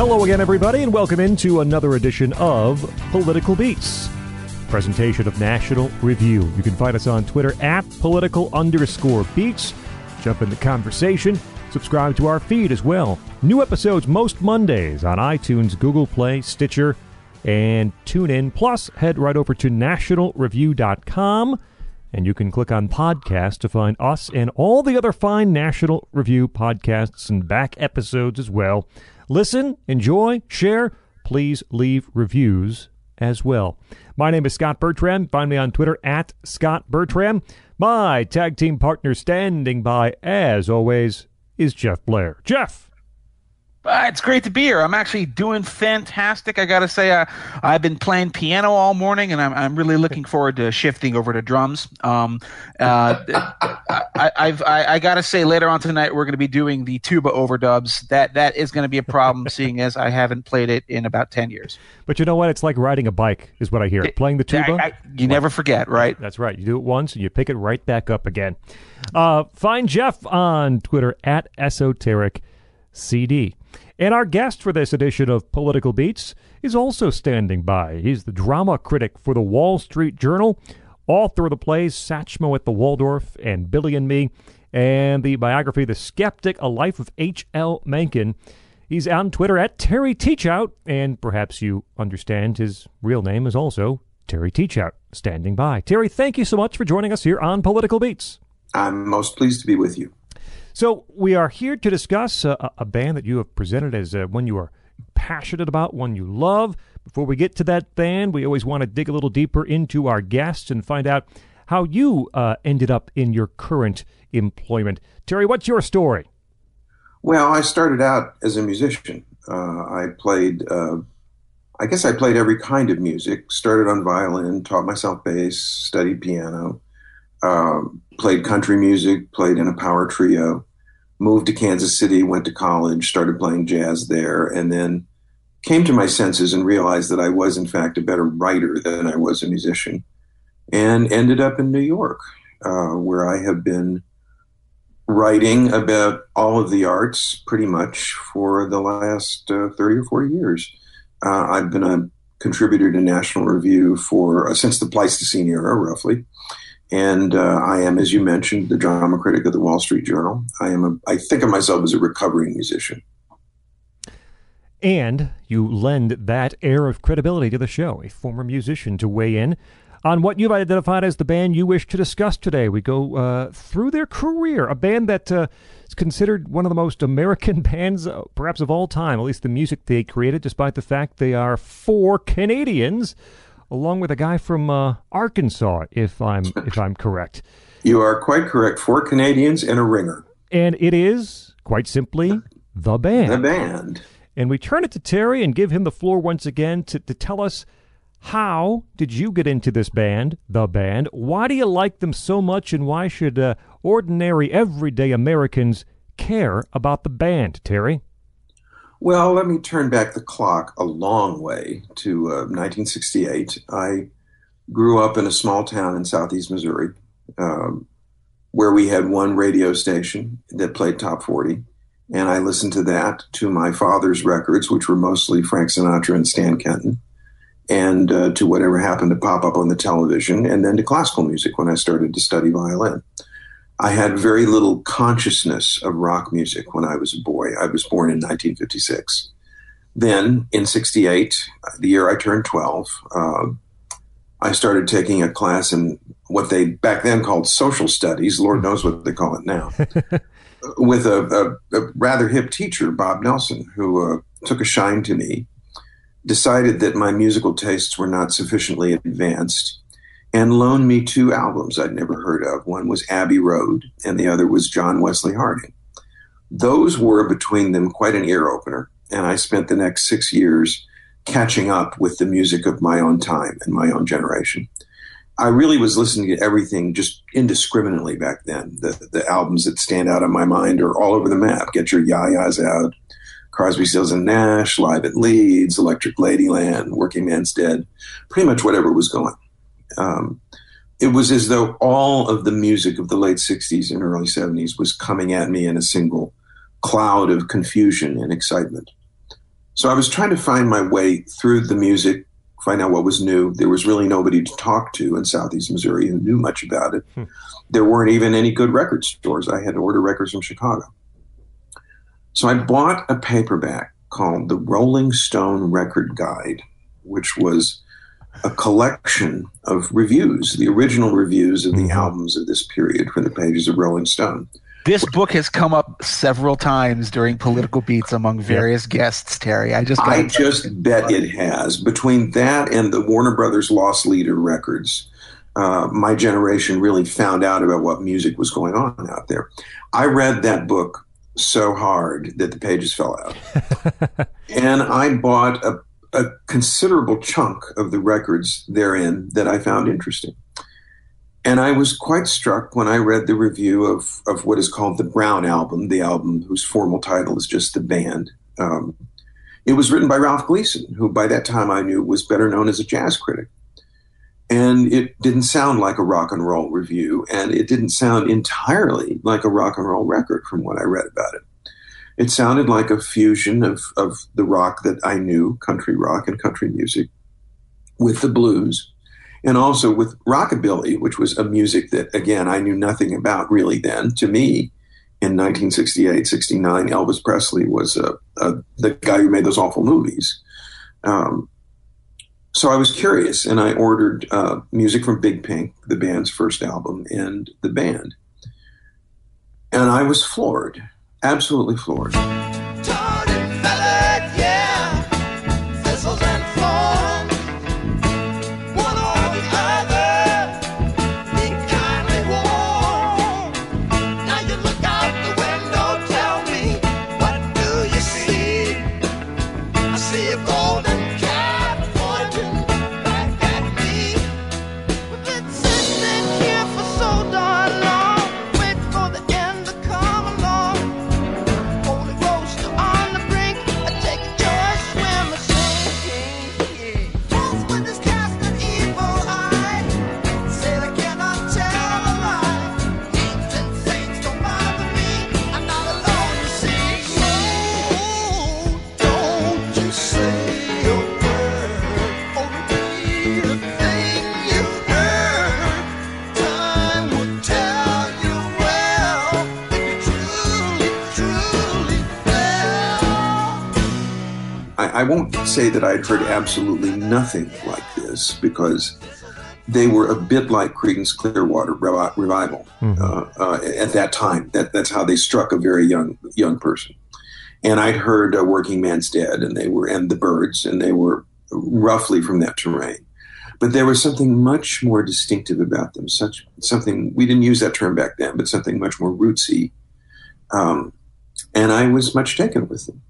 Hello again, everybody, and welcome into another edition of Political Beats, presentation of National Review. You can find us on Twitter at political underscore beats. Jump in the conversation. Subscribe to our feed as well. New episodes most Mondays on iTunes, Google Play, Stitcher, and TuneIn. Plus, head right over to nationalreview.com and you can click on podcast to find us and all the other fine National Review podcasts and back episodes as well. Listen, enjoy, share. Please leave reviews as well. My name is Scott Bertram. Find me on Twitter at Scott Bertram. My tag team partner standing by, as always, is Jeff Blair. Jeff. Uh, it's great to be here. I'm actually doing fantastic. I got to say, uh, I've been playing piano all morning, and I'm, I'm really looking forward to shifting over to drums. Um, uh, I, I've, I, I got to say, later on tonight, we're going to be doing the tuba overdubs. That that is going to be a problem, seeing as I haven't played it in about ten years. But you know what? It's like riding a bike, is what I hear. Playing the tuba. I, I, you never forget, right? That's right. You do it once, and you pick it right back up again. Uh, find Jeff on Twitter at esoteric CD. And our guest for this edition of Political Beats is also standing by. He's the drama critic for the Wall Street Journal, author of the plays Satchmo at the Waldorf and Billy and Me, and the biography The Skeptic, A Life of H.L. Mencken. He's on Twitter at Terry Teachout, and perhaps you understand his real name is also Terry Teachout, standing by. Terry, thank you so much for joining us here on Political Beats. I'm most pleased to be with you. So we are here to discuss a, a band that you have presented as uh, one you are passionate about, one you love. Before we get to that band, we always want to dig a little deeper into our guests and find out how you uh, ended up in your current employment. Terry, what's your story? Well, I started out as a musician. Uh, I played, uh, I guess I played every kind of music. Started on violin, taught myself bass, studied piano, um, played country music, played in a power trio, moved to Kansas City, went to college, started playing jazz there, and then came to my senses and realized that I was, in fact, a better writer than I was a musician, and ended up in New York, uh, where I have been writing about all of the arts pretty much for the last uh, 30 or 40 years. Uh, I've been a contributor to National Review for uh, since the Pleistocene era, roughly. And uh, I am, as you mentioned, the drama critic of the Wall Street Journal. I am, a, I think of myself as a recovering musician. And you lend that air of credibility to the show, a former musician to weigh in on what you've identified as the band you wish to discuss today. We go uh, through their career, a band that uh, is considered one of the most American bands, uh, perhaps of all time, at least the music they created, despite the fact they are four Canadians along with a guy from uh, Arkansas, if I'm if I'm correct. You are quite correct. Four Canadians and a ringer. And it is quite simply the band. The band. And we turn it to Terry and give him the floor once again to, to tell us how did you get into this band, the band? Why do you like them so much, and why should uh, ordinary, everyday Americans care about the band, Terry? Well, let me turn back the clock a long way to uh, 1968. I grew up in a small town in southeast Missouri um, where we had one radio station that played top 40. And I listened to that, to my father's records, which were mostly Frank Sinatra and Stan Kenton, and uh, to whatever happened to pop up on the television, and then to classical music when I started to study violin. I had very little consciousness of rock music when I was a boy. I was born in 1956. Then, in 68, the year I turned 12, uh, I started taking a class in what they back then called social studies. Lord knows what they call it now. with a, a, a, rather hip teacher, Bob Nelson, who uh, took a shine to me, decided that my musical tastes were not sufficiently advanced, and loaned me two albums I'd never heard of. One was Abbey Road, and the other was John Wesley Harding. Those were between them quite an ear opener, and I spent the next six years catching up with the music of my own time and my own generation. I really was listening to everything just indiscriminately back then. The, the albums that stand out on my mind are all over the map. Get your yayas out, Crosby, Stills and Nash, Live at Leeds, Electric Ladyland, Working Man's Dead, pretty much whatever was going um, it was as though all of the music of the late 60s and early 70s was coming at me in a single cloud of confusion and excitement. So I was trying to find my way through the music, find out what was new. There was really nobody to talk to in Southeast Missouri who knew much about it. Hmm. There weren't even any good record stores. I had to order records from Chicago. So I bought a paperback called The Rolling Stone Record Guide, which was a collection of reviews, the original reviews of the mm-hmm. albums of this period from the pages of Rolling Stone. This book has come up several times during political beats among various guests, Terry. I just I just bet it has. Between that and the Warner Brothers Loss Leader records, uh, my generation really found out about what music was going on out there. I read that book so hard that the pages fell out. and I bought a, a considerable chunk of the records therein that I found interesting. And I was quite struck when I read the review of, of what is called the Brown Album, the album whose formal title is just The Band. Um, it was written by Ralph Gleason, who by that time I knew was better known as a jazz critic. And it didn't sound like a rock and roll review, and it didn't sound entirely like a rock and roll record from what I read about it. It sounded like a fusion of, of the rock that I knew, country rock and country music, with the blues and also with rockabilly, which was a music that, again, I knew nothing about really then. To me, in 1968, 69, Elvis Presley was uh, uh, the guy who made those awful movies. Um, so I was curious, and I ordered uh, music from Big Pink, the band's first album, and the band. And I was floored, absolutely floored. I won't say that I'd heard absolutely nothing like this because they were a bit like Creedence Clearwater Revival mm-hmm. uh, uh, at that time. That, that's how they struck a very young young person. And I'd heard uh, Working Man's Dead, and they were and the Byrds and they were roughly from that terrain. But there was something much more distinctive about them. Such something we didn't use that term back then, but something much more rootsy. Um, and I was much taken with them.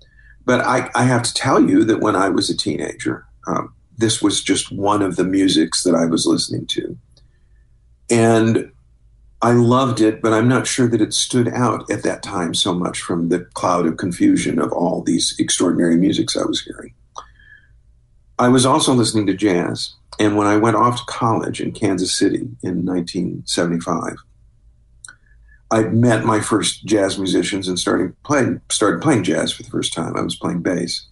But I, I have to tell you that when I was a teenager, um, this was just one of the musics that I was listening to. And I loved it, but I'm not sure that it stood out at that time so much from the cloud of confusion of all these extraordinary musics I was hearing. I was also listening to jazz. And when I went off to college in Kansas City in 1975, I met my first jazz musicians and started playing started playing jazz for the first time. I was playing bass,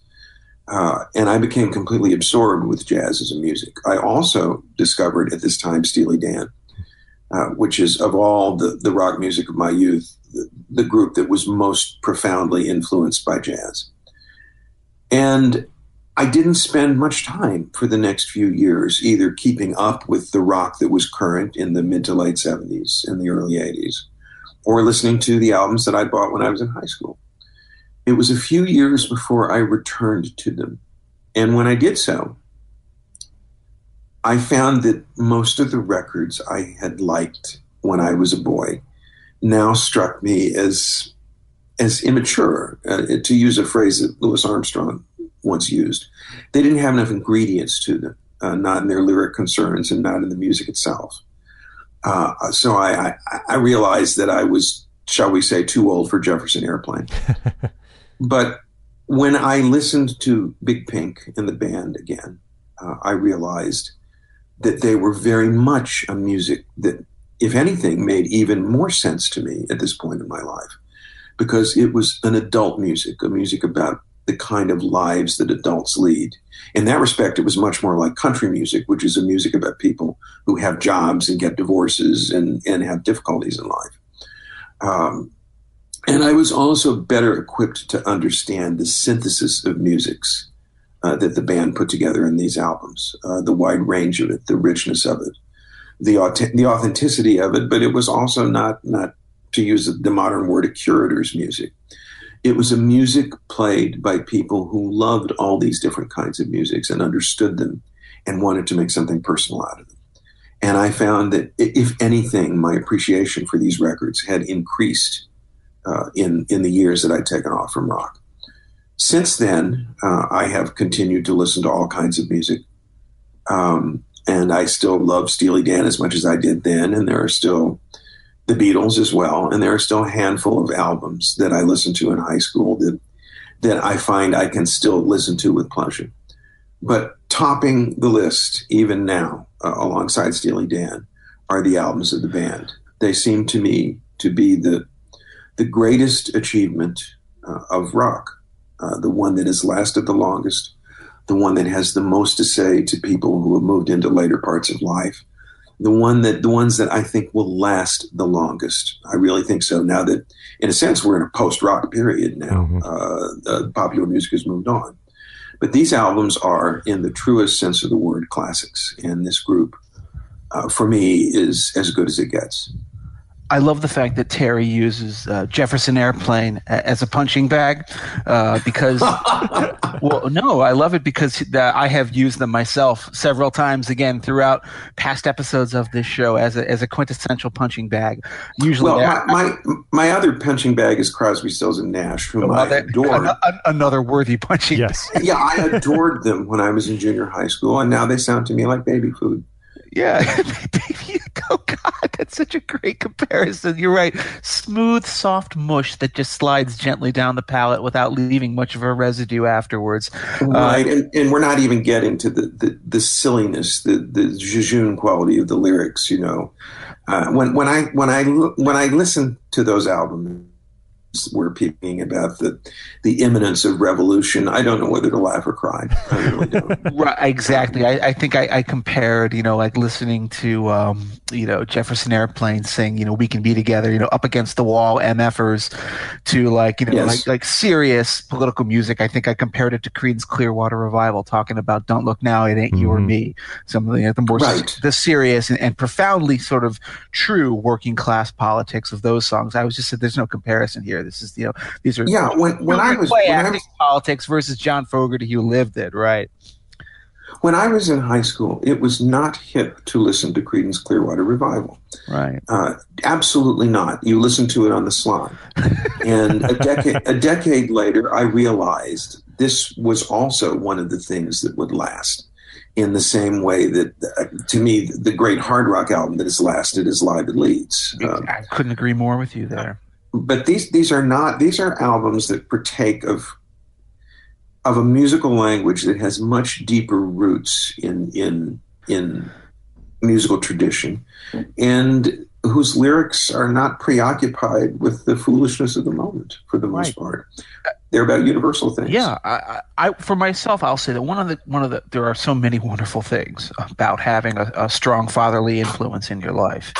uh, and I became completely absorbed with jazz as a music. I also discovered at this time Steely Dan, uh, which is of all the the rock music of my youth, the, the group that was most profoundly influenced by jazz. And I didn't spend much time for the next few years either keeping up with the rock that was current in the mid to late 70s and the early 80s or listening to the albums that I bought when I was in high school. It was a few years before I returned to them. And when I did so, I found that most of the records I had liked when I was a boy now struck me as as immature, uh, to use a phrase that Louis Armstrong once used. They didn't have enough ingredients to them, uh, not in their lyric concerns and not in the music itself. Uh, so I, I, I, realized that I was, shall we say, too old for Jefferson Airplane. but when I listened to Big Pink and the band again, uh, I realized that they were very much a music that, if anything, made even more sense to me at this point in my life because it was an adult music, a music about the kind of lives that adults lead. In that respect, it was much more like country music, which is a music about people who have jobs and get divorces and, and have difficulties in life. Um, and I was also better equipped to understand the synthesis of musics uh, that the band put together in these albums, uh, the wide range of it, the richness of it, the the authenticity of it. But it was also not not to use the modern word a curator's music. It was a music played by people who loved all these different kinds of musics and understood them and wanted to make something personal out of them. And I found that, if anything, my appreciation for these records had increased uh, in in the years that I'd taken off from rock. Since then, uh, I have continued to listen to all kinds of music, um, and I still love Steely Dan as much as I did then. And there are still the Beatles as well, and there are still a handful of albums that I listened to in high school that that I find I can still listen to with pleasure. But topping the list, even now, uh, alongside Steely Dan, are the albums of the band. They seem to me to be the the greatest achievement uh, of rock, uh, the one that has lasted the longest, the one that has the most to say to people who have moved into later parts of life, the one that the ones that I think will last the longest. I really think so. Now that, in a sense, we're in a post-rock period now. Mm-hmm. Uh, popular music has moved on, but these albums are, in the truest sense of the word, classics. And this group, uh, for me, is as good as it gets. I love the fact that Terry uses uh, Jefferson Airplane as a punching bag uh, because, well, no, I love it because I have used them myself several times again throughout past episodes of this show as a, as a quintessential punching bag. Usually, well, my, my, my other punching bag is Crosby, Stills and Nash, whom I adore. An, another worthy punching. Yes, yeah, I adored them when I was in junior high school, and now they sound to me like baby food. Yeah, baby, oh God, that's such a great comparison. You're right. Smooth, soft mush that just slides gently down the palate without leaving much of a residue afterwards. Right, uh, and, and we're not even getting to the the, the silliness, the the jejune quality of the lyrics. You know, uh, when when I when I when I listen to those albums we're peeping about the the imminence of revolution. I don't know whether to laugh or cry. I really don't. right, exactly. I, I think I, I, compared, you know, like listening to, um, you know, Jefferson Airplane sing, you know, "We Can Be Together," you know, up against the wall MFers, to like, you know, yes. like like serious political music. I think I compared it to Creedence Clearwater Revival, talking about "Don't Look Now, It Ain't mm-hmm. You or mm-hmm. Me," something like the more right. the serious and, and profoundly sort of true working class politics of those songs. I was just said, there's no comparison here. This is you know these are yeah. When when I was, when I was politics versus John Fogerty who lived it, right? When I was in high school, it was not hip to listen to Creedence Clearwater Revival. Right. Uh, absolutely not. You listen to it on the sly. and a decade a decade later, I realized this was also one of the things that would last. In the same way that, uh, to me, the great hard rock album that has lasted is Live at Leeds. Um, I couldn't agree more with you there but these these are not these are albums that partake of of a musical language that has much deeper roots in in in musical tradition and whose lyrics are not preoccupied with the foolishness of the moment for the most right. part uh, they're about universal things. Yeah, I, I, for myself, I'll say that one of the one of the there are so many wonderful things about having a, a strong fatherly influence in your life,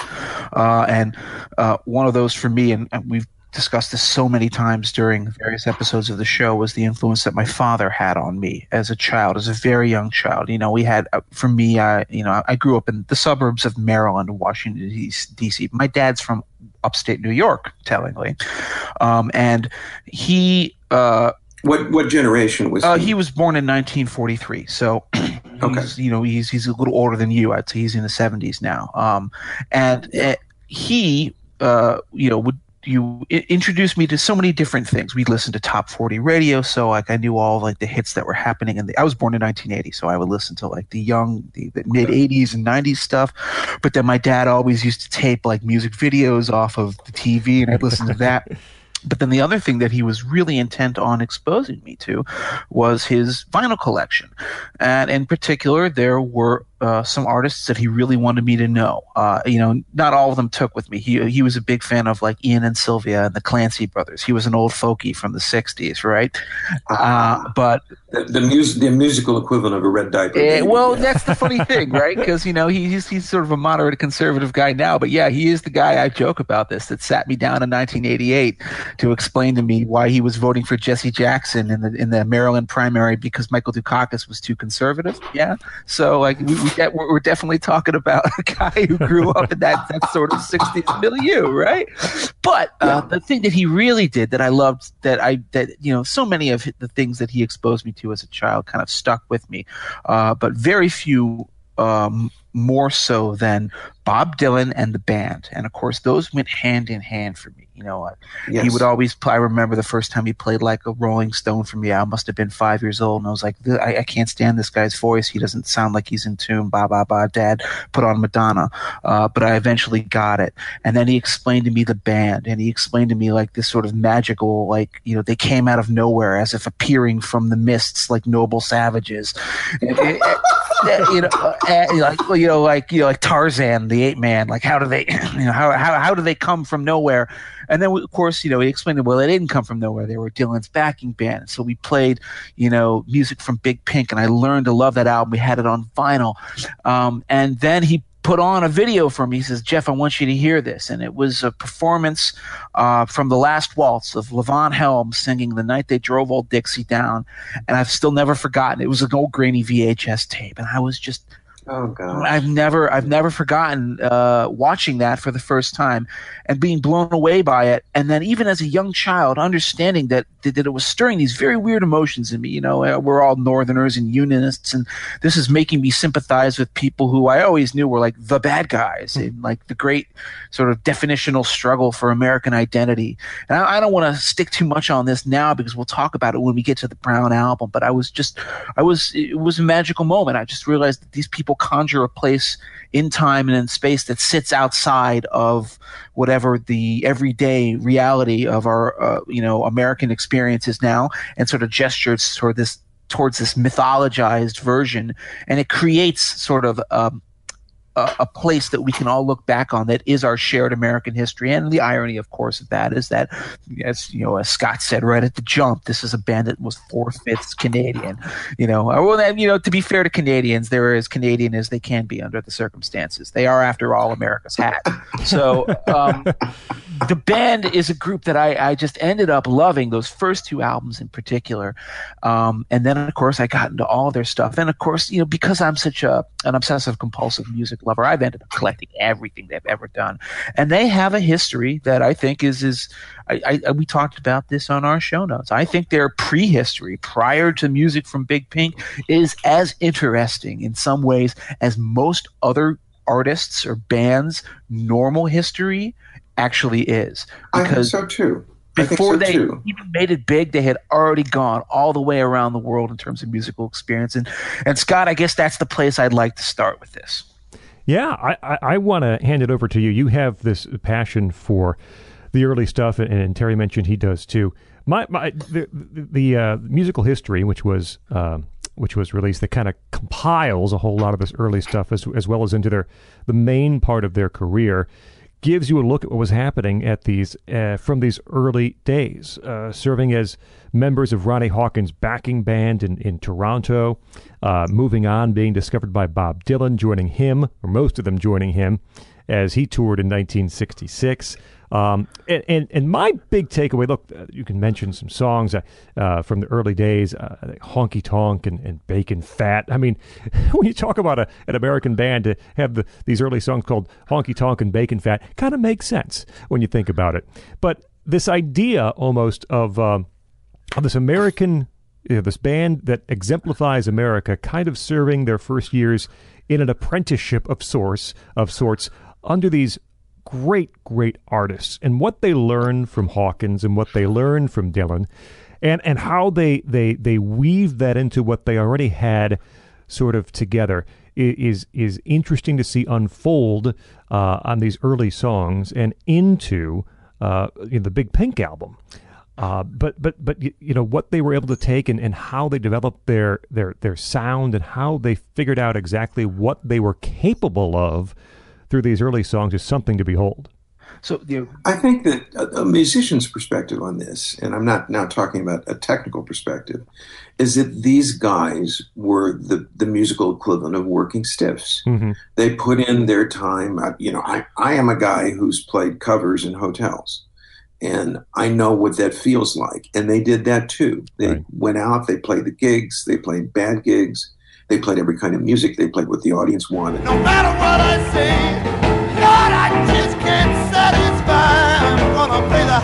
uh, and uh, one of those for me, and, and we've discussed this so many times during various episodes of the show was the influence that my father had on me as a child, as a very young child. You know, we had, uh, for me, I, you know, I grew up in the suburbs of Maryland, Washington, D.C. My dad's from upstate New York, tellingly. Um, and he, uh, what what generation was uh, he? Uh, he was born in 1943, so okay. you know he's he's a little older than you. I'd say he's in the 70s now. Um, and uh, he, uh, you know, would you introduced me to so many different things. We listened to top 40 radio. So like I knew all like the hits that were happening. And I was born in 1980. So I would listen to like the young, the, the mid 80s and 90s stuff. But then my dad always used to tape like music videos off of the TV and I'd listen to that. But then the other thing that he was really intent on exposing me to was his vinyl collection. And in particular, there were uh, some artists that he really wanted me to know. Uh, you know, not all of them took with me. He he was a big fan of like Ian and Sylvia and the Clancy brothers. He was an old folkie from the '60s, right? Uh, but the, the, mus- the musical equivalent of a red diaper. Uh, well, yeah. that's the funny thing, right? Because you know he, he's he's sort of a moderate conservative guy now, but yeah, he is the guy I joke about this that sat me down in 1988 to explain to me why he was voting for Jesse Jackson in the in the Maryland primary because Michael Dukakis was too conservative. Yeah, so like we, we get, we're definitely talking about a guy who grew up in that that sort of 60s milieu, right? But uh, the thing that he really did that I loved that I that you know so many of the things that he exposed me to as a child kind of stuck with me, uh, but very few um, more so than Bob Dylan and the band. And of course, those went hand in hand for me. You know, yes. he would always play. I remember the first time he played like a Rolling Stone for me. I must have been five years old, and I was like, I, I can't stand this guy's voice. He doesn't sound like he's in tune. Ba ba ba. Dad, put on Madonna. Uh, but I eventually got it, and then he explained to me the band, and he explained to me like this sort of magical, like you know, they came out of nowhere as if appearing from the mists, like noble savages. And, and, you know, uh, like you know, like you know, like Tarzan, the ape man. Like, how do they, you know, how how how do they come from nowhere? And then, of course, you know, he explained, well, they didn't come from nowhere. They were Dylan's backing band. So we played, you know, music from Big Pink, and I learned to love that album. We had it on vinyl, um, and then he put on a video for me. He says, Jeff, I want you to hear this. And it was a performance uh, from the last waltz of Levon Helm singing The Night They Drove Old Dixie Down. And I've still never forgotten. It was an old grainy VHS tape. And I was just Oh god! I've never, I've never forgotten uh, watching that for the first time and being blown away by it. And then even as a young child, understanding that that, it was stirring these very weird emotions in me. You know, uh, we're all Northerners and Unionists, and this is making me sympathize with people who I always knew were like the bad guys mm-hmm. in like the great sort of definitional struggle for American identity. And I, I don't want to stick too much on this now because we'll talk about it when we get to the Brown album. But I was just, I was, it was a magical moment. I just realized that these people conjure a place in time and in space that sits outside of whatever the everyday reality of our uh, you know American experience is now, and sort of gestures toward this towards this mythologized version, and it creates sort of um, a, a, place that we can all look back on that is our shared American history. And the irony, of course, of that is that, as you know, as Scott said right at the jump, this is a band that was four fifths Canadian. You know, well, then, you know, to be fair to Canadians, they're as Canadian as they can be under the circumstances. They are, after all, America's hat. So um, the band is a group that I, I just ended up loving those first two albums in particular. Um, and then, of course, I got into all their stuff. And of course, you know, because I'm such a an obsessive compulsive music lover. I've ended up collecting everything they've ever done, and they have a history that I think is is. I, I, we talked about this on our show notes. I think their prehistory, prior to music from Big Pink, is as interesting in some ways as most other artists or bands' normal history actually is. Because I think so too before so they too. even made it big, they had already gone all the way around the world in terms of musical experience. And and Scott, I guess that's the place I'd like to start with this. Yeah, I, I, I want to hand it over to you. You have this passion for the early stuff, and, and Terry mentioned he does too. My, my the the uh, musical history, which was uh, which was released, that kind of compiles a whole lot of this early stuff as as well as into their the main part of their career gives you a look at what was happening at these uh, from these early days, uh, serving as members of Ronnie Hawkins' backing band in, in Toronto, uh, moving on, being discovered by Bob Dylan, joining him, or most of them joining him, as he toured in 1966. Um, and, and, and my big takeaway look, uh, you can mention some songs uh, uh, from the early days, uh, Honky Tonk and, and Bacon Fat. I mean, when you talk about a, an American band to have the, these early songs called Honky Tonk and Bacon Fat, kind of makes sense when you think about it. But this idea almost of, um, this American, you know, this band that exemplifies America, kind of serving their first years in an apprenticeship of sorts, of sorts under these great, great artists and what they learn from Hawkins and what they learn from Dylan and, and how they, they, they weave that into what they already had sort of together is, is interesting to see unfold uh, on these early songs and into uh, the Big Pink album. Uh, but but but you know what they were able to take and, and how they developed their their their sound and how they figured out exactly what they were capable of through these early songs is something to behold. So you know, I think that a, a, musician's perspective on this, and I'm not now talking about a technical perspective, is that these guys were the, the musical equivalent of working stiffs. Mm-hmm. They put in their time. You know, I, I am a guy who's played covers in hotels, and I know what that feels like. And they did that too. They right. went out, they played the gigs, they played bad gigs, they played every kind of music, they played what the audience wanted. No matter what I say, Lord, I just can't satisfy. I'm gonna play the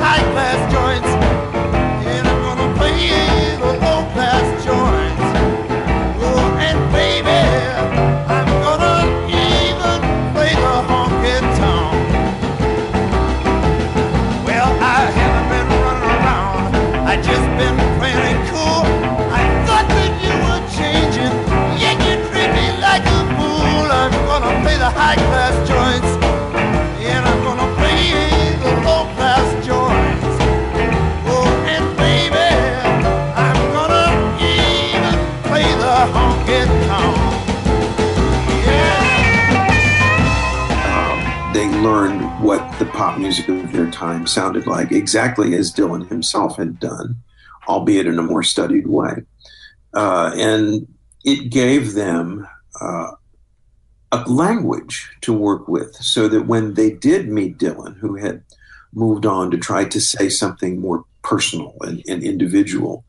the pop music of their time sounded like, exactly as Dylan himself had done, albeit in a more studied way. Uh, and it gave them uh, a language to work with so that when they did meet Dylan, who had moved on to try to say something more personal and, and individual,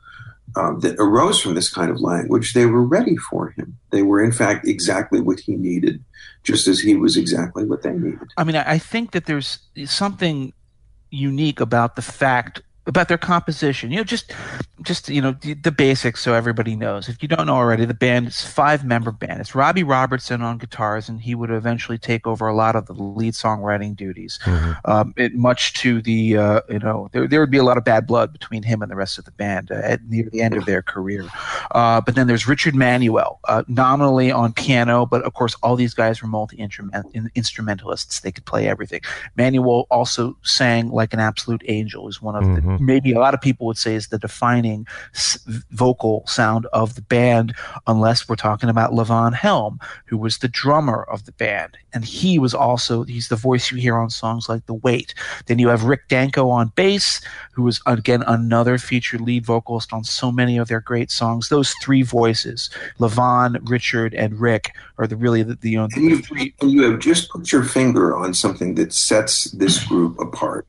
um, that arose from this kind of language, they were ready for him. They were, in fact, exactly what he needed, just as he was exactly what they needed. I mean, I think that there's something unique about the fact about their composition. You know, just just you know the, the, basics so everybody knows. If you don't know already, the band is five member band. It's Robbie Robertson on guitars, and he would eventually take over a lot of the lead songwriting duties. Mm-hmm. Um, it, much to the uh, you know there there would be a lot of bad blood between him and the rest of the band uh, at near the end of their career. Uh, but then there's Richard Manuel, uh, nominally on piano, but of course all these guys were multi instrumentalists. They could play everything. Manuel also sang like an absolute angel. Is one of mm-hmm. the Mm-hmm. maybe a lot of people would say is the defining s- vocal sound of the band, unless we're talking about Levon Helm, who was the drummer of the band. And he was also, he's the voice you hear on songs like The Weight. Then you have Rick Danko on bass, who was, again, another featured lead vocalist on so many of their great songs. Those three voices, Levon, Richard, and Rick, are the really the, the you know, the you, three. You have just put your finger on something that sets this group apart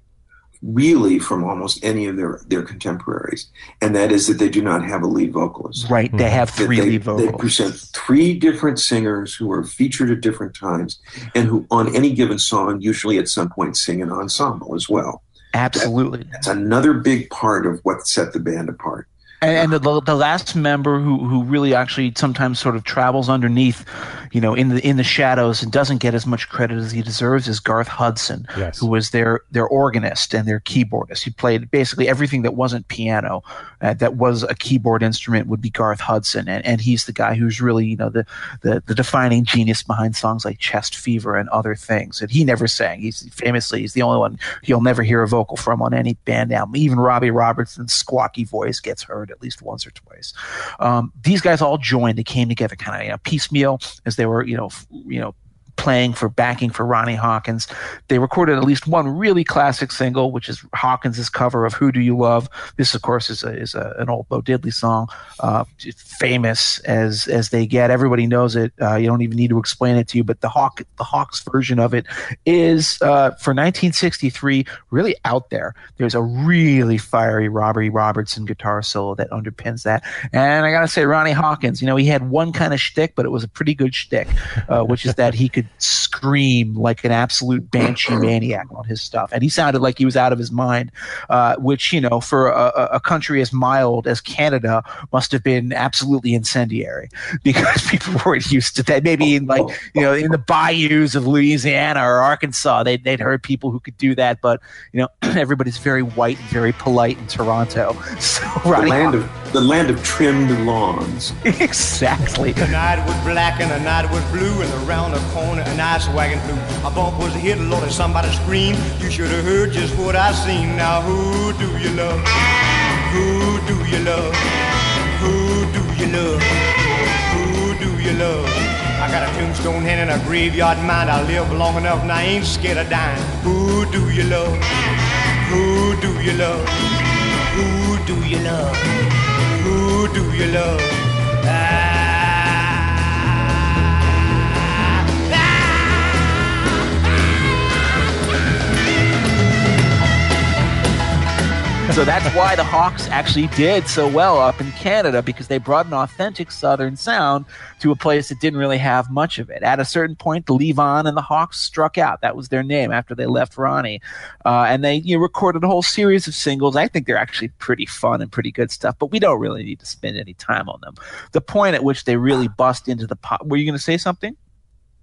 really from almost any of their, their contemporaries, and that is that they do not have a lead vocalist. Right, they have three they, lead vocals. They present three different singers who are featured at different times, and who on any given song usually at some point sing an ensemble as well. Absolutely, that, that's another big part of what set the band apart. And, and the, the last member who, who really actually sometimes sort of travels underneath, you know, in the in the shadows and doesn't get as much credit as he deserves is Garth Hudson, yes. who was their their organist and their keyboardist. He played basically everything that wasn't piano, uh, that was a keyboard instrument would be Garth Hudson, and, and he's the guy who's really you know the, the the defining genius behind songs like Chest Fever and other things. And he never sang. He's famously he's the only one you'll never hear a vocal from on any band album. Even Robbie Robertson's squawky voice gets heard at least once or twice. Um, these guys all joined. They came together kind of you know, piecemeal as they were, you know, you know, playing for backing for Ronnie Hawkins. They recorded at least one really classic single, which is Hawkins's cover of "Who Do You Love." This, of course, is a, is a, an old Bo Diddley song, uh, famous as as they get. Everybody knows it. Uh, you don't even need to explain it to you. But the Hawk the Hawks version of it is uh, for 1963 really out there. There's a really fiery Robbie Robertson guitar solo that underpins that. And I gotta say, Ronnie Hawkins, you know, he had one kind of shtick, but it was a pretty good shtick, uh, which is that he could scream like an absolute banshee maniac on his stuff, and he sounded like he was out of his mind. Uh, which you know, for a, a, country as mild as Canada, must have been absolutely incendiary because people weren't used to that. Maybe in like you know, in the bayous of Louisiana or Arkansas, they they'd heard people who could do that, but you know, everybody's very white and very polite in Toronto. So the land of the land of trimmed lawns. exactly. The night was black and the night was blue, and around the corner a nice wagon flew. A bump was a hit, Lord, and somebody screamed. You should have heard just what I seen. Now who do you love? Who do you love? Who do you love? Who do you love? I got a tombstone hand and a graveyard mind. I live long enough and I ain't scared of dying. Who do you love? Who do you love? Who do you love? Who do you love? So that's why the Hawks actually did so well up in Canada because they brought an authentic Southern sound to a place that didn't really have much of it. At a certain point, the Levon and the Hawks struck out. That was their name after they left Ronnie, uh, and they you know, recorded a whole series of singles. I think they're actually pretty fun and pretty good stuff, but we don't really need to spend any time on them. The point at which they really bust into the pop. Were you going to say something?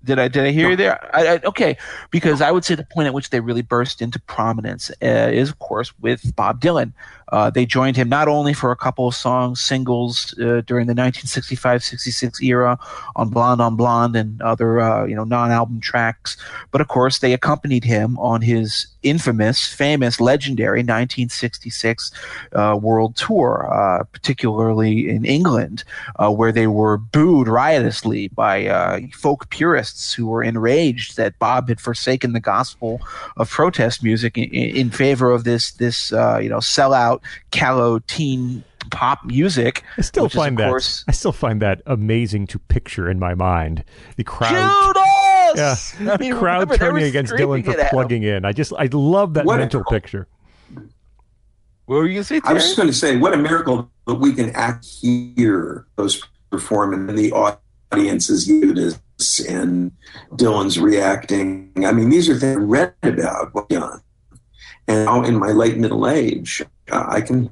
Did I did I hear no. you there? I, I, okay, because I would say the point at which they really burst into prominence uh, is, of course, with Bob Dylan. Uh, they joined him not only for a couple of songs, singles uh, during the 1965-66 era on "Blonde on Blonde" and other uh, you know non-album tracks, but of course they accompanied him on his infamous, famous, legendary 1966 uh, world tour, uh, particularly in England, uh, where they were booed riotously by folk purists who were enraged that Bob had forsaken the gospel of protest music in, in favor of this this you know sellout callow teen pop music. I still find that course, I still find that amazing to picture in my mind. The crowd Judas! Yeah. I mean, crowd remember, turning against Dylan for plugging in. I just I love that what mental a, picture. What were you gonna say? Terry? I was just going to say, what a miracle that we can act here those perform and the audience is Judas and Dylan's reacting. I mean, these are things I read about young. And now in my late middle age, uh, I can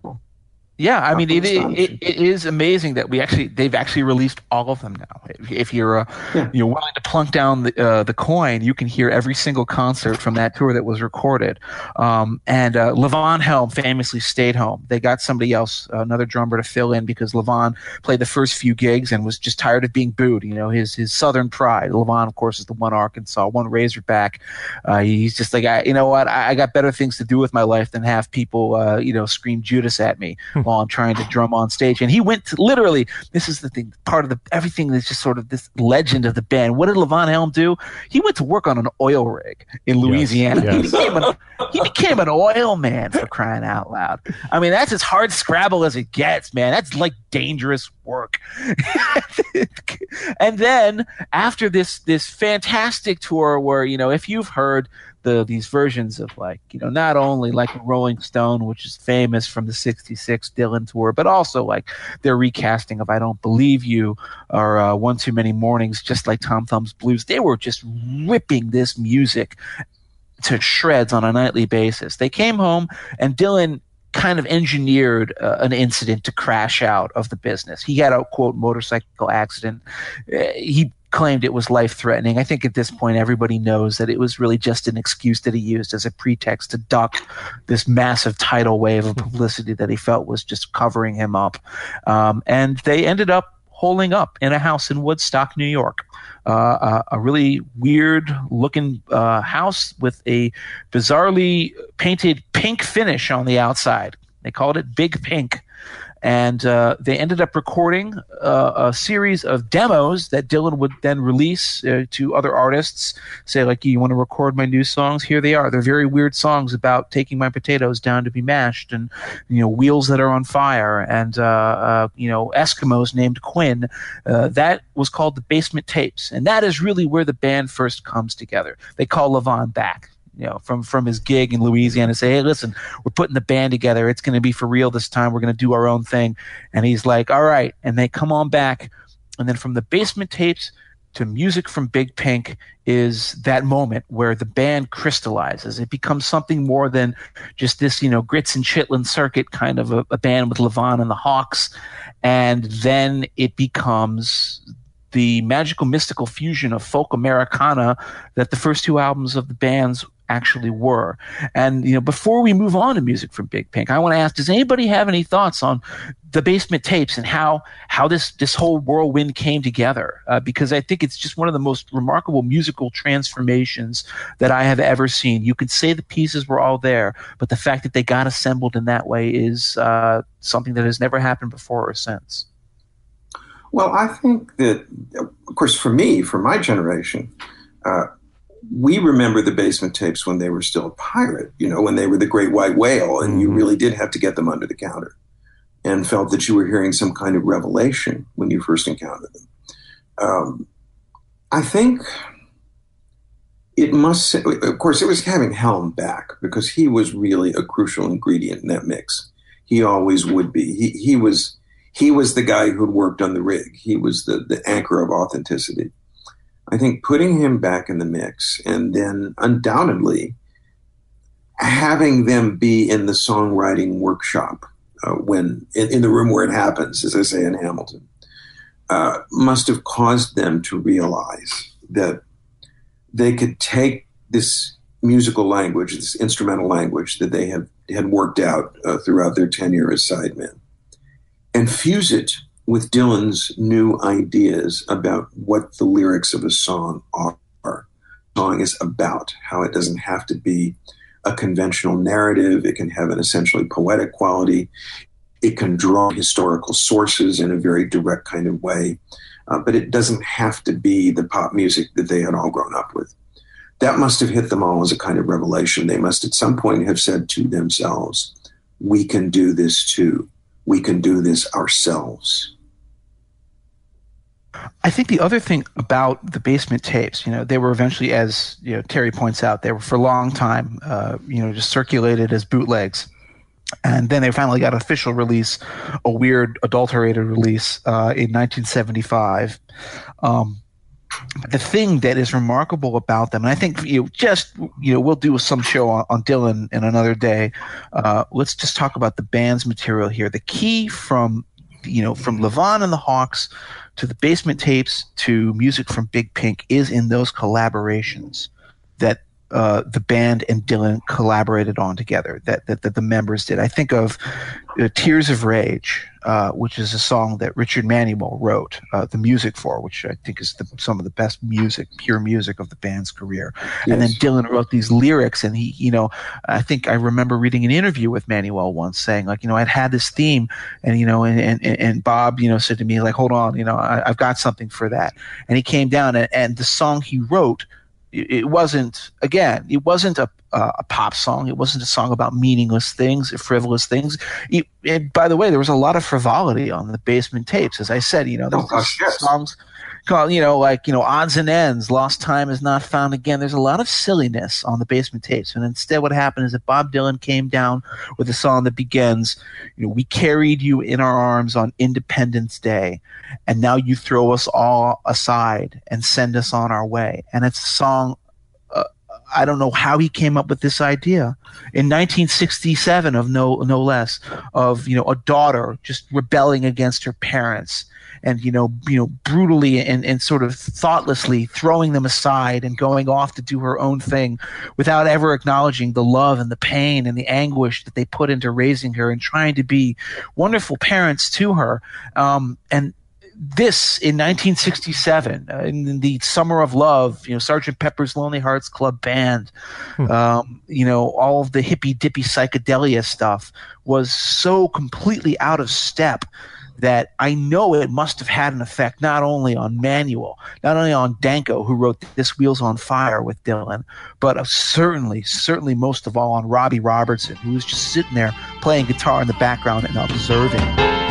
yeah, I mean, it, it, it is amazing that we actually they've actually released all of them now. If, if you're uh, yeah. you're willing to plunk down the uh, the coin, you can hear every single concert from that tour that was recorded. Um, and uh, Levon Helm famously stayed home. They got somebody else, another drummer, to fill in because Levon played the first few gigs and was just tired of being booed. You know, his his Southern pride. Levon, of course, is the one Arkansas, one Razorback. Uh, he's just like, I, you know what? I, I, got better things to do with my life than have people, uh, you know, scream Judas at me. I'm trying to drum on stage. And he went to literally, this is the thing, part of the everything that's just sort of this legend of the band. What did Levon Helm do? He went to work on an oil rig in Louisiana. Yes, yes. He, became an, he became an oil man for crying out loud. I mean, that's as hard scrabble as it gets, man. That's like dangerous work. and then after this this fantastic tour where, you know, if you've heard the these versions of like you know not only like Rolling Stone, which is famous from the '66 Dylan tour, but also like their recasting of "I Don't Believe You" or uh, "One Too Many Mornings," just like Tom Thumb's Blues. They were just ripping this music to shreds on a nightly basis. They came home and Dylan kind of engineered uh, an incident to crash out of the business. He had a quote motorcycle accident. Uh, he claimed it was life threatening. I think at this point everybody knows that it was really just an excuse that he used as a pretext to duck this massive tidal wave of publicity that he felt was just covering him up. Um, and they ended up holding up in a house in Woodstock, New York. Uh, a, a, really weird looking uh, house with a bizarrely painted pink finish on the outside. They called it Big Pink and uh, they ended up recording uh, a series of demos that Dylan would then release uh, to other artists. Say like, "You want to record my new songs? Here they are. They're very weird songs about taking my potatoes down to be mashed, and you know, wheels that are on fire, and uh, uh, you know, Eskimos named Quinn." Uh, that was called the Basement Tapes, and that is really where the band first comes together. They call Levon back you know, from from his gig in Louisiana, say, "Hey, listen, we're putting the band together. It's going to be for real this time. We're going to do our own thing." And he's like, "All right." And they come on back, and then from the basement tapes to music from Big Pink is that moment where the band crystallizes. It becomes something more than just this, you know, grits and chitlin circuit kind of a, a band with Levon and the Hawks, and then it becomes the magical mystical fusion of folk Americana that the first two albums of the bands actually were. And you know, before we move on to music from Big Pink, I want to ask: Does anybody have any thoughts on the basement tapes and how how this this whole whirlwind came together uh, because I think it's just one of the most remarkable musical transformations that I have ever seen. You could say the pieces were all there, but the fact that they got assembled in that way is uh, something that has never happened before or since. Well, I think that, of course, for me, for my generation, uh, we remember the basement tapes when they were still a pirate, you know, when they were the great white whale, and you mm-hmm. really did have to get them under the counter and felt that you were hearing some kind of revelation when you first encountered them. Um, I think it must, of course, it was having Helm back because he was really a crucial ingredient in that mix. He always would be. He, he was he was the guy who'd worked on the rig. He was the, the anchor of authenticity. I think putting him back in the mix and then undoubtedly having them be in the songwriting workshop uh, when in, in, the room where it happens, as I say in Hamilton, uh, must have caused them to realize that they could take this musical language, this instrumental language that they have had worked out uh, throughout their tenure as sidemen, and fuse it with Dylan's new ideas about what the lyrics of a song are. Song is about how it doesn't have to be a conventional narrative. It can have an essentially poetic quality. It can draw historical sources in a very direct kind of way, uh, but it doesn't have to be the pop music that they had all grown up with. That must have hit them all as a kind of revelation. They must at some point have said to themselves, We can do this too we can do this ourselves. I think the other thing about the basement tapes, you know, they were eventually, as you know, Terry points out, they were for a long time, uh, you know, just circulated as bootlegs, and then they finally got official release, a weird adulterated release uh, in 1975. Um, the thing that is remarkable about them, and I think you know, just you know we'll do some show on, on Dylan in another day. Uh, let's just talk about the band's material here. The key from you know from Levon and the Hawks to the Basement Tapes to music from Big Pink is in those collaborations that uh, the band and Dylan collaborated on together that, that, that the members did. I think of uh, Tears of Rage, uh, which is a song that Richard Manuel wrote uh, the music for, which I think is the, some of the best music, pure music of the band's career. Yes. And then Dylan wrote these lyrics, and he, you know, I think I remember reading an interview with Manuel once saying, like, you know, I'd had this theme, and you know, and and, and Bob, you know, said to me, like, hold on, you know, I, have got something for that, and he came down, and, and the song he wrote it wasn't again it wasn't a, a pop song. It wasn't a song about meaningless things frivolous things. It, it, by the way there was a lot of frivolity on the basement tapes. As i said you know there's oh, yes. Called, you know, like, you know, odds and ends, lost time is not found again. There's a lot of silliness on the basement tapes. And instead, what happened is that Bob Dylan came down with a song that begins, you know, we carried you in our arms on Independence Day, and now you throw us all aside and send us on our way. And it's a song uh, I don't know how he came up with this idea in 1967 of no no less of you know a daughter just rebelling against her parents and you know you know brutally and, and sort of thoughtlessly throwing them aside and going off to do her own thing without ever acknowledging the love and the pain and the anguish that they put into raising her and trying to be wonderful parents to her um, and this in 1967 uh, in the summer of love you know sergeant pepper's lonely hearts club band hmm. um, you know all of the hippy dippy psychedelia stuff was so completely out of step that I know it must have had an effect not only on Manuel, not only on Danko, who wrote This Wheel's on Fire with Dylan, but uh, certainly, certainly most of all on Robbie Robertson, who was just sitting there playing guitar in the background and observing.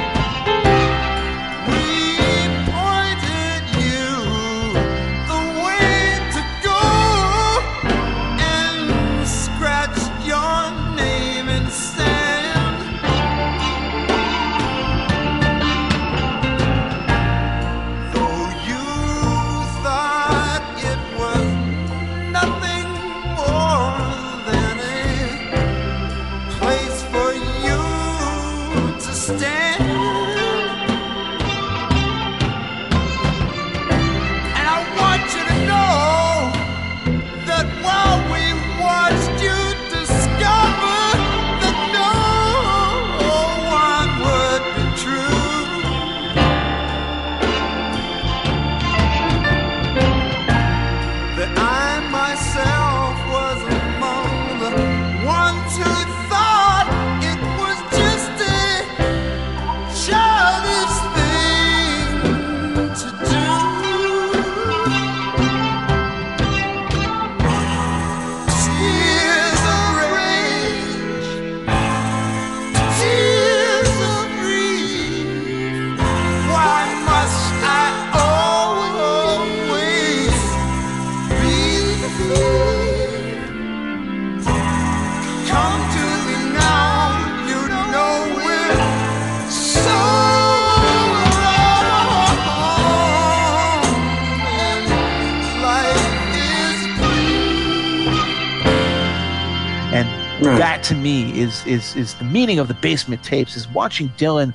To me is is is the meaning of the basement tapes is watching Dylan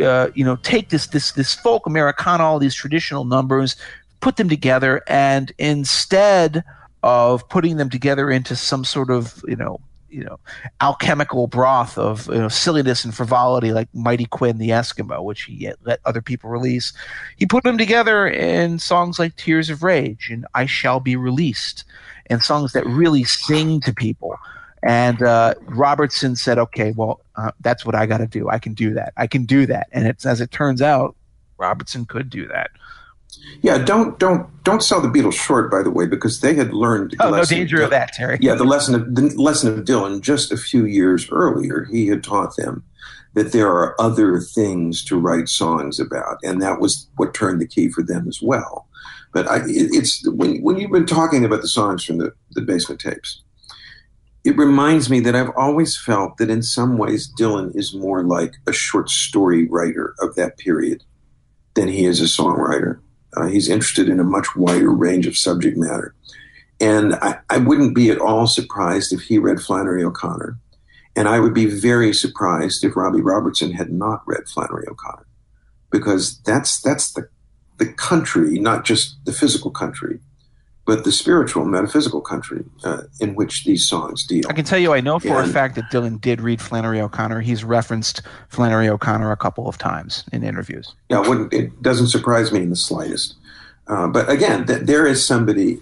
uh, you know take this this this folk Americana all these traditional numbers put them together and instead of putting them together into some sort of you know you know alchemical broth of you know silliness and frivolity like Mighty Quinn the Eskimo, which he let other people release. He put them together in songs like Tears of Rage and I Shall Be Released, and songs that really sing to people. And uh, Robertson said, "Okay, well, uh, that's what I got to do. I can do that. I can do that." And it's as it turns out, Robertson could do that. Yeah, don't don't don't sell the Beatles short, by the way, because they had learned. Oh, no danger of that, Terry. Yeah, the lesson of the lesson of Dylan just a few years earlier, he had taught them that there are other things to write songs about, and that was what turned the key for them as well. But I, it's when when you've been talking about the songs from the the basement tapes, it reminds me that I've always felt that in some ways Dylan is more like a short story writer of that period than he is a songwriter. Uh, he's interested in a much wider range of subject matter. And I, I, wouldn't be at all surprised if he read Flannery O'Connor. And I would be very surprised if Robbie Robertson had not read Flannery O'Connor. Because that's that's the the country, not just the physical country, but the spiritual, metaphysical country uh, in which these songs deal. I can tell you, I know for and, a fact that Dylan did read Flannery O'Connor. He's referenced Flannery O'Connor a couple of times in interviews. Yeah, it, it doesn't surprise me in the slightest. Uh, but again, th- there is somebody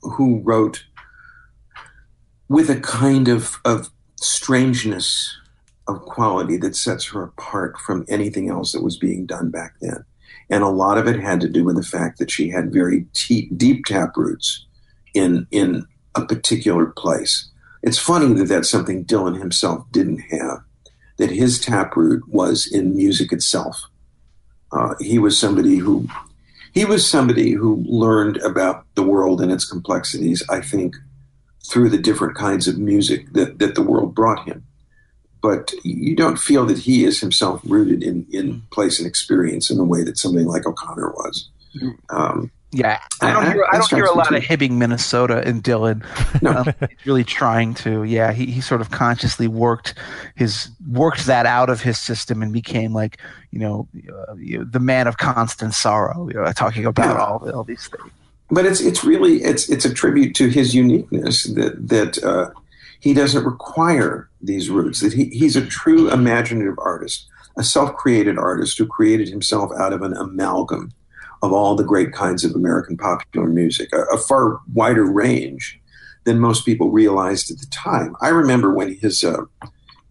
who wrote with a kind of, of strangeness of quality that sets her apart from anything else that was being done back then. And a lot of it had to do with the fact that she had very t- deep tap roots in, in a particular place. It's funny that that's something Dylan himself didn't have, that his taproot was in music itself. Uh, he was somebody who he was somebody who learned about the world and its complexities, I think, through the different kinds of music that, that the world brought him but you don't feel that he is himself rooted in, in place and experience in the way that somebody like O'Connor was. Um, yeah, I don't hear, I don't hear a lot of Hibbing, Minnesota in Dylan. No. Um, he's really trying to. Yeah, he, he sort of consciously worked his worked that out of his system and became like you know, uh, you the man of constant sorrow. You know, talking about yeah. all all these things. But it's it's really it's it's a tribute to his uniqueness that that uh, he doesn't require these roots, that he, he's a true imaginative artist, a self created artist who created himself out of an amalgam of all the great kinds of American popular music, a, a far wider range than most people realized at the time. I remember when his uh,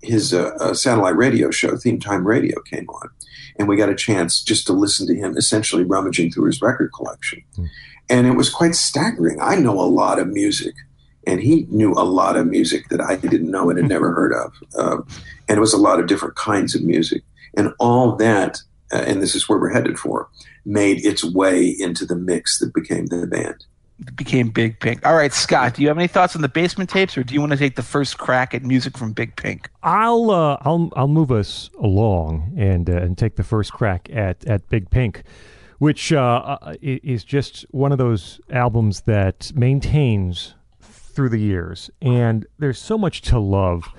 his uh, uh, satellite radio show, Theme Time Radio, came on, and we got a chance just to listen to him essentially rummaging through his record collection. Mm. And it was quite staggering. I know a lot of music and he knew a lot of music that I didn't know and had never heard of. Uh, and it was a lot of different kinds of music. And all that, uh, and this is where we're headed for, made its way into the mix that became the band. It became Big Pink. All right, Scott, do you have any thoughts on the basement tapes, or do you want to take the first crack at music from Big Pink? I'll uh, I'll I'll move us along and uh, and take the first crack at at Big Pink which uh, uh is just one of those albums that maintains through the years, and there's so much to love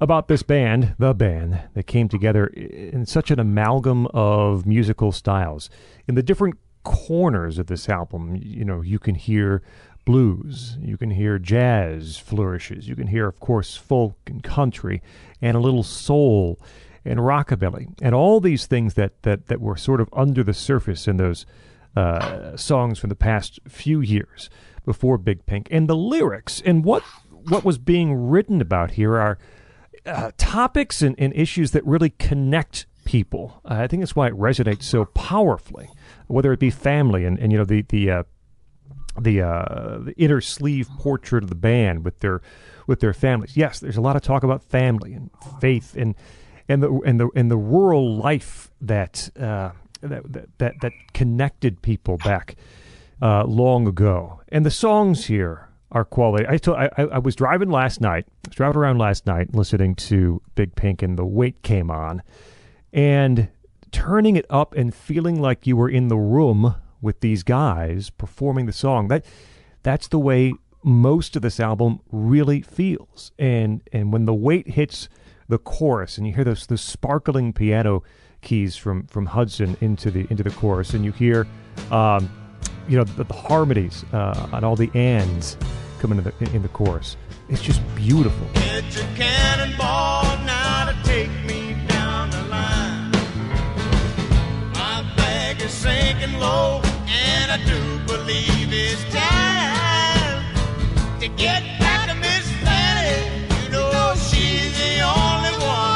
about this band, the band, that came together in such an amalgam of musical styles. In the different corners of this album, you know, you can hear blues, you can hear jazz flourishes, you can hear, of course, folk and country, and a little soul and rockabilly, and all these things that that that were sort of under the surface in those uh, songs from the past few years before Big Pink. And the lyrics and what what was being written about here are uh, topics and, and, issues that really connect people. Uh, I think that's why it resonates so powerfully, whether it be family and, and you know the the uh, the, uh, the inner sleeve portrait of the band with their with their families. Yes, there's a lot of talk about family and faith and and the and the and the rural life that uh, that, that that connected people back uh, long ago. And the songs here are quality. I, told, I, I was driving last night, I was driving around last night listening to Big Pink, and the weight came on. And turning it up and feeling like you were in the room with these guys performing the song, that that's the way most of this album really feels. And and when the weight hits the chorus and you hear those those sparkling piano keys from from Hudson into the into the chorus, and you hear um, you know the, the harmonies uh, and all the ands coming in the in the chorus. It's just beautiful. It's a cannonball now to take me down the line. My bag is sinking low, and I do believe it's time to get back to Miss Fanny. You know she's the only one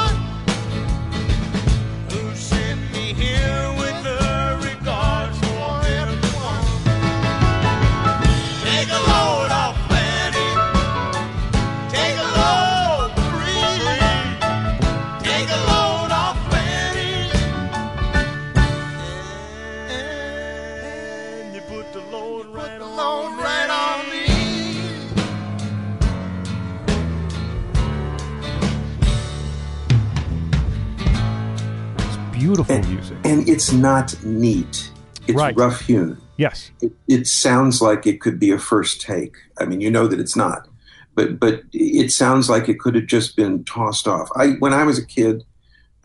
beautiful And- music. And it's not neat. It's Right. rough hewn. Yes. It, it sounds like it could be a first take. I mean, you know that it's not, but but it sounds like it could have just been tossed off. I when I was a kid,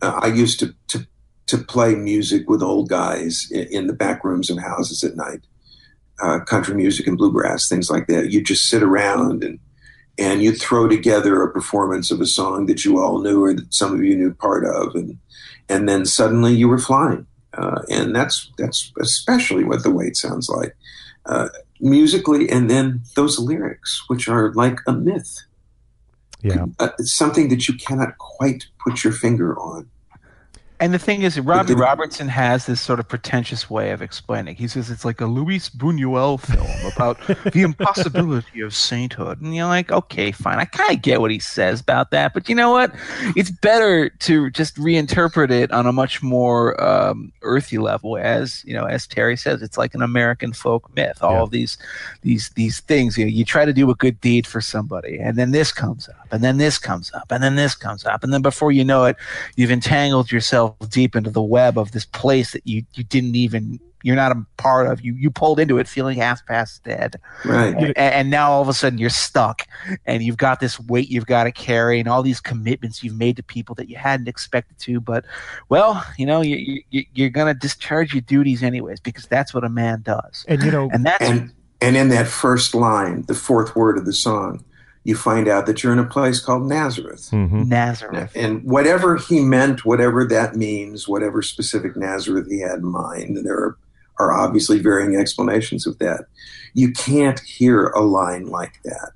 uh, I used to to to play music with old guys in, in the back rooms of houses at night, uh, country music and bluegrass, things like that. You just sit around and and you throw together a performance of a song that you all knew or that some of you knew part of, and and then suddenly you were flying. Uh, and that's that's especially what the weight sounds like uh, musically, and then those lyrics, which are like a myth, Yeah. uh, it's something that you cannot quite put your finger on. And the thing is, Robbie Robertson has this sort of pretentious way of explaining. He says it's like a Luis Buñuel film about the impossibility of sainthood. And you're like, okay, fine. I kind of get what he says about that. But you know what? It's better to just reinterpret it on a much more um, earthy level. As, you know, as Terry says, it's like an American folk myth. All Yeah. of these, these, these things, you know, you try to do a good deed for somebody and then this comes up and then this comes up and then this comes up. And then before you know it, you've entangled yourself deep into the web of this place that you, you didn't even you're not a part of. You you pulled into it feeling half past dead. Right. and, and now all of a sudden you're stuck and you've got this weight you've got to carry and all these commitments you've made to people that you hadn't expected to but well you know you, you, you're going to discharge your duties anyways because that's what a man does. And you know, and that's And and in that first line, the fourth word of the song, you find out that you're in a place called Nazareth. mhm. nazareth And whatever he meant, whatever that means, whatever specific Nazareth he had in mind, and there are, are obviously varying explanations of that. You can't hear a line like that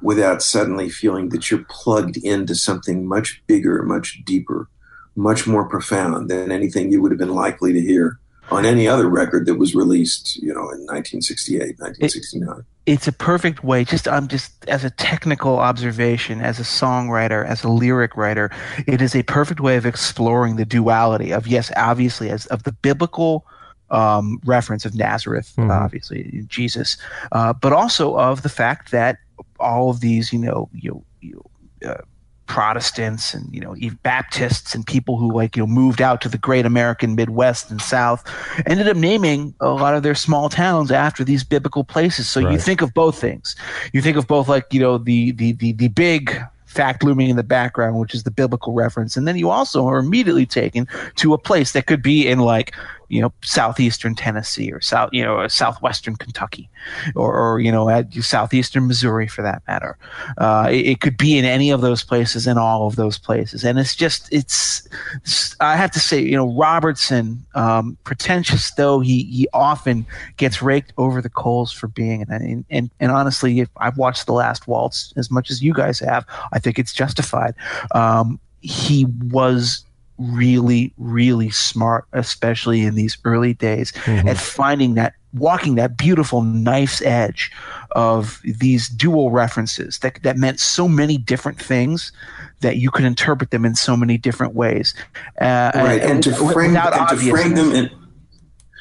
without suddenly feeling that you're plugged into something much bigger, much deeper, much more profound than anything you would have been likely to hear on any other record that was released, you know, in 1968, 1969. It's a perfect way just i'm just as a technical observation as a songwriter as a lyric writer it is a perfect way of exploring the duality of yes obviously as of the biblical um, reference of nazareth Mhm. obviously jesus uh, but also of the fact that all of these you know you, you uh, Protestants and you know even Baptists and people who like you know moved out to the great American Midwest and South ended up naming a lot of their small towns after these biblical places. So you think of both things. You think of both like you know the the the, the big fact looming in the background, which is the biblical reference, and then you also are immediately taken to a place that could be in like you know southeastern Tennessee or south you know southwestern Kentucky, or, or you know at southeastern Missouri for that matter. Uh, it, it could be in any of those places in all of those places, and it's just it's. it's- I have to say, you know, Robertson, um, pretentious though he he often gets raked over the coals for being, and and and honestly, if I've watched The Last Waltz as much as you guys have, I think it's justified. Um, he was really really smart especially in these early days Mhm. at finding that walking that beautiful knife's edge of these dual references that that meant so many different things that you could interpret them in so many different ways uh, right and, to frame and to frame them in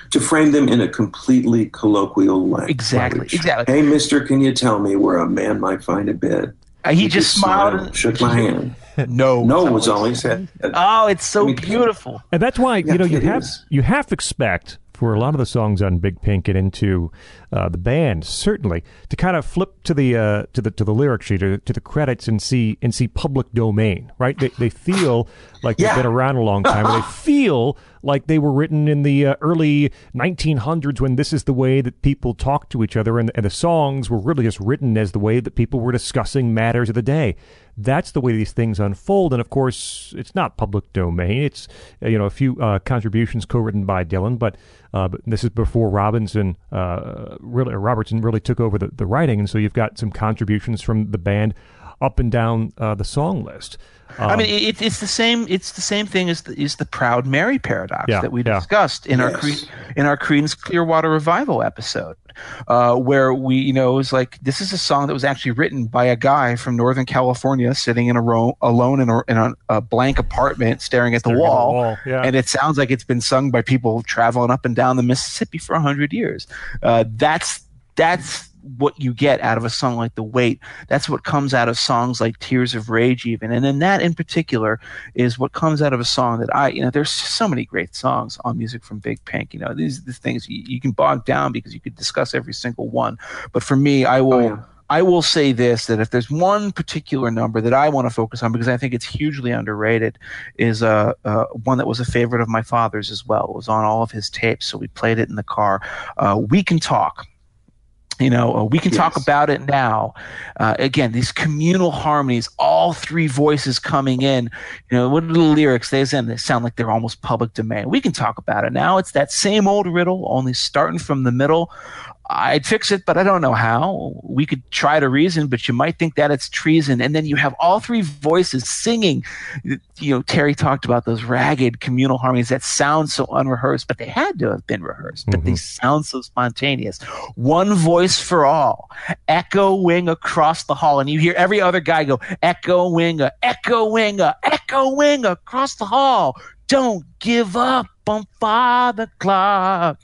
to frame them in a completely colloquial language. exactly exactly Hey, Mister, can you tell me where a man might find a bed? Uh, he, just smiled, and shook my hand. no No that was all he said. oh it's so I mean, beautiful And that's why you know you have is. you have to expect for a lot of the songs on Big Pink and into uh, the band, certainly to kind of flip to the uh, to the to the lyric sheet or to the credits and see and see public domain, right? They they feel like they've been around a long time. they feel like they were written in the uh, early 1900s when this is the way that people talked to each other, and, and the songs were really just written as the way that people were discussing matters of the day that's the way these things unfold. And of course, it's not public domain. It's uh, you know a few uh, contributions co-written by Dylan, but, uh, but this is before Robinson uh, really Robertson really took over the, the writing, and so you've got some contributions from the band up and down uh, the song list. Um, I mean, um, it, it's the same. It's the same thing as the, is the Proud Mary paradox yeah, that we yeah. discussed in yes. our Cre- in our Creedence Clearwater Revival episode, uh, where we, you know, it was like this is a song that was actually written by a guy from Northern California sitting in a row alone in a, in a, a blank apartment, staring at the staring wall, at the wall. Yeah. and it sounds like it's been sung by people traveling up and down the Mississippi for a hundred years. Uh, that's that's what you get out of a song like The Weight. That's what comes out of songs like Tears of Rage, even. And then that in particular is what comes out of a song that I, you know, there's so many great songs on music from Big Pink. You know, these the things you, you, can bog down because you could discuss every single one. But for me, I will. Oh, yeah. I will say this that if there's one particular number that I want to focus on because I think it's hugely underrated, is uh, uh, one that was a favorite of my father's as well. It was on all of his tapes, so we played it in the car. Uh, we Can Talk you know uh, we can yes. talk about it now. Uh, again these communal harmonies all three voices coming in you know what are the lyrics they they sound like they're almost public domain we can talk about it now. It's that same old riddle only starting from the middle I'd fix it, but I don't know how. We could try to reason, but you might think that it's treason. And then you have all three voices singing. You know, Terry talked about those ragged communal harmonies that sound so unrehearsed, but they had to have been rehearsed, but mm-hmm. they sound so spontaneous. One voice for all, echoing across the hall. And you hear every other guy go, echoing, echoing, echoing across the hall. Don't give up on Father Clark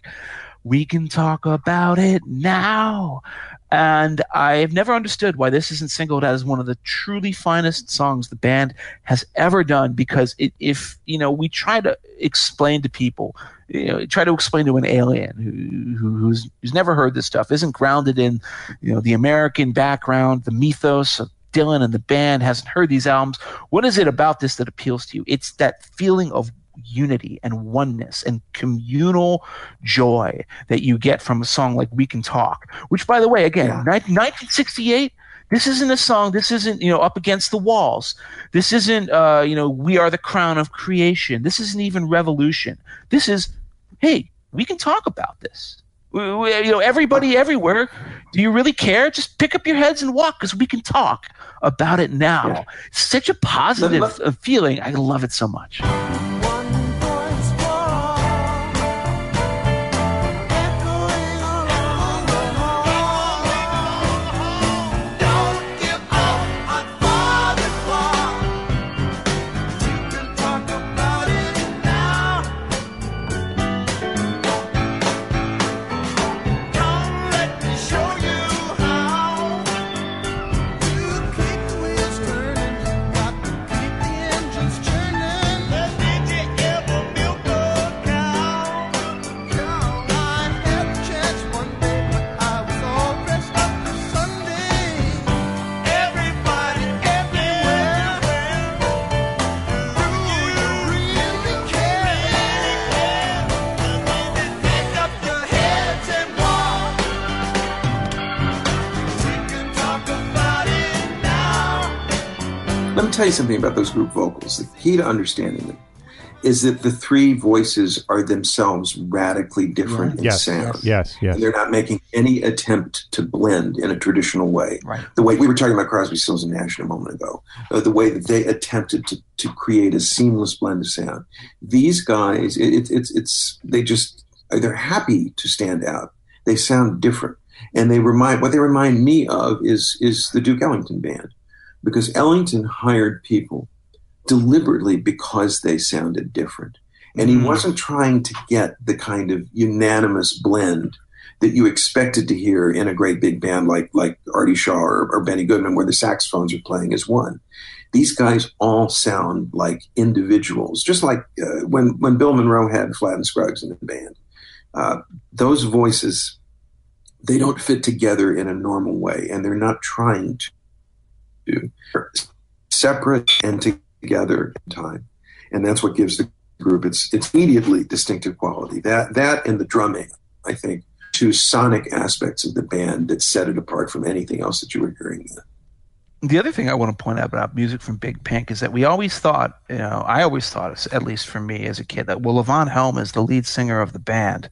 we can talk about it now. And I've never understood why this isn't singled as one of the truly finest songs the band has ever done. Because it, if you know, we try to explain to people, you know, try to explain to an alien who, who, who's who's never heard this stuff, isn't grounded in, you know, the American background, the mythos of Dylan and the band, hasn't heard these albums. What is it about this that appeals to you? It's that feeling of unity and oneness and communal joy that you get from a song like We Can Talk, which, by the way, again, yeah. 1968. This isn't a song. This isn't you know up against the walls. This isn't uh, you know we are the crown of creation. This isn't even revolution. This is hey, we can talk about this. We, we, you know everybody everywhere. Do you really care? Just pick up your heads and walk because we can talk about it now. Yeah. Such a positive feeling. I love it so much. Tell you something about those group vocals. The key to understanding them is that the three voices are themselves radically different right. in yes, sound. Yes, yes. And they're not making any attempt to blend in a traditional way. Right. The way we were talking about Crosby, Stills, and Nash a moment ago, uh, the way that they attempted to, to create a seamless blend of sound. These guys, it, it, it's it's they just they're happy to stand out. They sound different, and they remind what they remind me of is is the Duke Ellington band because Ellington hired people deliberately because they sounded different. And he mm. wasn't trying to get the kind of unanimous blend that you expected to hear in a great big band like like Artie Shaw or, or Benny Goodman, where the saxophones are playing as one. These guys all sound like individuals, just like uh, when when Bill Monroe had Flatt and Scruggs in the band. uh, those voices they don't fit together in a normal way, and they're not trying They're separate and together in time, and that's what gives the group its its immediately distinctive quality. That that and the drumming, I think, two sonic aspects of the band that set it apart from anything else that you were hearing. The other thing I want to point out about music from Big Pink is that we always thought, you know, I always thought, at least for me as a kid, that well, Levon Helm is the lead singer of the band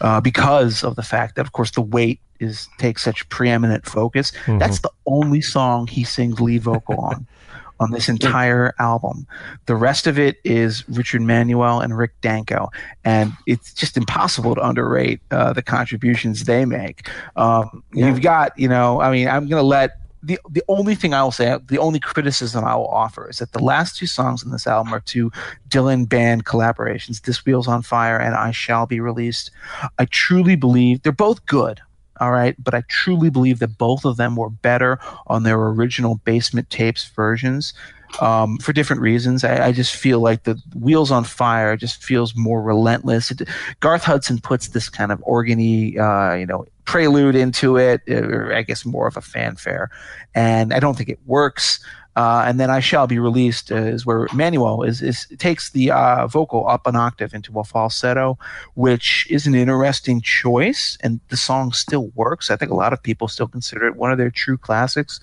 uh, because of the fact that, of course, the weight is takes such preeminent focus. Mm-hmm. That's the only song he sings lead vocal on. on this entire album. The rest of it is Richard Manuel and Rick Danko, and it's just impossible to underrate uh, the contributions they make. Um, yeah. You've got, you know, I mean, I'm going to let the the only thing I will say, the only criticism I will offer is that the last two songs in this album are two Dylan band collaborations, "This Wheel's on Fire" and "I Shall Be Released." I truly believe they're both good. All right, but I truly believe that both of them were better on their original basement tapes versions um, for different reasons. I, I, just feel like the Wheels on Fire just feels more relentless. It, Garth Hudson puts this kind of organy, uh, you know, prelude into it, or I guess more of a fanfare, and I don't think it works. Uh, and then I shall be released is where Manuel is, is takes the uh, vocal up an octave into a falsetto, which is an interesting choice, and the song still works. I think a lot of people still consider it one of their true classics,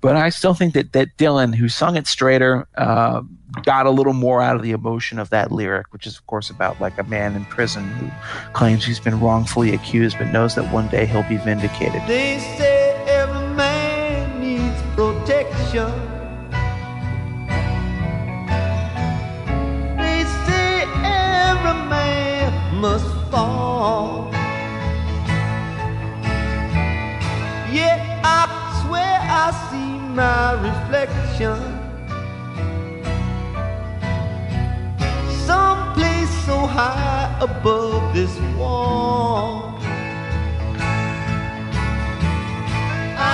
but I still think that that Dylan, who sung it straighter, uh, got a little more out of the emotion of that lyric, which is of course about like a man in prison who claims he's been wrongfully accused, but knows that one day he'll be vindicated. They say every man needs protection. They say every man must fall. Yet I swear I see my reflection. Someplace so high above this wall.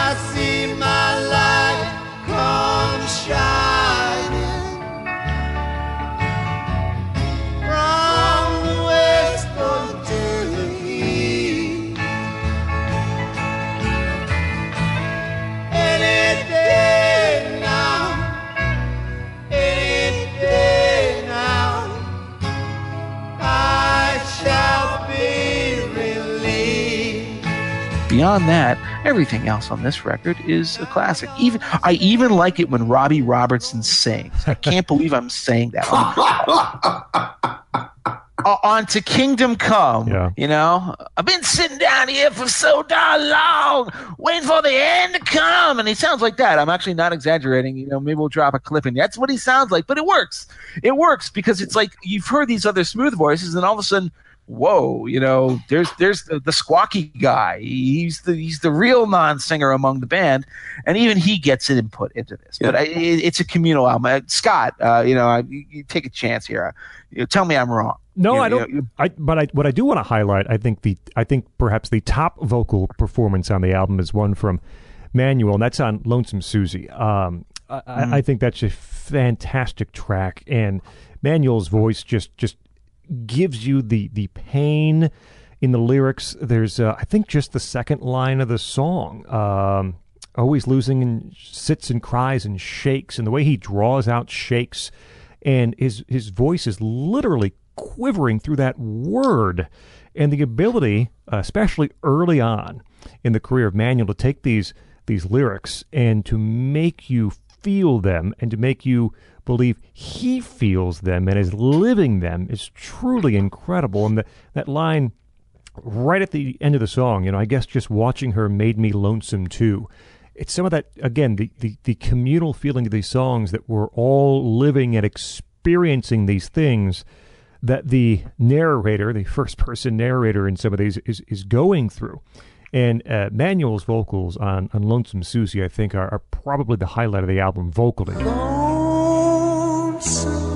I see my beyond that, everything else on this record is a classic. Even I even like it when Robbie Robertson sings. I can't believe I'm saying that. uh, on to Kingdom Come. Yeah. You know, I've been sitting down here for so darn long, waiting for the end to come. And he sounds like that. I'm actually not exaggerating. You know, maybe we'll drop a clip in. That's what he sounds like, but it works. It works because it's like you've heard these other smooth voices, and all of a sudden, whoa, you know, there's there's the, the squawky guy. He's the he's the real non singer among the band, and even he gets an input into this. Yeah. But I, it, it's a communal album. Uh, Scott, uh, you know, I, you take a chance here. You know, tell me I'm wrong. No, you I don't. You know, I, but I, what I do want to highlight, I think the I think perhaps the top vocal performance on the album is one from Manuel, and that's on Lonesome Susie. Um, I, mm-hmm. I think that's a fantastic track, and Manuel's voice just just gives you the the pain in the lyrics. There's uh, I think just the second line of the song. Um, always losing and sits and cries and shakes, and the way he draws out shakes, and his his voice is literally quivering through that word, and the ability, especially early on in the career of Manuel, to take these these lyrics and to make you feel them and to make you believe he feels them and is living them is truly incredible. And the, that line right at the end of the song, you know, I guess just watching her made me lonesome too. It's some of that, again, the, the, the communal feeling of these songs that we're all living and experiencing these things that the narrator, the first person narrator in some of these, is, is going through. And uh, Manuel's vocals on, on Lonesome Susie, I think, are, are probably the highlight of the album vocally. Lonesome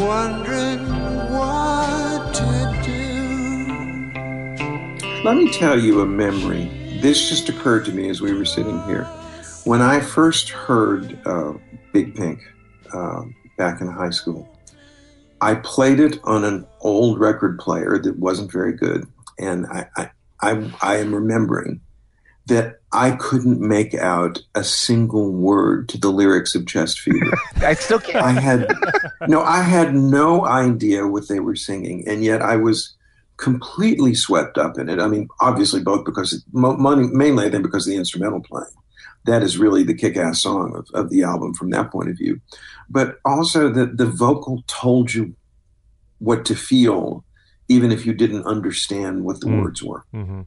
wondering what to do. Let me tell you a memory. This just occurred to me as we were sitting here. When I first heard uh, Big Pink uh, back in high school, I played it on an old record player that wasn't very good, and I, I, I, I am remembering that I couldn't make out a single word to the lyrics of Chest Fever. I still can't. I had no, I had no idea what they were singing, and yet I was completely swept up in it. I mean, obviously both because money, mainly I think because of the instrumental playing. That is really the kick-ass song of, of the album from that point of view, but also that the vocal told you what to feel, even if you didn't understand what the Mm. words were. Mm-hmm.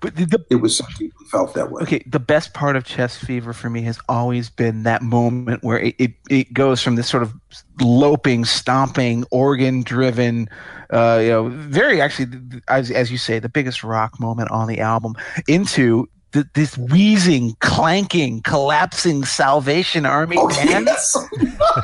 But the, the It was something you felt that way. Okay, the best part of Chest Fever for me has always been that moment where it, it, it goes from this sort of loping, stomping, organ driven, uh, you know, very actually, as, as you say, the biggest rock moment on the album into th- this wheezing, clanking, collapsing Salvation Army Oh, band. yes.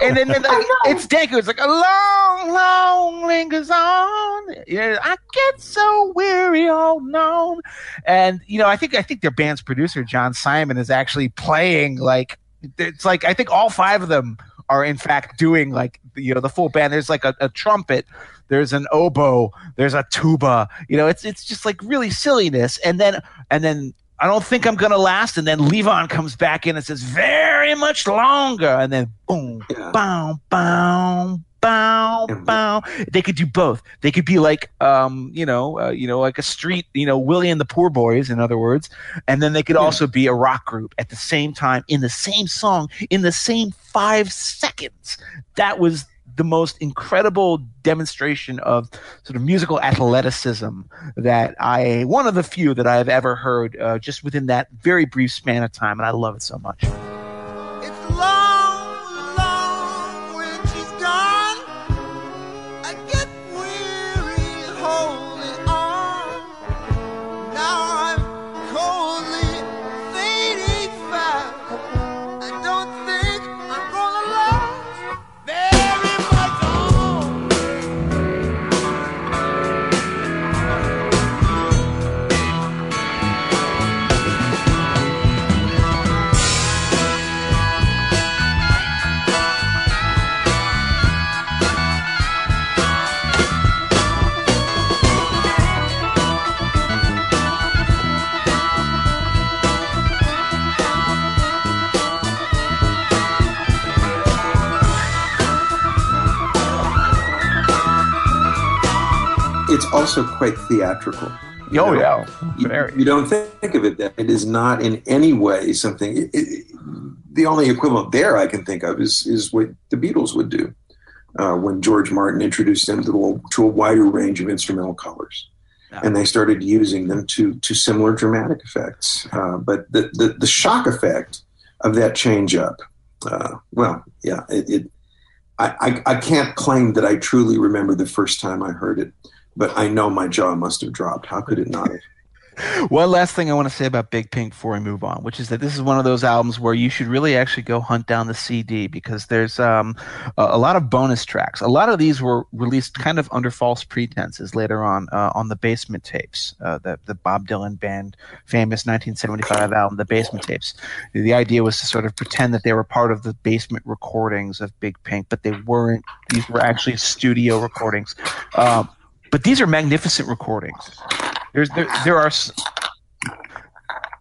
And then, then like, it's Danko. It's like a long, long lingers on. Yeah, I get so weary holding on. And you know, I think I think their band's producer John Simon is actually playing like it's like I think all five of them are in fact doing like you know the full band. There's like a, a trumpet, there's an oboe, there's a tuba. You know, it's it's just like really silliness. And then and then I don't think I'm gonna last. And then Levon comes back in and says very much longer. And then boom, Yeah. bow, Mhm. bow. They could do both. They could be like, um, you know, uh, you know, like a street, you know, Willie and the Poor Boys, in other words, and then they could Yeah. also be a rock group at the same time in the same song in the same five seconds. That was the most incredible demonstration of sort of musical athleticism that I, one of the few that I have ever heard, uh, just within that very brief span of time, and I love it so much. Also quite theatrical. you Oh know? yeah, very. you don't think of it that it is not in any way something. It, it, the only equivalent there I can think of is is what the Beatles would do uh, when George Martin introduced them to, a- to a wider range of instrumental colors, Yeah. and they started using them to to similar dramatic effects. Uh, but the, the the shock effect of that change up, uh, well, yeah, it. it I, I can't claim that I truly remember the first time I heard it, but I know my jaw must have dropped. How could it not? One last thing I want to say about Big Pink before we move on, which is that this is one of those albums where you should really actually go hunt down the CD because there's um, a, a lot of bonus tracks. A lot of these were released kind of under false pretenses later on uh, on the Basement tapes, uh, the the Bob Dylan band famous 1975 album, the Basement tapes. The idea was to sort of pretend that they were part of the basement recordings of Big Pink, but they weren't. These were actually studio recordings. Um, but these are magnificent recordings. There's there there are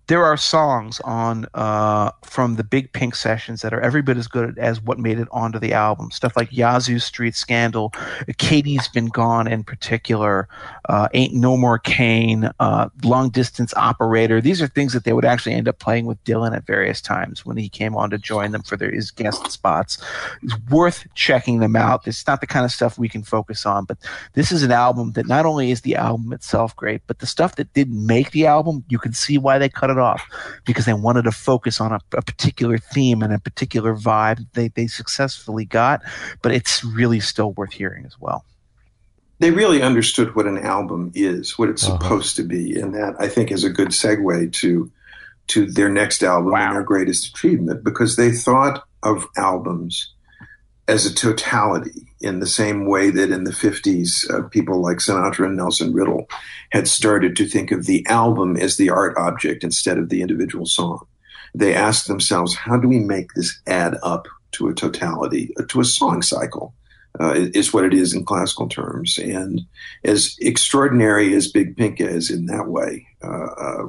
there are songs on uh, from the Big Pink sessions that are every bit as good as what made it onto the album. Stuff like Yazoo Street Scandal, Katie's Been Gone in particular, uh, Ain't No More Cane, uh, Long Distance Operator. These are things that they would actually end up playing with Dylan at various times when he came on to join them for their his guest spots. It's worth checking them out. It's not the kind of stuff we can focus on, but this is an album that not only is the album itself great, but the stuff that didn't make the album, you can see why they cut it it off because they wanted to focus on a, a particular theme and a particular vibe they, they successfully got, but it's really still worth hearing as well. They really understood what an album is, what it's uh-huh. supposed to be, and that I think is a good segue to to their next album wow. and their greatest achievement because they thought of albums as a totality in the same way that in the 50s uh, people like Sinatra and Nelson Riddle had started to think of the album as the art object instead of the individual song. They asked themselves, how do we make this add up to a totality, uh, to a song cycle? Uh, is what it is in classical terms. And as extraordinary as Big Pink is in that way, uh, uh,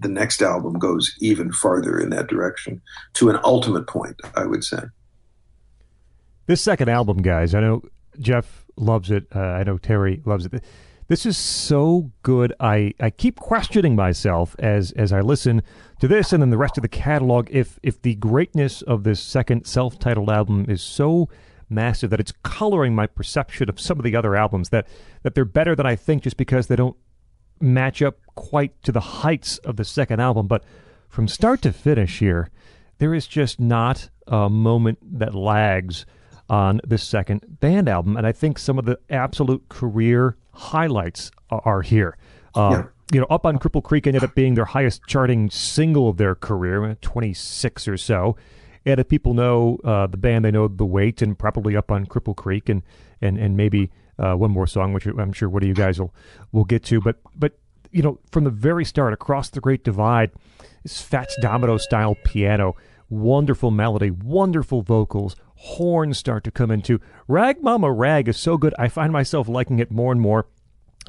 the next album goes even farther in that direction to an ultimate point, I would say. This second album, guys, I know Jeff loves it. Uh, I know Terry loves it. This is so good. I, I keep questioning myself as as I listen to this and then the rest of the catalog. If if the greatness of this second self titled album is so massive that it's coloring my perception of some of the other albums that that they're better than I think just because they don't match up quite to the heights of the second album. But from start to finish here, there is just not a moment that lags on this second band album. And I think some of the absolute career highlights are here. Uh, yeah. You know, Up on Cripple Creek ended up being their highest charting single of their career, 26 or so. And if people know uh, the band, they know The Weight and probably Up on Cripple Creek and, and, and maybe uh, one more song, which I'm sure one of you guys will, will get to. But, but, you know, from the very start, Across the Great Divide, this Fats Domino style piano, wonderful melody, wonderful vocals, horns start to come into. Rag Mama Rag is so good, I find myself liking it more and more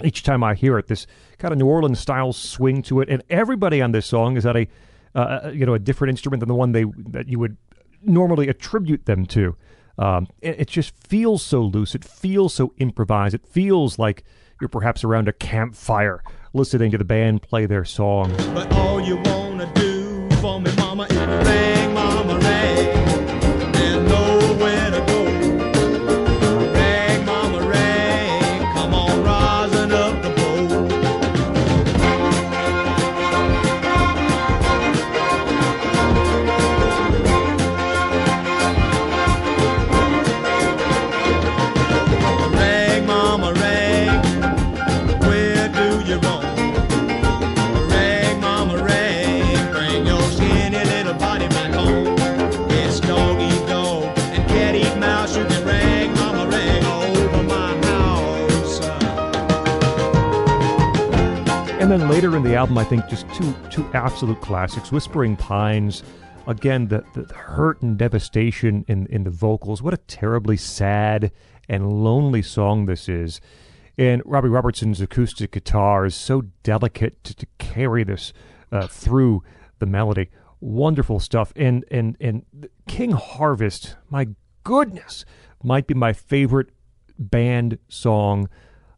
each time I hear it. This kind of New Orleans style swing to it, and everybody on this song is at a uh, uh, you know a different instrument than the one they that you would normally attribute them to. Um, it, it, just feels so loose. It feels so improvised. It feels like you're perhaps around a campfire listening to the band play their songs. But all you wanna do for me, then later in the album, I think just two two absolute classics: "Whispering Pines." Again, the, the hurt and devastation in in the vocals. What a terribly sad and lonely song this is. And Robbie Robertson's acoustic guitar is so delicate to, to carry this uh, through the melody. Wonderful stuff. And and and King Harvest, my goodness, might be my favorite band song.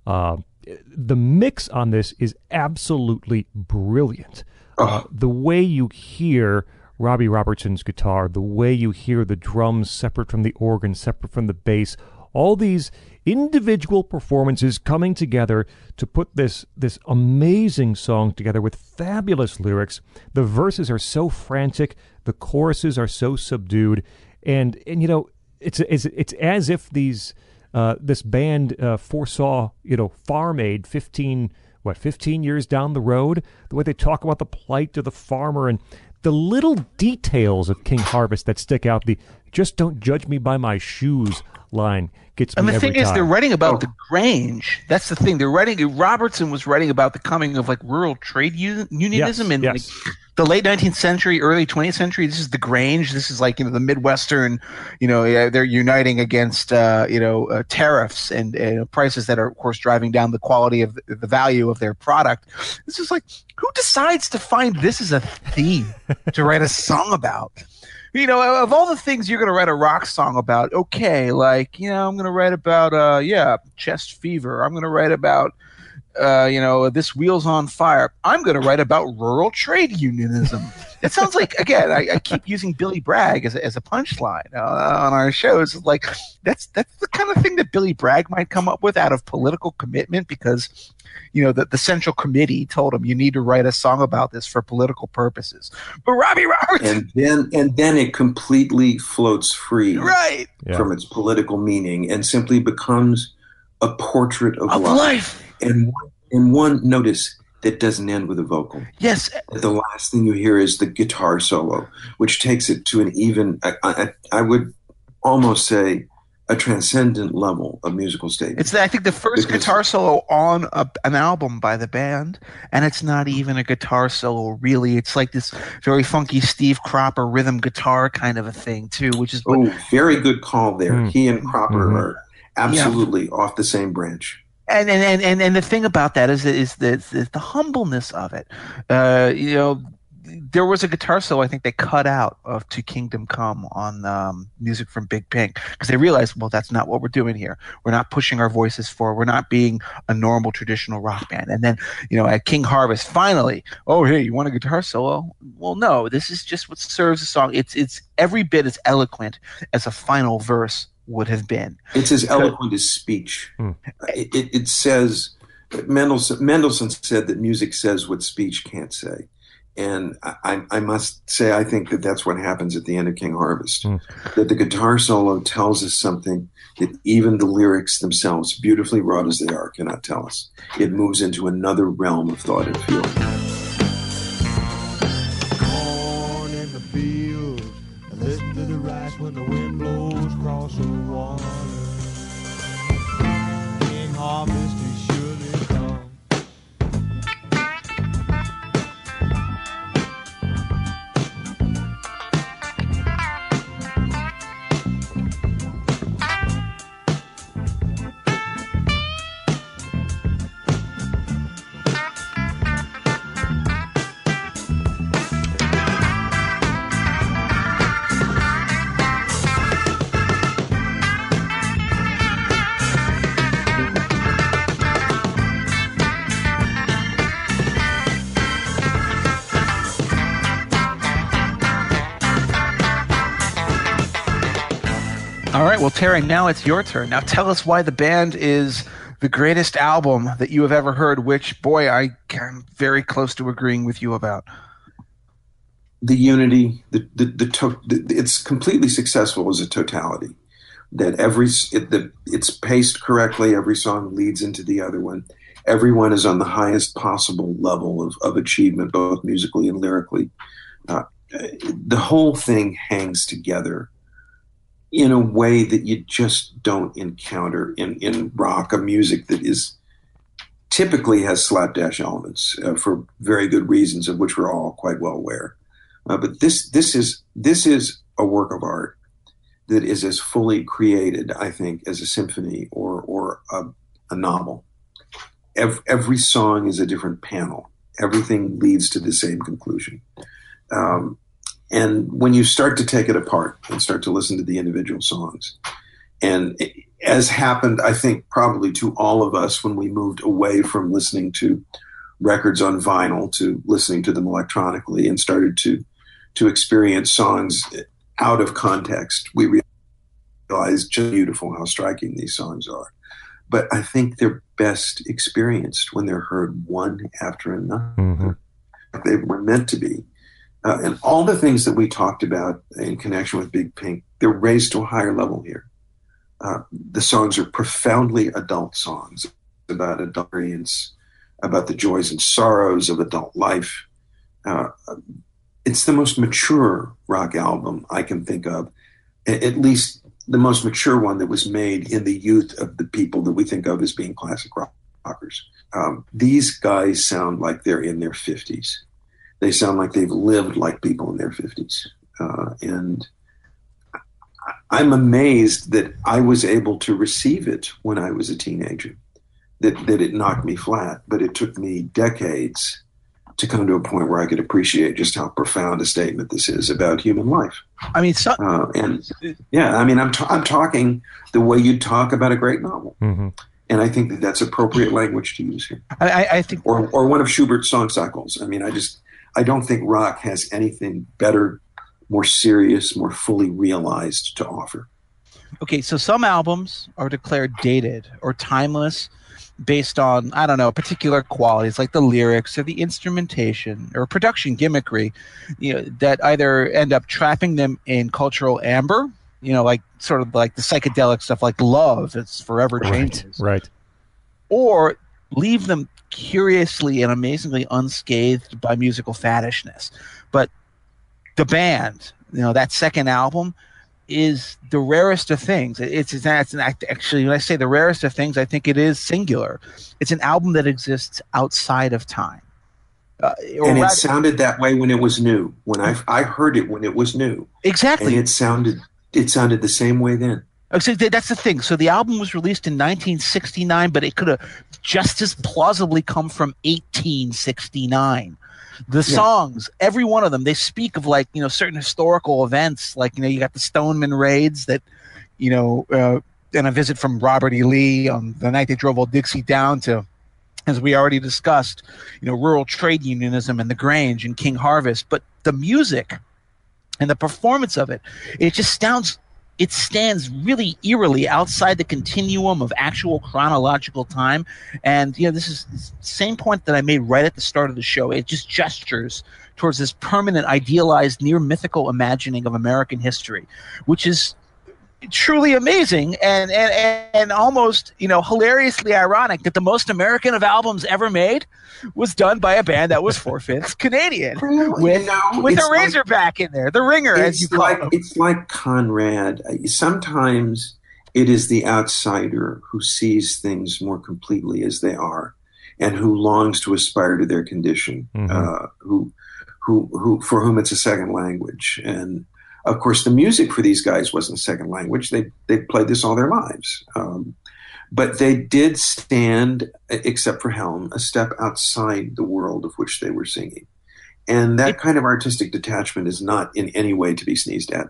Uh, the mix on this is absolutely brilliant. Uh, the way you hear Robbie Robertson's guitar, the way you hear the drums separate from the organ, separate from the bass, all these individual performances coming together to put this this amazing song together with fabulous lyrics. The verses are so frantic, the choruses are so subdued, and and you know it's it's it's as if these uh, this band uh, foresaw, you know, Farm Aid 15, what, 15 years down the road, the way they talk about the plight of the farmer and the little details of King Harvest that stick out. The just don't judge me by my shoes line gets me. And the thing time. is, they're writing about oh. the Grange. That's the thing. They're writing. Robertson was writing about the coming of like rural trade unionism yes, and yes. like the late 19th century, early 20th century. This is the Grange. This is like you know the Midwestern. You know they're uniting against uh, you know uh, tariffs and uh, prices that are of course driving down the quality of the, the value of their product. This is like who decides to find this as a theme to write a song about? You know, of all the things you're going to write a rock song about, okay, like, you know, I'm going to write about, uh, yeah, chest fever. I'm going to write about, uh, you know, this wheel's on fire. I'm going to write about rural trade unionism. it sounds like again. I, I keep using Billy Bragg as a, as a punchline uh, on our shows. Like that's that's the kind of thing that Billy Bragg might come up with out of political commitment because you know the, the central committee told him you need to write a song about this for political purposes. But Robbie Robertson, and then and then it completely floats free right Yeah. from its political meaning and simply becomes a portrait of, of life. life. And one, and one notice that doesn't end with a vocal. Yes, the last thing you hear is the guitar solo, which takes it to an even, I, I, I would almost say, a transcendent level of musical statement. It's the, I think the first Because- guitar solo on a, an album by the band, and it's not even a guitar solo really. It's like this very funky Steve Cropper rhythm guitar kind of a thing too, which is what, oh, very good call there. Hmm. He and Cropper Mhm. are absolutely off the same branch. and, and and and and the thing about that is is the is the humbleness of it. Uh, you know, there was a guitar solo I think they cut out of "To Kingdom Come" on um, music from Big Pink because they realized, well, that's not what we're doing here. We're not pushing our voices forward. We're not being a normal traditional rock band. And then, you know, at King Harvest, finally, oh hey, you want a guitar solo? Well, no, this is just what serves the song. It's it's every bit as eloquent as a final verse would have been. It's as eloquent as speech. Hmm. It, it, it says, Mendelssohn, Mendelssohn said that music says what speech can't say. And I, I must say, I think that that's what happens at the end of King Harvest. Hmm. That the guitar solo tells us something that even the lyrics themselves, beautifully wrought as they are, cannot tell us. It moves into another realm of thought and feel. Terry, now it's your turn. Now tell us why the band is the greatest album that you have ever heard, which, boy, I am very close to agreeing with you about. the unity, the the, the, to, the it's completely successful as a totality. That every it, the, it's paced correctly. Every song leads into the other one. Everyone is on the highest possible level of, of achievement, both musically and lyrically. Uh, the whole thing hangs together in a way that you just don't encounter in, in rock, a music that is typically has slapdash elements uh, for very good reasons, of which we're all quite well aware. Uh, but this this is this is a work of art that is as fully created, I think, as a symphony or or a, a novel. Every, every song is a different panel. Everything leads to the same conclusion. Um, and when you start to take it apart and start to listen to the individual songs, and it, as happened, I think probably to all of us when we moved away from listening to records on vinyl to listening to them electronically and started to to experience songs out of context, we realized just beautiful how striking these songs are. But I think they're best experienced when they're heard one after another. Mhm. They were meant to be. Uh, and all the things that we talked about in connection with Big Pink, they're raised to a higher level here. Uh, the songs are profoundly adult songs about adult experience, about the joys and sorrows of adult life. Uh, it's the most mature rock album I can think of, at least the most mature one that was made in the youth of the people that we think of as being classic rock- rockers. Um, these guys sound like they're in their 50s. They sound like they've lived like people in their 50s. Uh, and I'm amazed that I was able to receive it when I was a teenager, that, that it knocked me flat. But it took me decades to come to a point where I could appreciate just how profound a statement this is about human life. I mean, so, Uh, and yeah, I mean, I'm, t- I'm talking the way you talk about a great novel. Mhm. And I think that that's appropriate language to use here. I, I- I think Or, or one of Schubert's song cycles. I mean, I just, I don't think rock has anything better, more serious, more fully realized to offer. Okay, so some albums are declared dated or timeless based on I don't know particular qualities like the lyrics or the instrumentation or production gimmickry, you know, that either end up trapping them in cultural amber, you know, like sort of like the psychedelic stuff like Love, it's forever changes, Right. right. or leave them curiously and amazingly unscathed by musical faddishness. But the band, you know, that second album is the rarest of things. It's, it's, it's an act, actually, when I say the rarest of things, I think it is singular. It's an album that exists outside of time. Uh, and it sounded that way when it was new. When I I heard it when it was new, exactly, and it sounded it sounded the same way then. So that's the thing. So the album was released in 1969, but it could have just as plausibly come from 1869 the songs every one of them they speak of like you know certain historical events like you know you got the stoneman raids that you know uh, and a visit from robert e. Lee on the night they drove old dixie down to as we already discussed you know rural trade unionism and the grange and king harvest. But the music and the performance of it it just sounds it stands really eerily outside the continuum of actual chronological time. And you know, this is the same point that I made right at the start of the show. It just gestures towards this permanent, idealized, near mythical imagining of American history, which is truly amazing and, and and almost you know hilariously ironic that the most American of albums ever made was done by a band that was four fifths Canadian with you know, with a Razorback like, in there, the Ringer as you call like, them. It's like Conrad. Sometimes it is the outsider who sees things more completely as they are, and who longs to aspire to their condition. Mm-hmm. Uh, who who who for whom it's a second language and of course, the music for these guys wasn't second language. They they played this all their lives. Um, but they did stand, except for Helm, a step outside the world of which they were singing. And that kind of artistic detachment is not in any way to be sneezed at.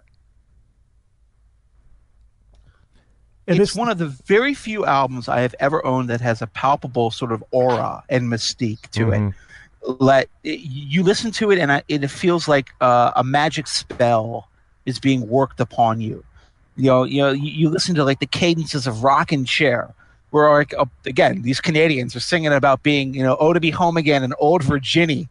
And it's one of the very few albums I have ever owned that has a palpable sort of aura and mystique to mm-hmm. it. Let you listen to it, and I, it feels like uh, a magic spell is being worked upon you. You know, you know, you, you listen to like the cadences of Rockin' Chair, where like uh, again these Canadians are singing about being you know oh to be home again in old Virginia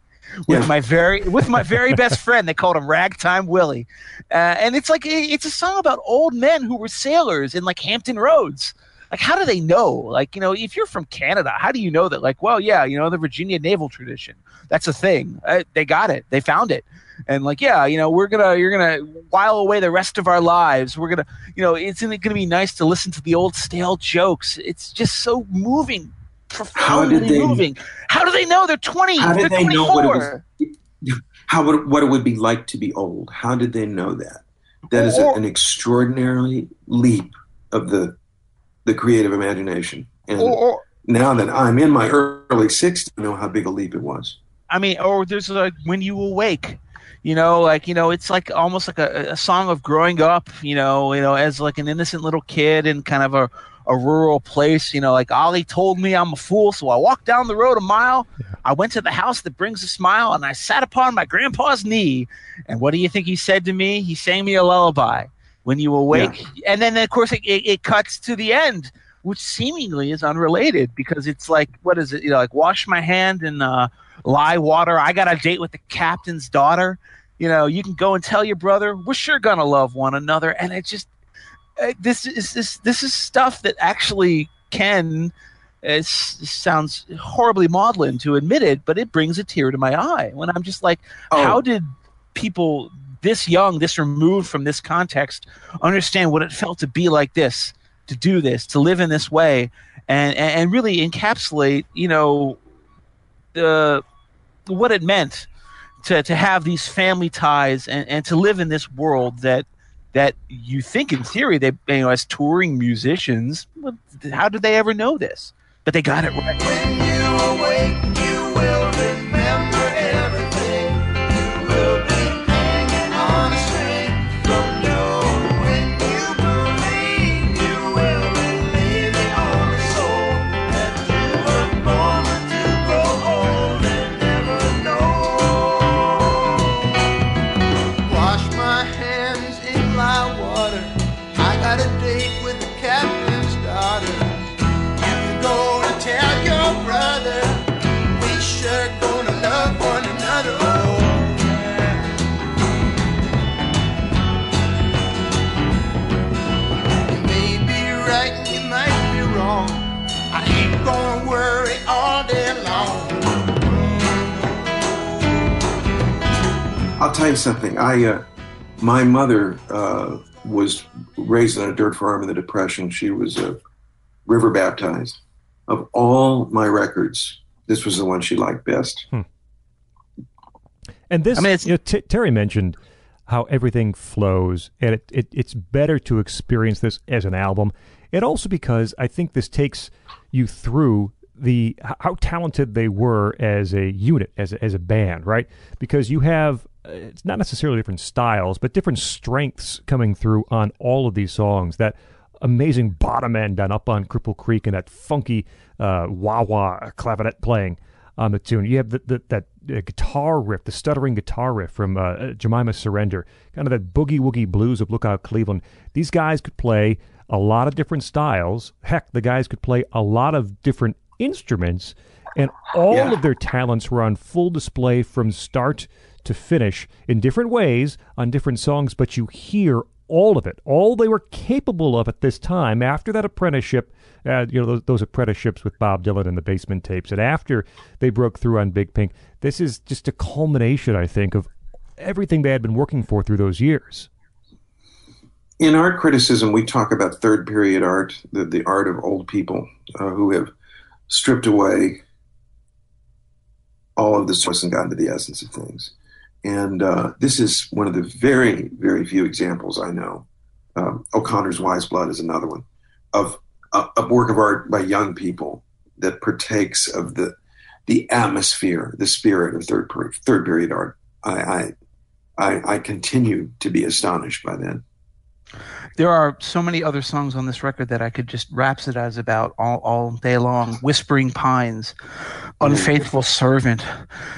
with yeah. my very with my very best friend. They called him Ragtime Willie, uh, and it's like it's a song about old men who were sailors in like Hampton Roads. Like, how do they know? Like, you know, if you're from Canada, how do you know that? Like, well, yeah, you know, the Virginia naval tradition. That's a thing. Uh, they got it. They found it and like yeah you know we're gonna you're gonna while away the rest of our lives we're gonna you know isn't it gonna be nice to listen to the old stale jokes? It's just so moving profoundly how they, moving. How do they know? They're 20 how did they 24. know what it was how would, what it would be like to be old? How did they know that? That is or, an extraordinary leap of the the creative imagination. And or, or, now that i'm in my early 60s i know how big a leap it was. I mean, or there's like when you awake, you know like you know it's like almost like a, a song of growing up you know you know as like an innocent little kid in kind of a, a rural place you know like ollie told me i'm a fool so i walked down the road a mile. Yeah. i went to the house that brings a smile and i sat upon my grandpa's knee. And what do you think he said to me? He sang me a lullaby. When you awake yeah. and then of course it, it, it cuts to the end which seemingly is unrelated because it's like what is it? You know like wash my hand in uh, lye water. I got a date with the captain's daughter you know you can go and tell your brother we're sure gonna love one another and it just uh, this is this this is stuff that actually can it sounds horribly maudlin to admit it but it brings a tear to my eye when i'm just like oh. how did people this young this removed from this context understand what it felt to be like this to do this, to live in this way, and and really encapsulate, you know, the what it meant to to have these family ties and, and to live in this world that that you think in theory they you know as touring musicians how did they ever know this? But they got it right I'll tell you something. I, uh, my mother uh, was raised on a dirt farm in the Depression. She was uh, river baptized. Of all my records, this was the one she liked best. And this, I mean, you know, T- Terry mentioned how everything flows, and it, it, it's better to experience this as an album. And also because I think this takes you through the how talented they were as a unit, as a, as a band, right? Because you have it's not necessarily different styles, but different strengths coming through on all of these songs. That amazing bottom end on Up on Cripple Creek and that funky uh, wah wah clavinet playing on the tune. You have the, the, that uh, guitar riff, the stuttering guitar riff from uh, uh, Jemima Surrender, kind of that boogie woogie blues of Lookout Cleveland. These guys could play a lot of different styles. Heck, the guys could play a lot of different instruments, and all Yeah. of their talents were on full display from start to finish in different ways on different songs, but you hear all of it, all they were capable of at this time after that apprenticeship, uh, you know, those, those apprenticeships with Bob Dylan and the basement tapes, and after they broke through on Big Pink. This is just a culmination, I think, of everything they had been working for through those years. In art criticism, we talk about third period art, the, the art of old people uh, who have stripped away all of the source and gotten to the essence of things. And uh, this is one of the very, very few examples I know. Um, O'Connor's Wise Blood is another one of a, a work of art by young people that partakes of the the atmosphere, the spirit of third period, third period art. I, I I I continue to be astonished by that. There are so many other songs on this record that I could just rhapsodize about all, all day long. Whispering Pines, Unfaithful Servant.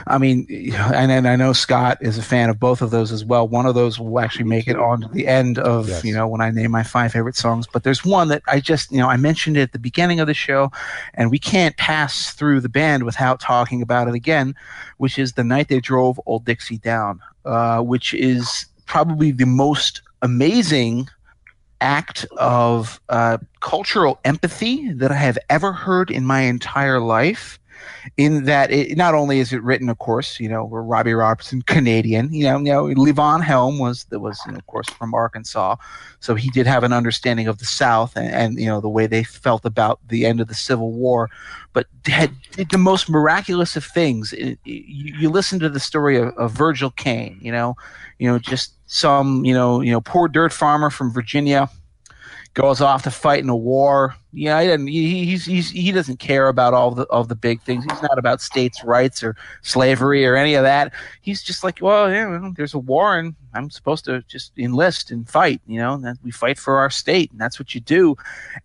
I mean, and, and I know Scott is a fan of both of those as well. One of those will actually make it on to the end of, Yes. you know, when I name my five favorite songs. But there's one that I just, you know, I mentioned it at the beginning of the show, and we can't pass through the band without talking about it again, which is The Night They Drove Old Dixie Down, uh, which is probably the most amazing act of uh, cultural empathy that I have ever heard in my entire life. In that, it, not only is it written, of course, you know, we're Robbie Robertson, Canadian. You know, you know, Levon Helm was that was, you know, of course, from Arkansas, so he did have an understanding of the South and, and you know the way they felt about the end of the Civil War, but had did the most miraculous of things. It- it- you, you listen to the story of, of Virgil Caine, you know, you know, just some, you know, you know, poor dirt farmer from Virginia goes off to fight in a war. Yeah, he doesn't. He, he's, he's he doesn't care about all the of the big things. He's not about states' rights or slavery or any of that. He's just like, well, yeah, well, there's a war, and I'm supposed to just enlist and fight. You know, and we fight for our state, and that's what you do.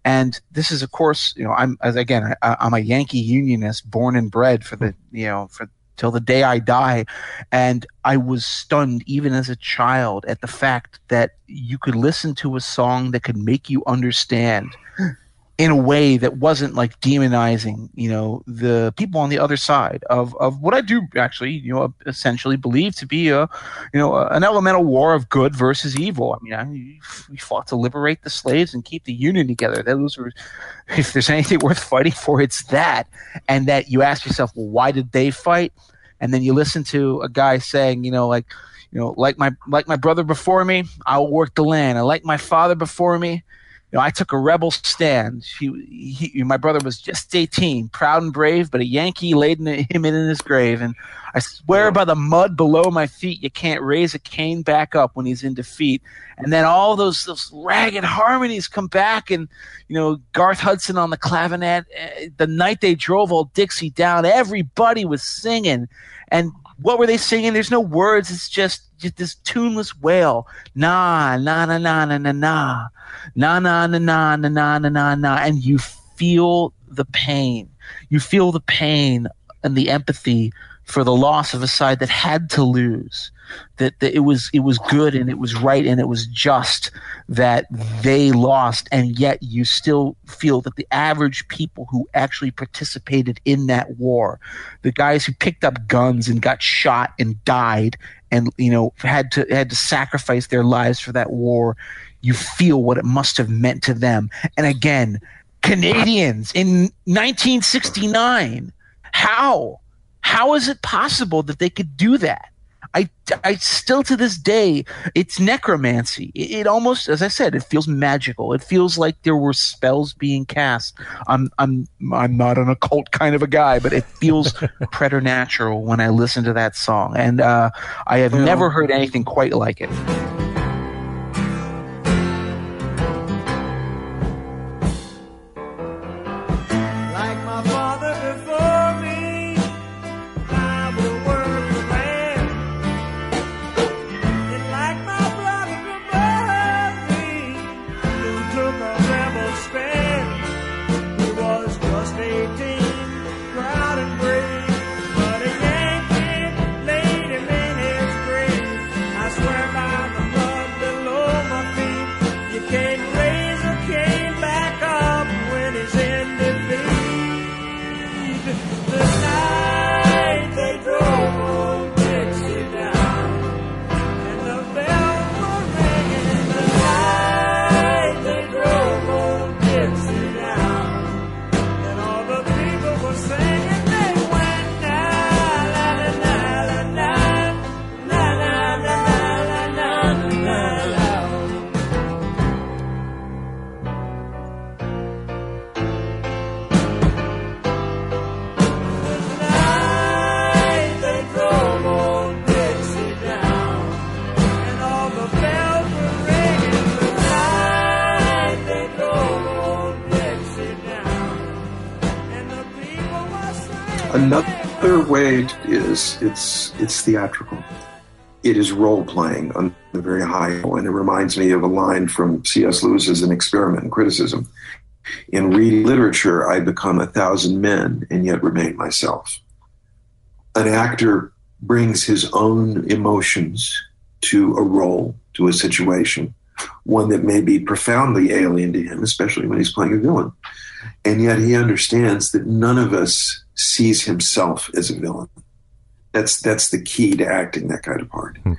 And this is, of course, you know, I'm as again, I, I'm a Yankee Unionist, born and bred for the, you know, for till the day I die. And I was stunned, even as a child, at the fact that you could listen to a song that could make you understand in a way that wasn't like demonizing, you know, the people on the other side of, of what I do actually, you know, essentially believe to be a, you know, an elemental war of good versus evil. I mean, I, we fought to liberate the slaves and keep the union together. Those were, if there's anything worth fighting for, it's that. And that you ask yourself, well, why did they fight? And then you listen to a guy saying, you know, like, you know, like my like my brother before me, I will work the land. I like my father before me, know, I took a rebel stand. He, he, my brother was just 18, proud and brave, but a Yankee laid in, him in his grave. And I swear by the mud below my feet, you can't raise a Caine back up when he's in defeat. And then all those, those ragged harmonies come back, and you know Garth Hudson on the clavinet. eh, The night they drove old Dixie down, everybody was singing. And what were they singing? There's no words. It's just, just this tuneless wail. Na na na na na na na na na na na na na na na na and you feel the pain you feel the pain and the empathy for the loss of a side that had to lose that, that it was it was good and it was right and it was just that they lost. And yet you still feel that the average people who actually participated in that war the guys who picked up guns and got shot and died and you know had to had to sacrifice their lives for that war you feel what it must have meant to them. And again Canadians in 1969 how? How is it possible that they could do that I, I still to this day, it's necromancy. It, it, almost, as I said, it feels magical. It feels like there were spells being cast. I'm, I'm, I'm not an occult kind of a guy, but it feels preternatural when I listen to that song. And uh, I have yeah. never heard anything quite like it. Another way is it's it's theatrical. It is role playing on the very high and it reminds me of a line from C.S. Lewis's An Experiment in Criticism. In reading literature, I become a thousand men and yet remain myself. An actor brings his own emotions to a role, to a situation, one that may be profoundly alien to him, especially when he's playing a villain. And yet he understands that none of us sees himself as a villain. That's that's the key to acting that kind of part. Hmm.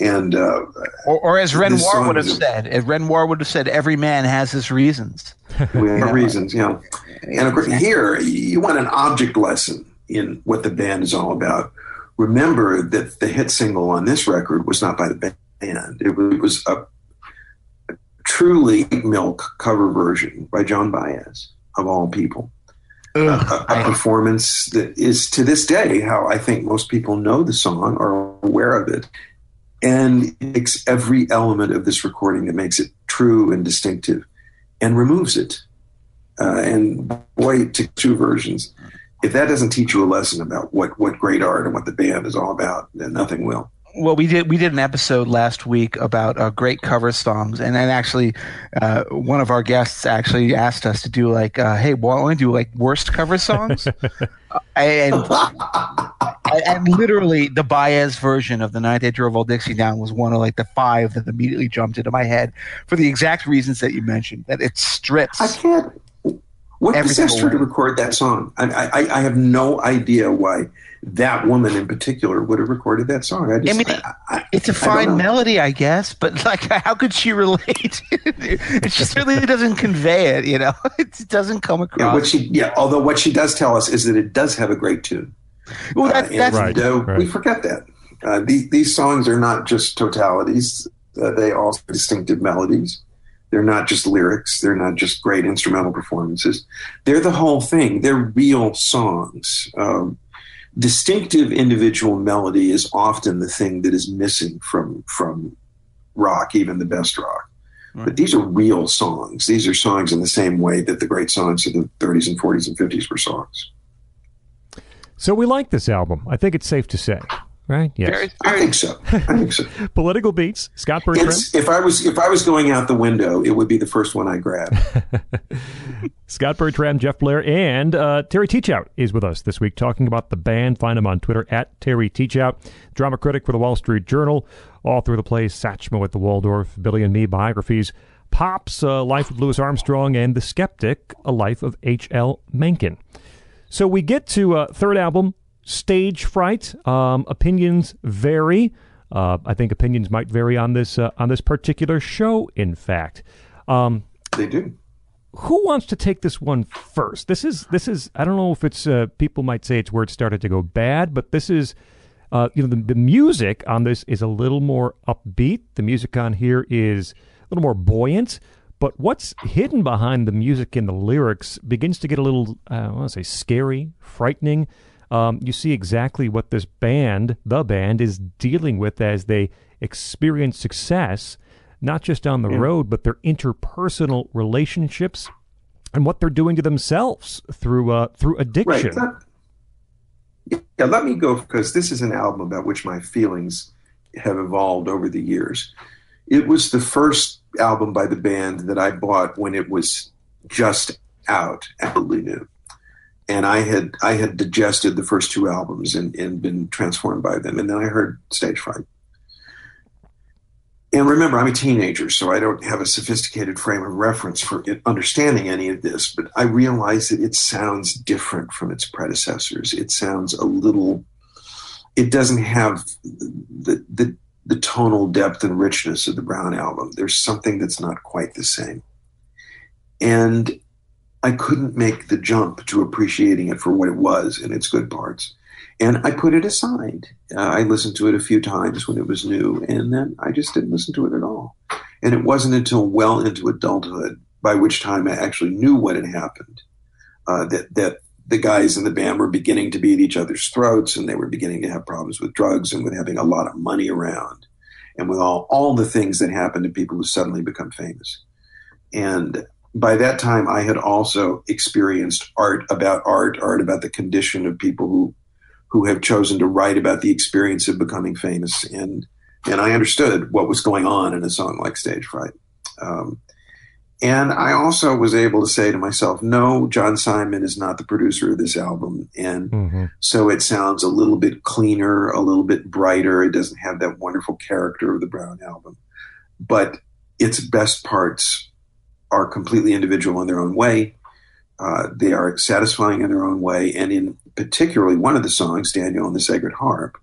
And uh, or, or, as Renoir would have said, as Renoir would have said, every man has his reasons. We have reasons, you know. And of course, here you want an object lesson in what the band is all about. Remember that the hit single on this record was not by the band; it was a truly milk cover version by Joan Baez, of all people. Ugh, a, a performance that is to this day how I think most people know the song or aware of it. And it takes every element of this recording that makes it true and distinctive and removes it. Uh, and boy, it took two versions. If that doesn't teach you a lesson about what, what great art and what the band is all about, then nothing will well, we did we did an episode last week about uh, great cover songs, and then actually, uh, one of our guests actually asked us to do like, uh, "Hey, why don't we do like worst cover songs?" and and literally, the Baez version of the night they drove old Dixie down was one of like the five that immediately jumped into my head for the exact reasons that you mentioned. That it strips. I can't. What possessed her to record that song? I, I, I have no idea why that woman in particular would have recorded that song. I, just, I mean, I, I, it's a fine melody, I guess, but like, how could she relate? it just really doesn't convey it, you know. It doesn't come across. Yeah, what she, yeah. Although what she does tell us is that it does have a great tune. Well, that, uh, that's right, uh, right, We forget that uh, these, these songs are not just totalities; uh, they are also distinctive melodies. They're not just lyrics. They're not just great instrumental performances. They're the whole thing. They're real songs. Um, distinctive individual melody is often the thing that is missing from from rock, even the best rock. Right. But these are real songs. These are songs in the same way that the great songs of the 30s and 40s and 50s were songs. So we like this album. I think it's safe to say. Right? Yes. Very, I think so. I think so. Political beats. Scott Bertram. It's, if I was if I was going out the window, it would be the first one I grab. Scott Bertram, Jeff Blair, and uh, Terry Teachout is with us this week talking about the band. Find him on Twitter at Terry Teachout, drama critic for the Wall Street Journal, author of the plays Satchmo at the Waldorf, Billy and Me biographies, Pops, uh, Life of Louis Armstrong, and The Skeptic, A Life of H.L. Mencken. So we get to uh, third album, Stage Fright. Um, opinions vary. Uh, I think opinions might vary on this uh, on this particular show. In fact, um, they do. who wants to take this one first? This is this is I don't know if it's uh, people might say it's where it started to go bad, but this is uh, you know the, the music on this is a little more upbeat. The music on here is a little more buoyant. But what's hidden behind the music and the lyrics begins to get a little, uh, I want to say, scary, frightening. Um, you see exactly what this band, the band, is dealing with as they experience success, not just on the road, but their interpersonal relationships and what they're doing to themselves through uh, through addiction. Right. Let, yeah, let me go because this is an album about which my feelings have evolved over the years. It was the first album by the band that I bought when it was just out, absolutely new. And I had I had digested the first two albums and, and been transformed by them. And then I heard Stage Fright. And remember, I'm a teenager, so I don't have a sophisticated frame of reference for understanding any of this. But I realize that it sounds different from its predecessors. It sounds a little. It doesn't have the the the tonal depth and richness of the Brown album. There's something that's not quite the same. And I couldn't make the jump to appreciating it for what it was and its good parts. And I put it aside. Uh, I listened to it a few times when it was new, and then I just didn't listen to it at all. And it wasn't until well into adulthood, by which time I actually knew what had happened, uh, that that the guys in the band were beginning to be at each other's throats, and they were beginning to have problems with drugs and with having a lot of money around, and with all all the things that happen to people who suddenly become famous. And by that time, I had also experienced art about art, art about the condition of people who who have chosen to write about the experience of becoming famous, and and I understood what was going on in a song like Stage Fright. Um, and I also was able to say to myself, no, John Simon is not the producer of this album. And Mhm. so it sounds a little bit cleaner, a little bit brighter. It doesn't have that wonderful character of the Brown album. But its best parts are completely individual in their own way. Uh, they are satisfying in their own way. And in particularly one of the songs, Daniel and the Sacred Harp,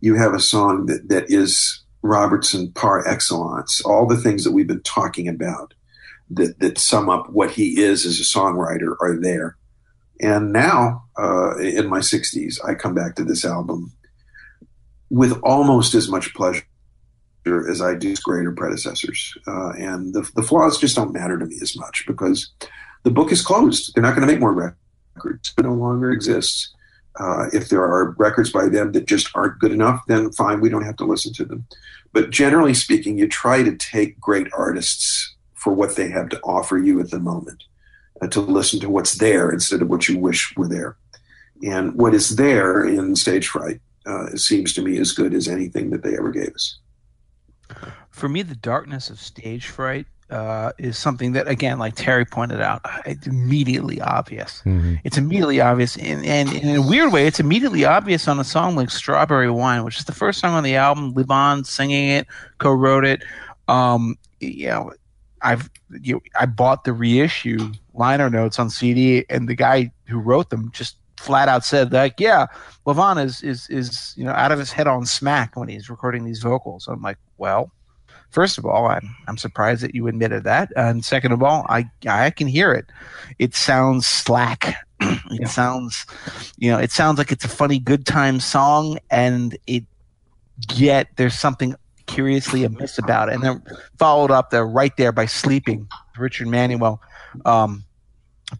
you have a song that, that is Robertson par excellence. All the things that we've been talking about that, that sum up what he is as a songwriter are there. And now, uh, in my 60s, I come back to this album with almost as much pleasure as I do greater predecessors. Uh, and the, the flaws just don't matter to me as much because the book is closed. They're not going to make more records. It no longer exists. Uh, if there are records by them that just aren't good enough, then fine, we don't have to listen to them. But generally speaking, you try to take great artists for what they have to offer you at the moment, uh, to listen to what's there instead of what you wish were there. And what is there in Stage Fright uh, seems to me as good as anything that they ever gave us. For me, the darkness of stage fright uh, is something that, again, like Terry pointed out, it's immediately obvious. Mhm. It's immediately obvious, and, and in a weird way, it's immediately obvious on a song like "Strawberry Wine," which is the first song on the album. Levon singing it, co-wrote it. Um, you know, I've you I bought the reissue liner notes on CD, and the guy who wrote them just flat out said like, "Yeah, Levon is is is you know out of his head on smack when he's recording these vocals." I'm like, well. First of all, I'm I'm surprised that you admitted that, and second of all, I I can hear it. It sounds slack. it sounds, you know, it sounds like it's a funny good time song, and it yet there's something curiously amiss about it. And then followed up there right there by "Sleeping," Richard Manuel. Um,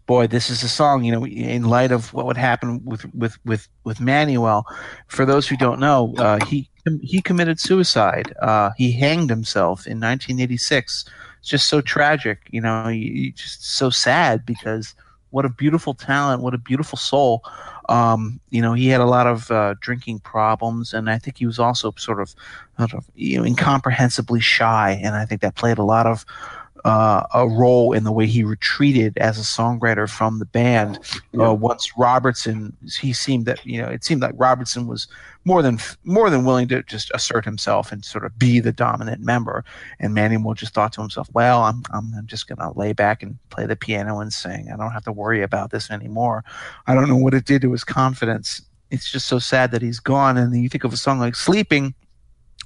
boy, this is a song. You know, in light of what would happen with with with with Manuel. For those who don't know, uh, he he committed suicide. Uh, he hanged himself in 1986. It's just so tragic. You know, you, just so sad because what a beautiful talent, what a beautiful soul. Um, you know, he had a lot of uh, drinking problems, and I think he was also sort of, sort of you know, incomprehensibly shy, and I think that played a lot of uh, a role in the way he retreated as a songwriter from the band. Uh, once Robertson, he seemed that you know it seemed like Robertson was more than more than willing to just assert himself and sort of be the dominant member. And Manuel just thought to himself, "Well, I'm I'm, I'm just gonna lay back and play the piano and sing. I don't have to worry about this anymore." I don't know what it did to his confidence. It's just so sad that he's gone. And then you think of a song like "Sleeping."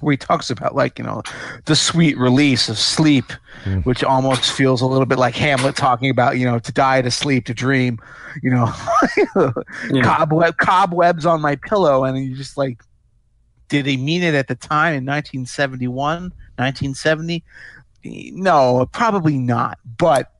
Where he talks about like you know the sweet release of sleep Mm. which almost feels a little bit like hamlet talking about you know to die to sleep to dream you know Yeah. cobweb cobwebs on my pillow and you just like did he mean it at the time in 1971 1970 no probably not but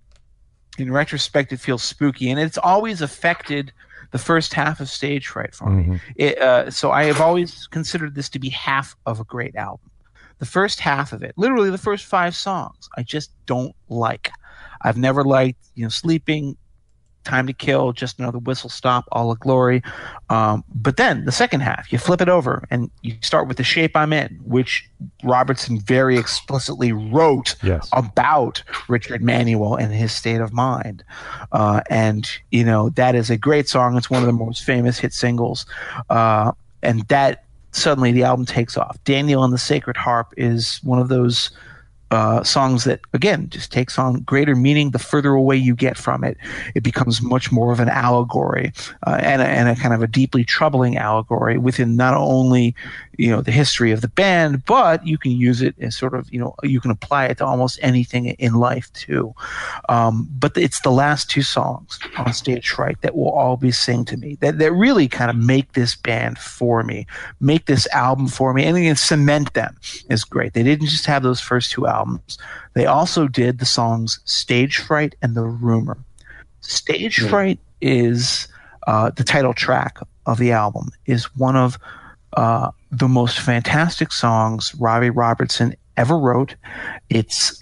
in retrospect it feels spooky and it's always affected the first half of stage fright for me Mhm. it, uh, so I have always considered this to be half of a great album. The first half of it, literally the first five songs, I just don't like. I've never liked, you know, Sleeping, Time to Kill, Just Another Whistle Stop, All La Glory. Um, but then the second half, you flip it over and you start with The Shape I'm In, which Robertson very explicitly wrote Yes. about Richard Manuel and his state of mind. Uh, and, you know, that is a great song. It's one of the most famous hit singles. Uh, and that suddenly the album takes off. Daniel and the Sacred Harp is one of those uh, songs that, again, just takes on greater meaning the further away you get from it. It becomes much more of an allegory uh, and, a, and a kind of a deeply troubling allegory within not only you know the history of the band but you can use it as sort of you know you can apply it to almost anything in life too um, but it's the last two songs on stage fright that will all be sing to me that, that really kind of make this band for me make this album for me and again cement them is great they didn't just have those first two albums they also did the songs stage fright and the rumor. Stage fright is uh, the title track of the album is one of uh, the most fantastic songs Robbie Robertson ever wrote. It's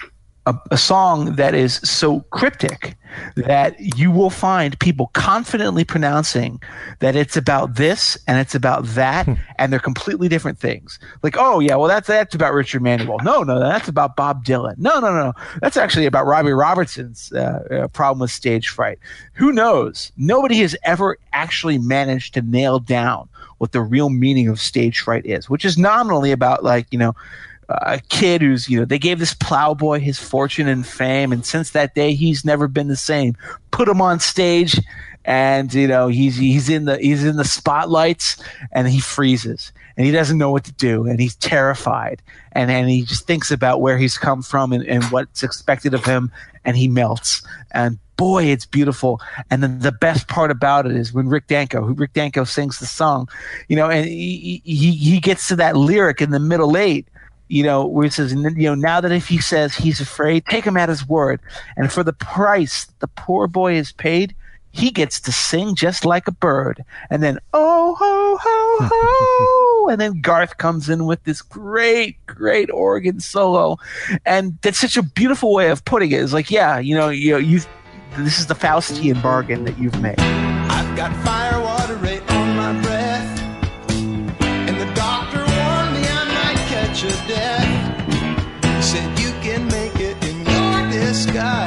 a, a song that is so cryptic that you will find people confidently pronouncing that it's about this and it's about that, and they're completely different things. Like, oh yeah, well that's that's about Richard Manuel. No, no, that's about Bob Dylan. No, no, no, no. that's actually about Robbie Robertson's uh, uh, problem with stage fright. Who knows? Nobody has ever actually managed to nail down what the real meaning of stage fright is, which is nominally about like you know a kid who's you know they gave this plowboy his fortune and fame, and since that day he's never been the same. Put him on stage, and you know he's he's in the he's in the spotlights, and he freezes, and he doesn't know what to do, and he's terrified, and and he just thinks about where he's come from and, and what's expected of him, and he melts, and boy, it's beautiful. And then the best part about it is when Rick Danko, who Rick Danko sings the song, you know, and he, he, he gets to that lyric in the middle eight, you know, where he says, you know, now that if he says he's afraid, take him at his word. And for the price the poor boy is paid, he gets to sing just like a bird. And then, oh, ho, ho, ho. and then Garth comes in with this great, great organ solo. And that's such a beautiful way of putting it. It's like, yeah, you know, you know, you this is the Faustian bargain that you've made. I've got fire your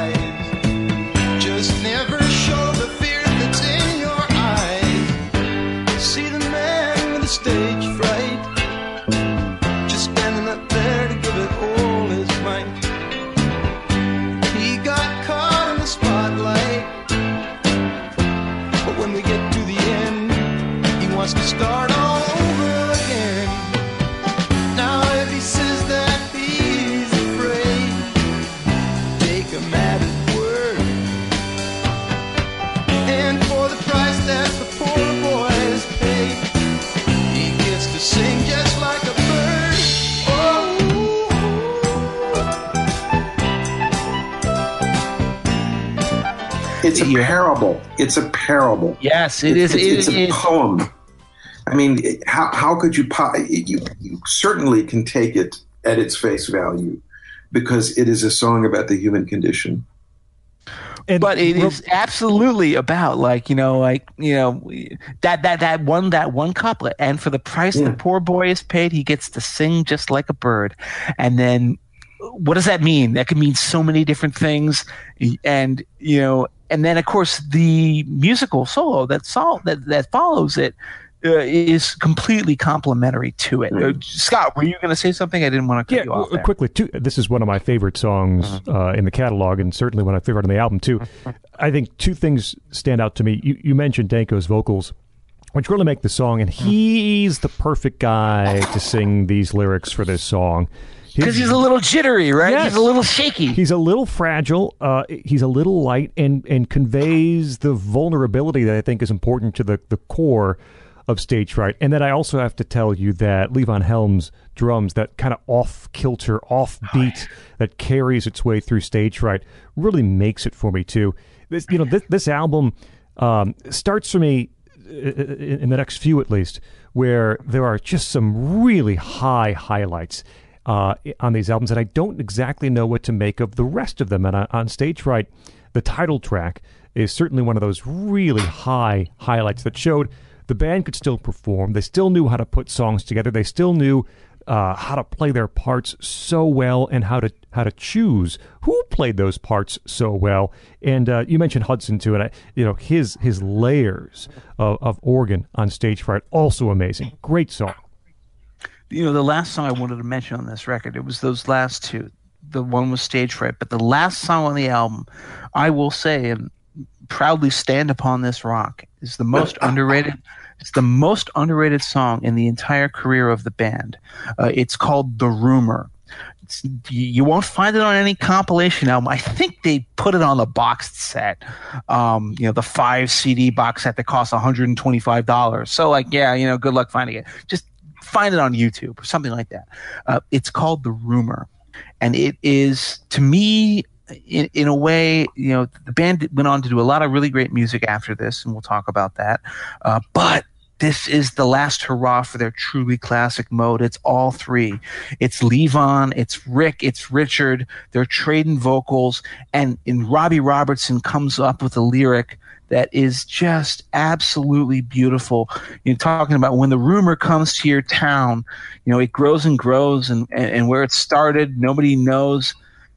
parable. It's a parable. Yes, it is. It's, It it's a is. poem. I mean, it- how how could you, po- you you certainly can take it at its face value because it is a song about the human condition. And but it is absolutely about like you know like you know that that that one that one couplet and for the price Yeah. the poor boy is paid he gets to sing just like a bird and then what does that mean that could mean so many different things and you know and then of course the musical solo that sol- that that follows it uh, is completely complementary to it. Uh, Scott, were you going to say something? I didn't want to cut Yeah, you off. w- there. quickly. Two, this is one of my favorite songs uh, in the catalog, and certainly one of my favorite on the album too. I think two things stand out to me. You, you mentioned Danko's vocals, which really make the song, and he's the perfect guy to sing these lyrics for this song. Because he's a little jittery, right? Yes. He's a little shaky. He's a little fragile. Uh, he's a little light, and and conveys the vulnerability that I think is important to the the core of stage fright. And then I also have to tell you that Levon Helm's drums, that kind of off kilter, off beat that carries its way through stage fright, really makes it for me too. This you know this this album um, starts for me uh, in in the next few at least, where there are just some really high highlights uh, on these albums, and I don't exactly know what to make of the rest of them. And on, Stage Fright, the title track is certainly one of those really high highlights that showed the band could still perform. They still knew how to put songs together. They still knew uh, how to play their parts so well and how to how to choose who played those parts so well. And uh, you mentioned Hudson too, and I, you know his his layers of, of organ on Stage Fright also amazing. Great song. You know, the last song I wanted to mention on this record, it was those last two. The one was Stage Fright, but the last song on the album, I will say and proudly stand upon this rock, is the most underrated. It's the most underrated song in the entire career of the band. Uh, it's called "The Rumor." It's, you you won't find it on any compilation album. I think they put it on the boxed set, um, you know, the five CD box set that costs one hundred and twenty five dollars. So, like, yeah, you know, good luck finding it. Just find it on YouTube or something like that. Uh, it's called The Rumor. And it is, to me, in, in a way, you know, the band went on to do a lot of really great music after this, and we'll talk about that. Uh, but this is the last hurrah for their truly classic mode. It's all three. It's Levon, it's Rick, it's Richard. They're trading vocals, and and Robbie Robertson comes up with a lyric that is just absolutely beautiful. You're talking about when the rumor comes to your town, you know, it grows and grows, and, and, and where it started, nobody knows.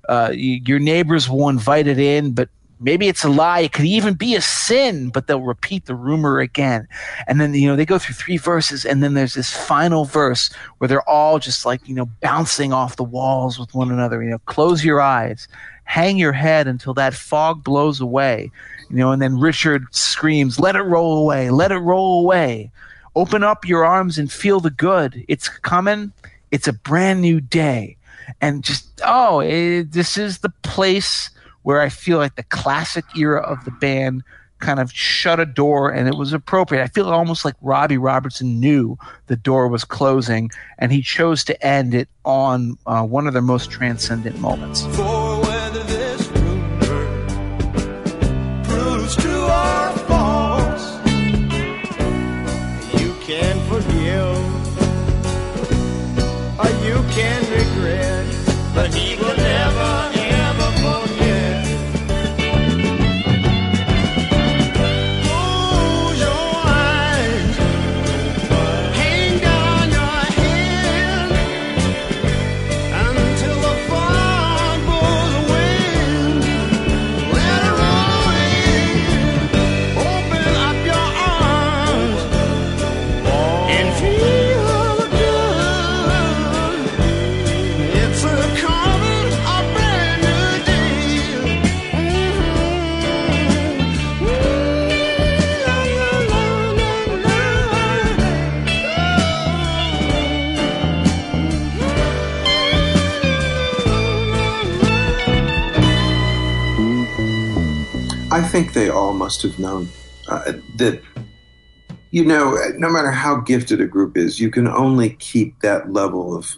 Uh, y- your neighbors will invite it in, but maybe it's a lie. It could even be a sin, but they'll repeat the rumor again. And then, you know, they go through three verses, and then there's this final verse where they're all just like, you know, bouncing off the walls with one another. You know, close your eyes, hang your head until that fog blows away. You know, and then Richard screams, "Let it roll away! Let it roll away! Open up your arms and feel the good. It's coming. It's a brand new day." And just oh, it, this is the place where I feel like the classic era of the band kind of shut a door and it was appropriate. I feel almost like Robbie Robertson knew the door was closing and he chose to end it on uh, one of their most transcendent moments. Think they all must have known uh, that, you know, no matter how gifted a group is, you can only keep that level of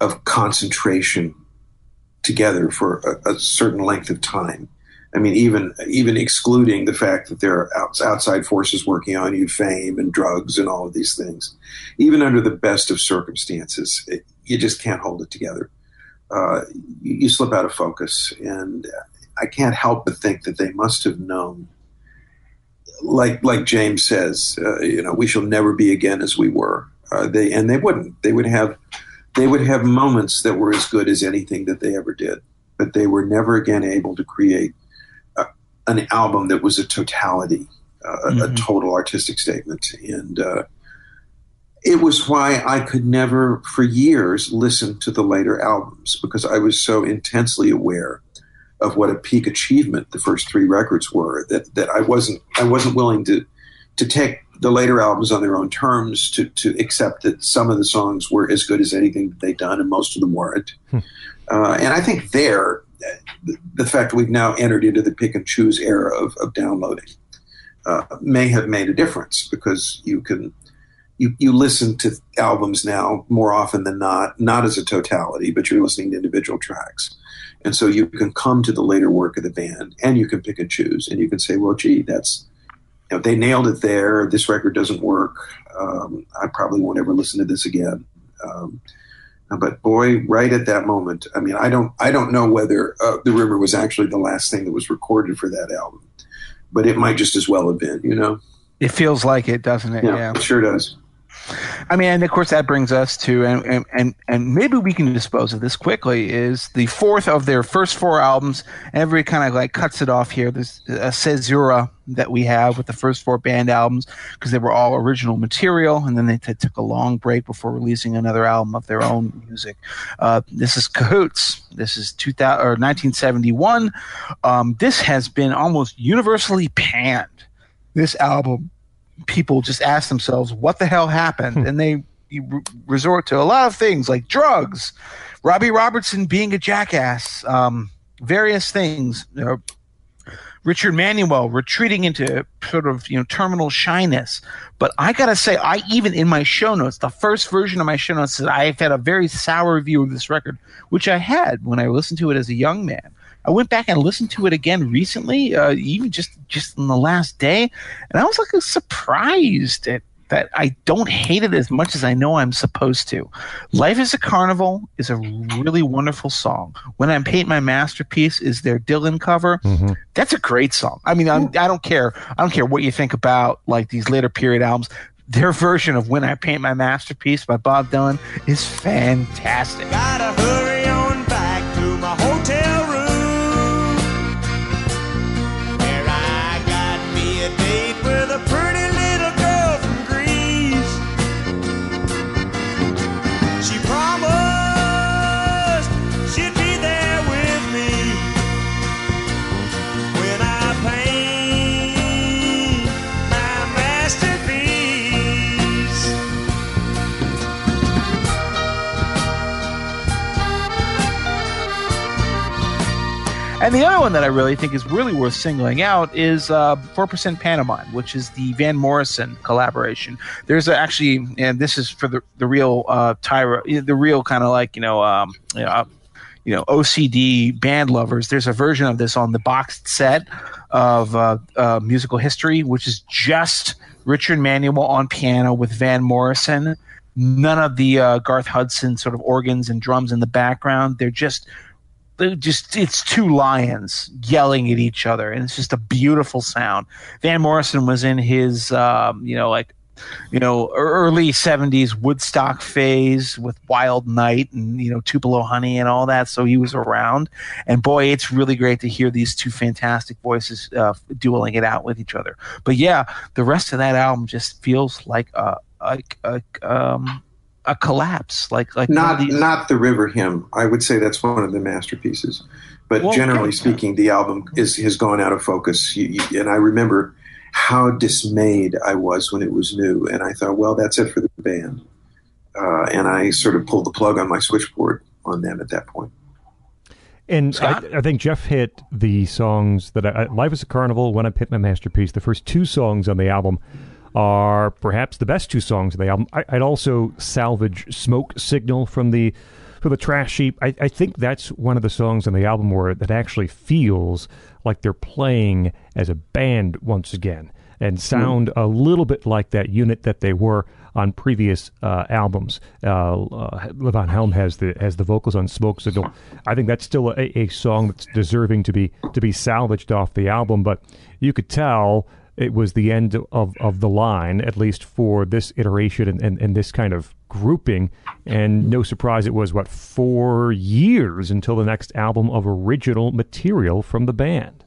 of concentration together for a, a certain length of time. I mean, even even excluding the fact that there are outs- outside forces working on you, fame and drugs and all of these things, even under the best of circumstances, it, you just can't hold it together. Uh, you, you slip out of focus, and I can't help but think that they must have known, like like James says, uh, you know, we shall never be again as we were. Uh, they and they wouldn't. They would have they would have moments that were as good as anything that they ever did, but they were never again able to create a, an album that was a totality, uh, a- a Mhm. total artistic statement, and. Uh, it was why I could never, for years, listen to the later albums because I was so intensely aware of what a peak achievement the first three records were that, that I wasn't I wasn't willing to to take the later albums on their own terms to to accept that some of the songs were as good as anything that they'd done and most of them weren't. Uh, and I think there, the, the fact that we've now entered into the pick and choose era of, of downloading uh, may have made a difference because you can you, you listen to albums now more often than not, not as a totality, but you're listening to individual tracks. And so you can come to the later work of the band and you can pick and choose and you can say, well, gee, that's, you know, they nailed it there. This record doesn't work. Um, I probably won't ever listen to this again. Um, but boy, right at that moment, I mean, I don't, I don't know whether uh, the rumor was actually the last thing that was recorded for that album, but it might just as well have been, you know? It feels like it, doesn't it? Yeah, it sure does. I mean, and of course, that brings us to, and, and, and, maybe we can dispose of this quickly, is the fourth of their first four albums. Every kind of like cuts it off here. There's a caesura that we have with the first four band albums because they were all original material, and then they t- took a long break before releasing another album of their own music. Uh, this is Cahoots. This is 2000, or 1971. Um, this has been almost universally panned. This album people just ask themselves what the hell happened? And they you re- resort to a lot of things like drugs robbie robertson being a jackass um, various things you know, richard manuel retreating into sort of you know terminal shyness. But i gotta say i even in my show notes the first version of my show notes said i've had a very sour view of this record which i had when i listened to it as a young man I went back and listened to it again recently, uh, even just just in the last day, and I was like surprised at that I don't hate it as much as I know I'm supposed to. Life is a Carnival is a really wonderful song. When I Paint My Masterpiece is their Dylan cover. That's a great song. I mean, I'm, I don't care. I don't care what you think about like these later period albums. Their version of When I Paint My Masterpiece by Bob Dylan is fantastic. Gotta hurry on back to my hotel room. And the other one that I really think is really worth singling out is uh, 4% Pantomime, which is the Van Morrison collaboration. There's actually, and this is for the, the real uh, Tyra, the real kind of like, you know, um, you know, uh, you know, OCD band lovers. There's a version of this on the boxed set of uh, uh, musical history, which is just Richard Manuel on piano with Van Morrison. None of the uh, Garth Hudson sort of organs and drums in the background. They're just just it's two lions yelling at each other and it's just a beautiful sound. Van morrison was in his um, you know like you know early 70s woodstock phase with wild night and you know tupelo honey and all that so he was around. And boy it's really great to hear these two fantastic voices uh, dueling it out with each other. But yeah the rest of that album just feels like a like a um a collapse like like not these- not the river hymn i would say that's one of the masterpieces but Well, generally yeah. speaking the album is has gone out of focus you, you, and i remember how dismayed i was when it was new and i thought well that's it for the band uh, and i sort of pulled the plug on my switchboard on them at that point. point And I, I think Jeff hit the songs that I, Life is a Carnival, When I Paint My Masterpiece. The first two songs on the album are perhaps the best two songs on the album. I, I'd also salvage Smoke Signal from the from the trash heap. I, I think that's one of the songs on the album where that actually feels like they're playing as a band once again and sound a little bit like that unit that they were on previous uh, albums. Uh, uh, Levon Helm has the has the vocals on Smoke Signal. I think that's still a, a song that's deserving to be to be salvaged off the album, but you could tell it was the end of, of the line, at least for this iteration and, and, and this kind of grouping. And no surprise, it was, what, four years until the next album of original material from the band.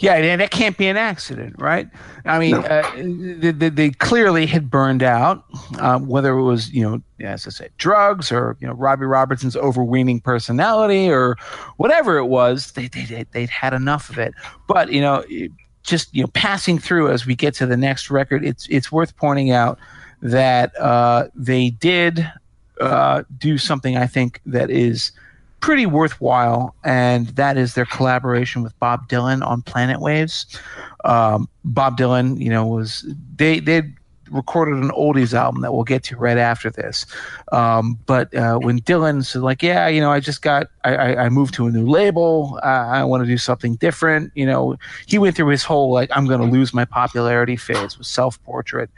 Yeah, and that can't be an accident, right? I mean, uh, they, they, they clearly had burned out, um, whether it was, you know, as I said, drugs or, you know, Robbie Robertson's overweening personality or whatever it was, they, they, they'd had enough of it. But, you know, just, you know, passing through as we get to the next record, it's, it's worth pointing out that uh, they did uh, do something I think that is pretty worthwhile, and that is their collaboration with Bob Dylan on Planet Waves. Um, Bob Dylan, you know, was they they recorded an oldies album that we'll get to right after this. Um, but uh, when Dylan said, like, yeah, you know, I just got, I, I, I moved to a new label. Uh, I want to do something different. You know, he went through his whole, like, I'm going to lose my popularity phase with self portrait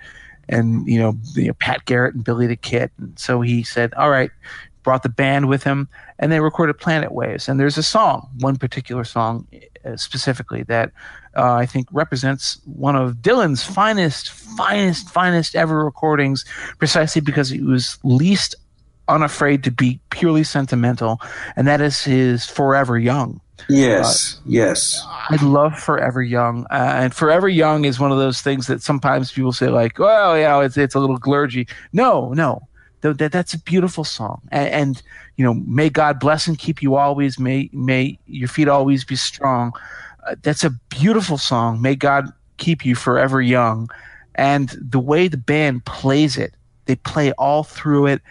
and, you know, you know, Pat Garrett and Billy the Kid. And so he said, all right, brought the band with him, and they recorded Planet Waves. And there's a song, one particular song uh, specifically, that uh, I think represents one of Dylan's finest, finest, finest ever recordings, precisely because he was least unafraid to be purely sentimental, and that is his Forever Young. Yes, uh, yes. I love Forever Young, uh, and Forever Young is one of those things that sometimes people say, like, "Well, yeah, it's it's a little clergy." No, no, that, that's a beautiful song, and, and, you know, may God bless and keep you always. May may your feet always be strong. Uh, that's a beautiful song. May God keep you forever young. And the way the band plays it, they play all through it.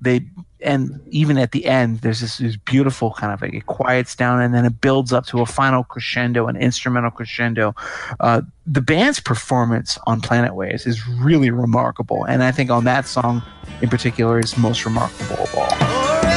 They and even at the end, there's this, this beautiful kind of like it quiets down and then it builds up to a final crescendo, an instrumental crescendo. Uh, the band's performance on Planet Waves is really remarkable, and I think on that song in particular is most remarkable of all.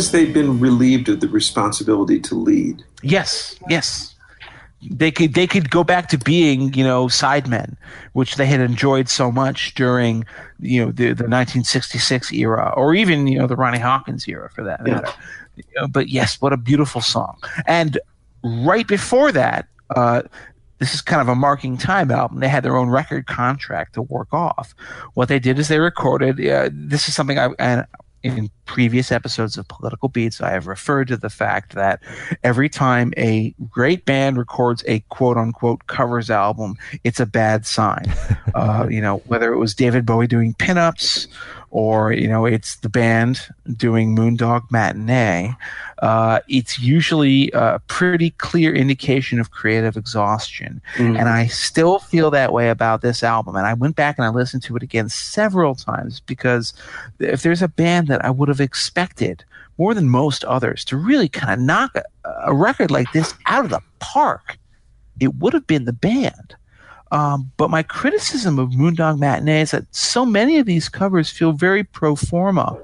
Because they've been relieved of the responsibility to lead. Yes, yes. They could they could go back to being you know sidemen, which they had enjoyed so much during you know the, the 1966 era, or even you know the Ronnie Hawkins era for that matter. You know, but yes, what a beautiful song! And right before that, uh, this is kind of a marking time album. They had their own record contract to work off. What they did is they recorded. Uh, this is something I and in previous episodes of Political Beats, I have referred to the fact that every time a great band records a quote unquote covers album, it's a bad sign. uh, you know, whether it was David Bowie doing pinups or, you know, it's the band doing Moondog Matinee, uh, it's usually a pretty clear indication of creative exhaustion. Mm. And I still feel that way about this album. And I went back and I listened to it again several times because if there's a band that I would have expected more than most others to really kind of knock a, a record like this out of the park, it would have been the band. Um, but my criticism of Moondog Matinee is that so many of these covers feel very pro forma.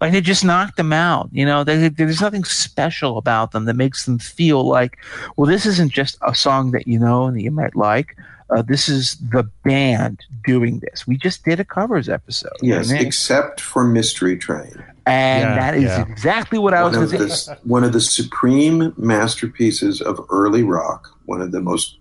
Like they just knocked them out. You know, they, there's nothing special about them that makes them feel like, well, this isn't just a song that you know and that you might like. Uh, this is the band doing this. We just did a covers episode. Yes, and, except for Mystery Train. and Yeah, that is yeah. exactly what I was One going to say. one of the supreme masterpieces of early rock. One of the most,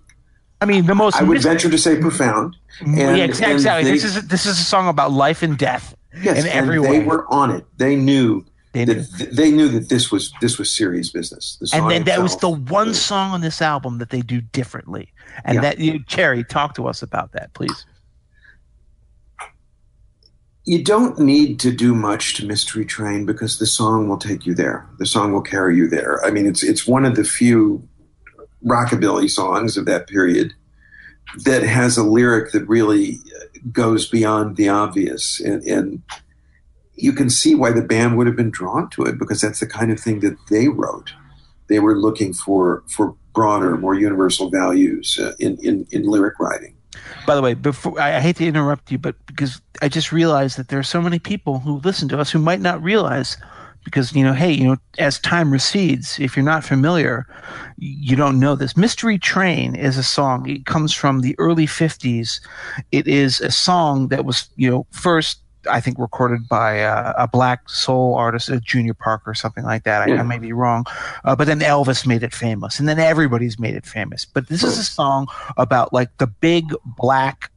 I mean, the most. I would mystery- venture to say, profound. Mm, and, yeah, exactly. they- this is this is a song about life and death yes, in and every they way. were on it. They knew They knew. th- they knew that this was this was serious business. And then that was the one song on this album that they do differently. And Yeah. that you, Cherry, talk to us about that, please. you don't need to do much to Mystery Train because the song will take you there. The song will carry you there. I mean, it's it's one of the few rockabilly songs of that period that has a lyric that really goes beyond the obvious, and, and you can see why the band would have been drawn to it because that's the kind of thing that they wrote. They were looking for for broader, more universal values uh, in, in in lyric writing. By the way, before I, I hate to interrupt you, but because I just realized that there are so many people who listen to us who might not realize because you know, hey, you know, as time recedes, if you're not familiar, you don't know this. Mystery Train is a song. It comes from the early '50s. It is a song that was, you know, first I think recorded by uh, a black soul artist, uh, Junior Parker, or something like that. I, I may be wrong, uh, but then Elvis made it famous, and then everybody's made it famous. But this is a song about like the big black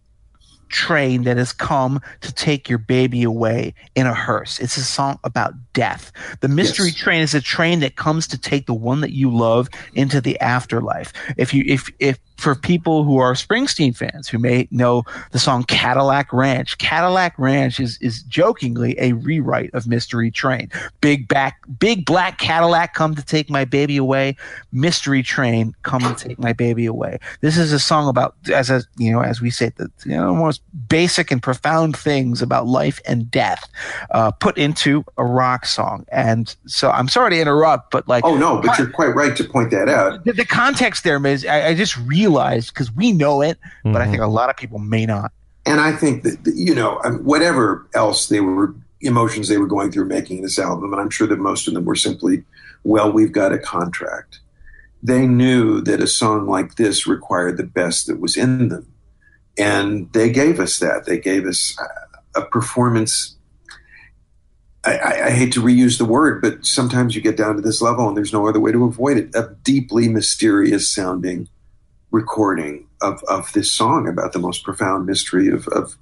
train that has come to take your baby away in a hearse. It's a song about death. The mystery Yes. train is a train that comes to take the one that you love into the afterlife. If you if if for people who are Springsteen fans who may know the song Cadillac Ranch, Cadillac Ranch is is jokingly a rewrite of Mystery Train. Big back big black Cadillac come to take my baby away. Mystery Train come to take my baby away. This is a song about as a you know as we say the you know most basic and profound things about life and death uh, put into a rock song. And so I'm sorry to interrupt, but like Oh no, but you're quite right to point that out. the, the context there is I, I just realized because we know it, but I think a lot of people may not. and I think that that, you know um, whatever else they were emotions they were going through making this album, and I'm sure that most of them were simply, well, we've got a contract. They knew that a song like this required the best that was in them, and they gave us that. They gave us a performance. I, I, I hate to reuse the word, but sometimes you get down to this level, and there's no other way to avoid it. A deeply mysterious sounding recording of, of this song about the most profound mystery of, of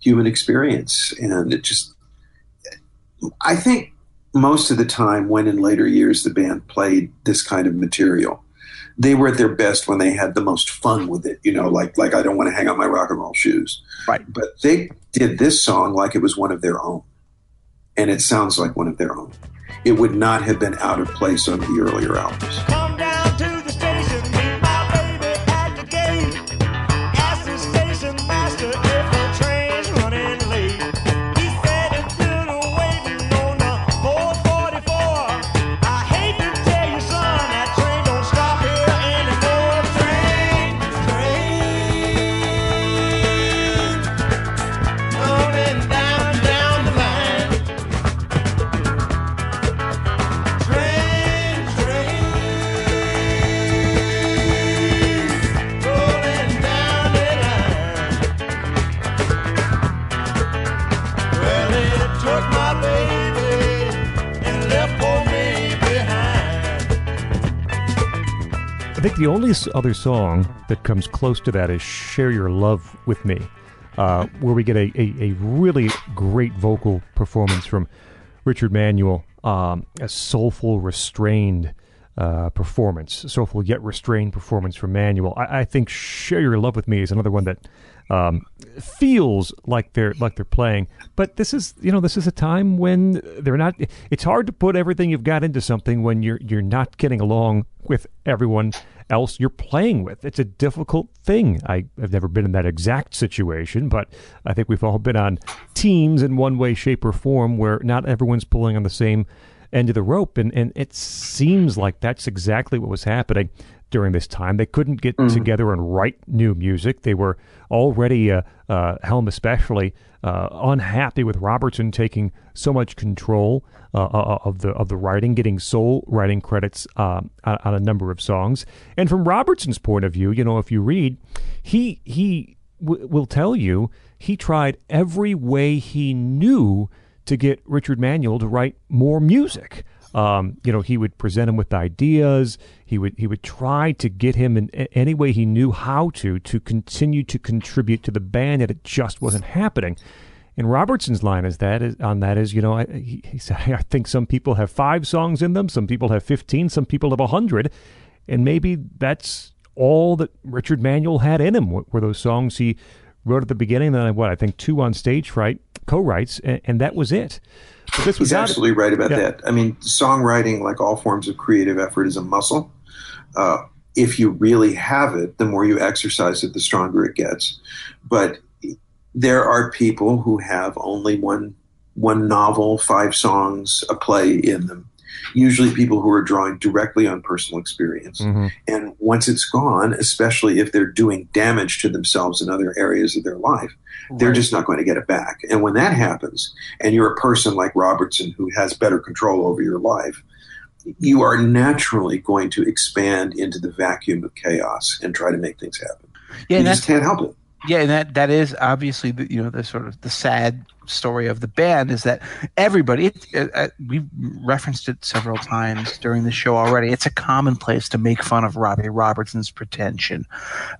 human experience. And it just, I think most of the time when in later years the band played this kind of material, they were at their best when they had the most fun with it, you know, like, like I don't want to hang out my rock and roll shoes. Right. But they did this song like it was one of their own. And it sounds like one of their own. It would not have been out of place on the earlier albums. The only other song that comes close to that is "Share Your Love with Me," uh, where we get a, a, a really great vocal performance from Richard Manuel, um, a soulful, restrained uh, performance, soulful yet restrained performance from Manuel. I, I think "Share Your Love with Me" is another one that um, feels like they're like they're playing. But this is you know this is a time when they're not. It's hard to put everything you've got into something when you're you're not getting along with everyone else you're playing with. It's a difficult thing. I have never been in that exact situation, but I think we've all been on teams in one way, shape, or form where not everyone's pulling on the same end of the rope, and and it seems like that's exactly what was happening. During this time. They couldn't get together and write new music. They were already, uh, uh, Helm especially, uh, unhappy with Robertson taking so much control uh, uh, of the of the writing, getting sole writing credits um, on, on a number of songs. And from Robertson's point of view, you know, if you read, he he w- will tell you he tried every way he knew to get Richard Manuel to write more music. Um, you know, he would present him with ideas. He would he would try to get him in any way he knew how to to continue to contribute to the band, and it just wasn't happening. And Robertson's line is that is on that is you know I, he, he said I think some people have five songs in them, some people have fifteen, some people have a hundred, and maybe that's all that Richard Manuel had in him were, those songs he wrote at the beginning. Then I what I think two on stage fright co-writes, and, and that was it. But this was He's not- absolutely right about Yeah. that. I mean, songwriting, like all forms of creative effort, is a muscle. Uh, if you really have it, the more you exercise it, the stronger it gets. But there are people who have only one one novel, five songs, a play in them. Usually, people who are drawing directly on personal experience. Mhm. And once it's gone, especially if they're doing damage to themselves in other areas of their life, they're just not going to get it back. And when that happens, and you're a person like Robertson who has better control over your life, you are naturally going to expand into the vacuum of chaos and try to make things happen. Yeah, you just can't help it. Yeah, and that that is obviously the you know the sort of the sad story of the band is that everybody it, uh, we referenced it several times during the show already. It's a commonplace to make fun of Robbie Robertson's pretension,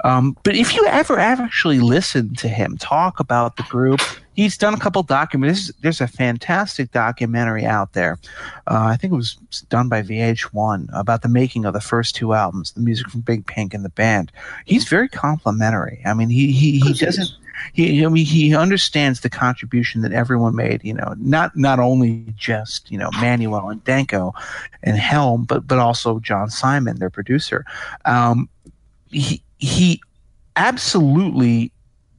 um, but if you ever actually listen to him talk about the group. He's done a couple documentaries. There's a fantastic documentary out there. Uh, I think it was done by VH1 about the making of the first two albums, the music from Big Pink and the band. He's very complimentary. I mean, he he, he doesn't he I mean, he understands the contribution that everyone made. You know, not not only just you know Manuel and Danko and Helm, but but also John Simon, their producer. Um, he he absolutely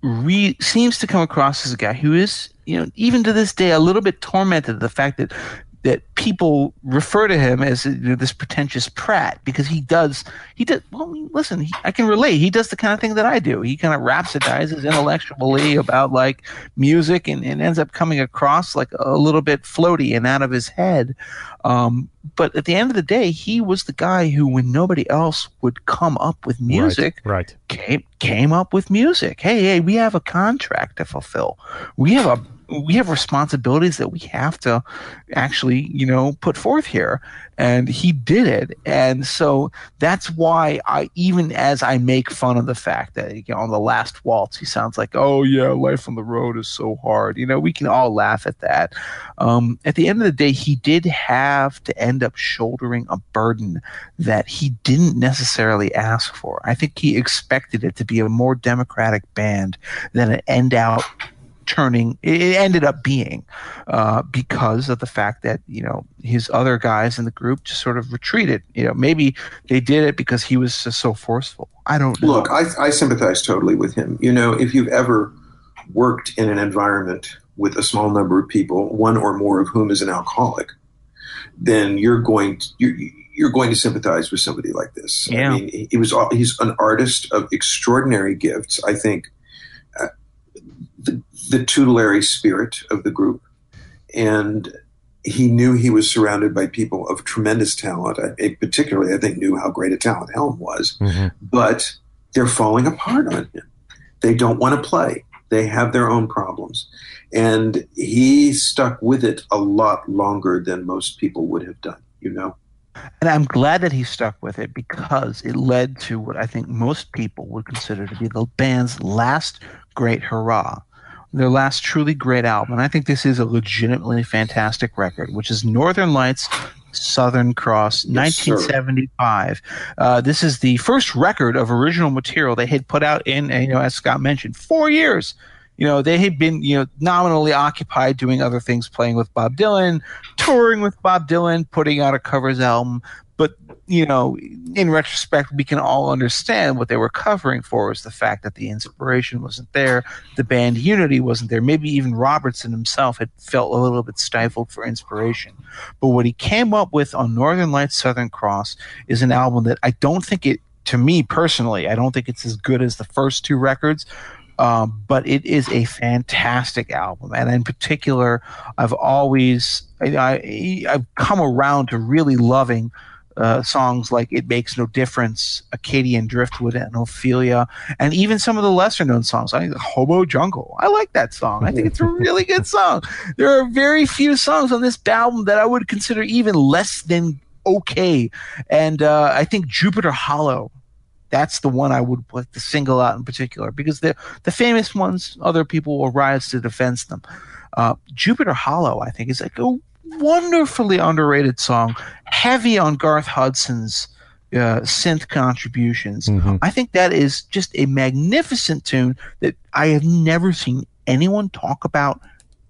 re- seems to come across as a guy who is you know even to this day a little bit tormented at the fact that that people refer to him as you know, this pretentious prat because he does he does well listen he, i can relate he does the kind of thing that i do he kind of rhapsodizes intellectually about like music and, and ends up coming across like a little bit floaty and out of his head um, but at the end of the day he was the guy who when nobody else would come up with music right? came came up with music. Hey, hey, we have a contract to fulfill. We have a we have responsibilities that we have to actually, you know, put forth here. And he did it. And so that's why I even as I make fun of the fact that you know, on the last waltz he sounds like, oh yeah, life on the road is so hard. You know, we can all laugh at that. Um, at the end of the day, he did have to end up shouldering a burden that he didn't necessarily ask for. I think he expected it to be a more democratic band than an end out turning it ended up being uh, because of the fact that you know his other guys in the group just sort of retreated you know maybe they did it because he was just so forceful i don't know Look, I, I sympathize totally with him. You know, if you've ever worked in an environment with a small number of people, one or more of whom is an alcoholic, then you're going to, you're, you're going to sympathize with somebody like this. Yeah. I mean, he, was he's an artist of extraordinary gifts. I think the, the tutelary spirit of the group, and he knew he was surrounded by people of tremendous talent. I, I particularly, I think, knew how great a talent Helm was Mhm. but they're falling apart on him. They don't want to play. They have their own problems. And he stuck with it a lot longer than most people would have done, you know? and i'm glad that he stuck with it because it led to what i think most people would consider to be the band's last great hurrah their last truly great album. And i think this is a legitimately fantastic record which is northern lights southern cross Yes, 1975 uh, this is the first record of original material they had put out in you know as scott mentioned four years. You know they had been you know nominally occupied doing other things playing with bob dylan touring with bob dylan putting out a covers album but you know in retrospect we can all understand what they were covering for was the fact that the inspiration wasn't there the band unity wasn't there maybe even robertson himself had felt a little bit stifled for inspiration but what he came up with on northern lights southern cross is an album that i don't think it to me personally, I don't think it's as good as the first two records. Um, but it is a fantastic album, and in particular, I've always I, I, I've come around to really loving uh, songs like "It Makes No Difference," "Acadian Driftwood," and "Ophelia," and even some of the lesser-known songs. I think "Hobo Jungle." I like that song. I think it's a really good song. There are very few songs on this album that I would consider even less than okay, and uh, I think "Jupiter Hollow." That's the one I would like to single out in particular because the the famous ones, other people will rise to defense them. Uh, Jupiter Hollow, I think, is like a wonderfully underrated song, heavy on Garth Hudson's uh, synth contributions. I think that is just a magnificent tune that I have never seen anyone talk about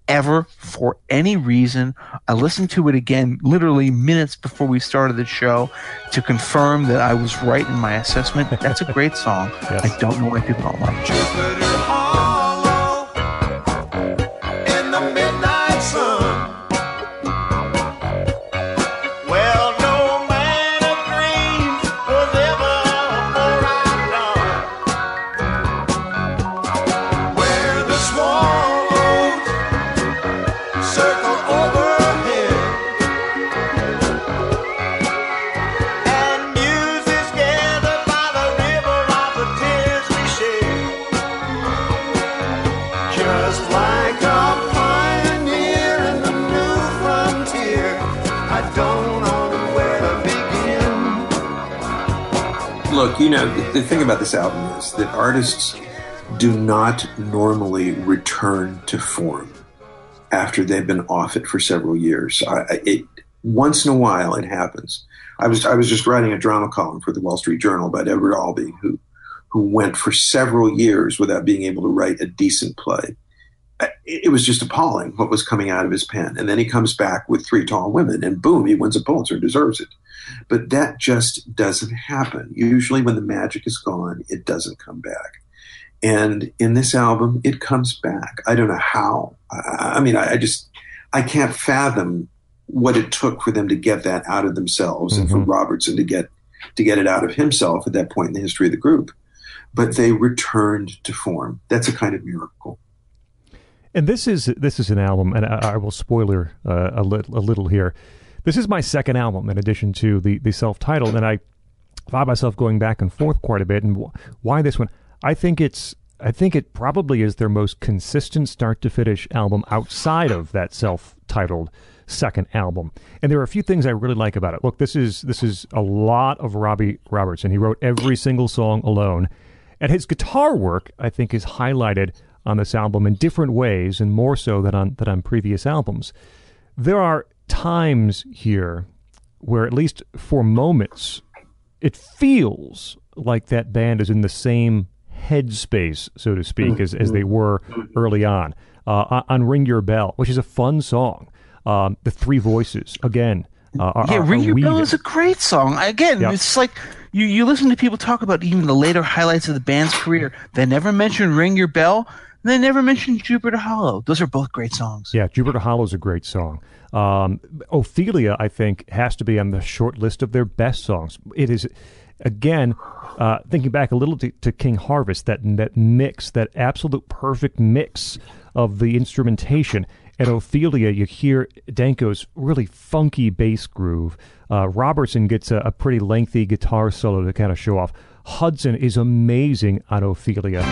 ever for any reason. I listened to it again literally minutes before we started the show to confirm that I was right in my assessment. That's a great song. Yes. I don't know why people don't like it. Look, you know, the, thing about this album is that artists do not normally return to form after they've been off it for several years. I- it, once in a while, it happens. I was I was just writing a drama column for the Wall Street Journal about Edward Albee, who who went for several years without being able to write a decent play. It was just appalling what was coming out of his pen, and then he comes back with Three Tall Women, and boom, he wins a Pulitzer, and deserves it. But that just doesn't happen. Usually, when the magic is gone, it doesn't come back. And in this album, it comes back. I don't know how. I, I mean, I, I just I can't fathom what it took for them to get that out of themselves, and for mm-hmm. Robertson to get to get it out of himself at that point in the history of the group. But they returned to form. That's a kind of miracle. And this is this is an album, and I, I will spoiler uh, a, lit, a little here. This is my second album, in addition to the the self titled, and I find myself going back and forth quite a bit. And wh- why this one? I think it's I think it probably is their most consistent start to finish album outside of that self titled second album. And there are a few things I really like about it. Look, this is this is a lot of Robbie Robertson. He wrote every single song alone. And his guitar work, I think, is highlighted on this album in different ways and more so than on than on previous albums. There are times here where, at least for moments, it feels like that band is in the same headspace, so to speak, as, as they were early on. Uh, on Ring Your Bell, which is a fun song. Um, the three voices, again, uh, are, Yeah, Ring Your Bell is a great song. Again, Yep. it's like you, you listen to people talk about even the later highlights of the band's career. They never mention Ring Your Bell. And they never mentioned Jupiter Hollow. Those are both great songs. Yeah, Jupiter Hollow is a great song. Um, Ophelia, I think, has to be on the short list of their best songs. It is, again, uh, thinking back a little to, to King Harvest, that that mix, that absolute perfect mix of the instrumentation. At Ophelia, you hear Danko's really funky bass groove. Uh, Robertson gets a, a pretty lengthy guitar solo to kind of show off. Hudson is amazing on Ophelia.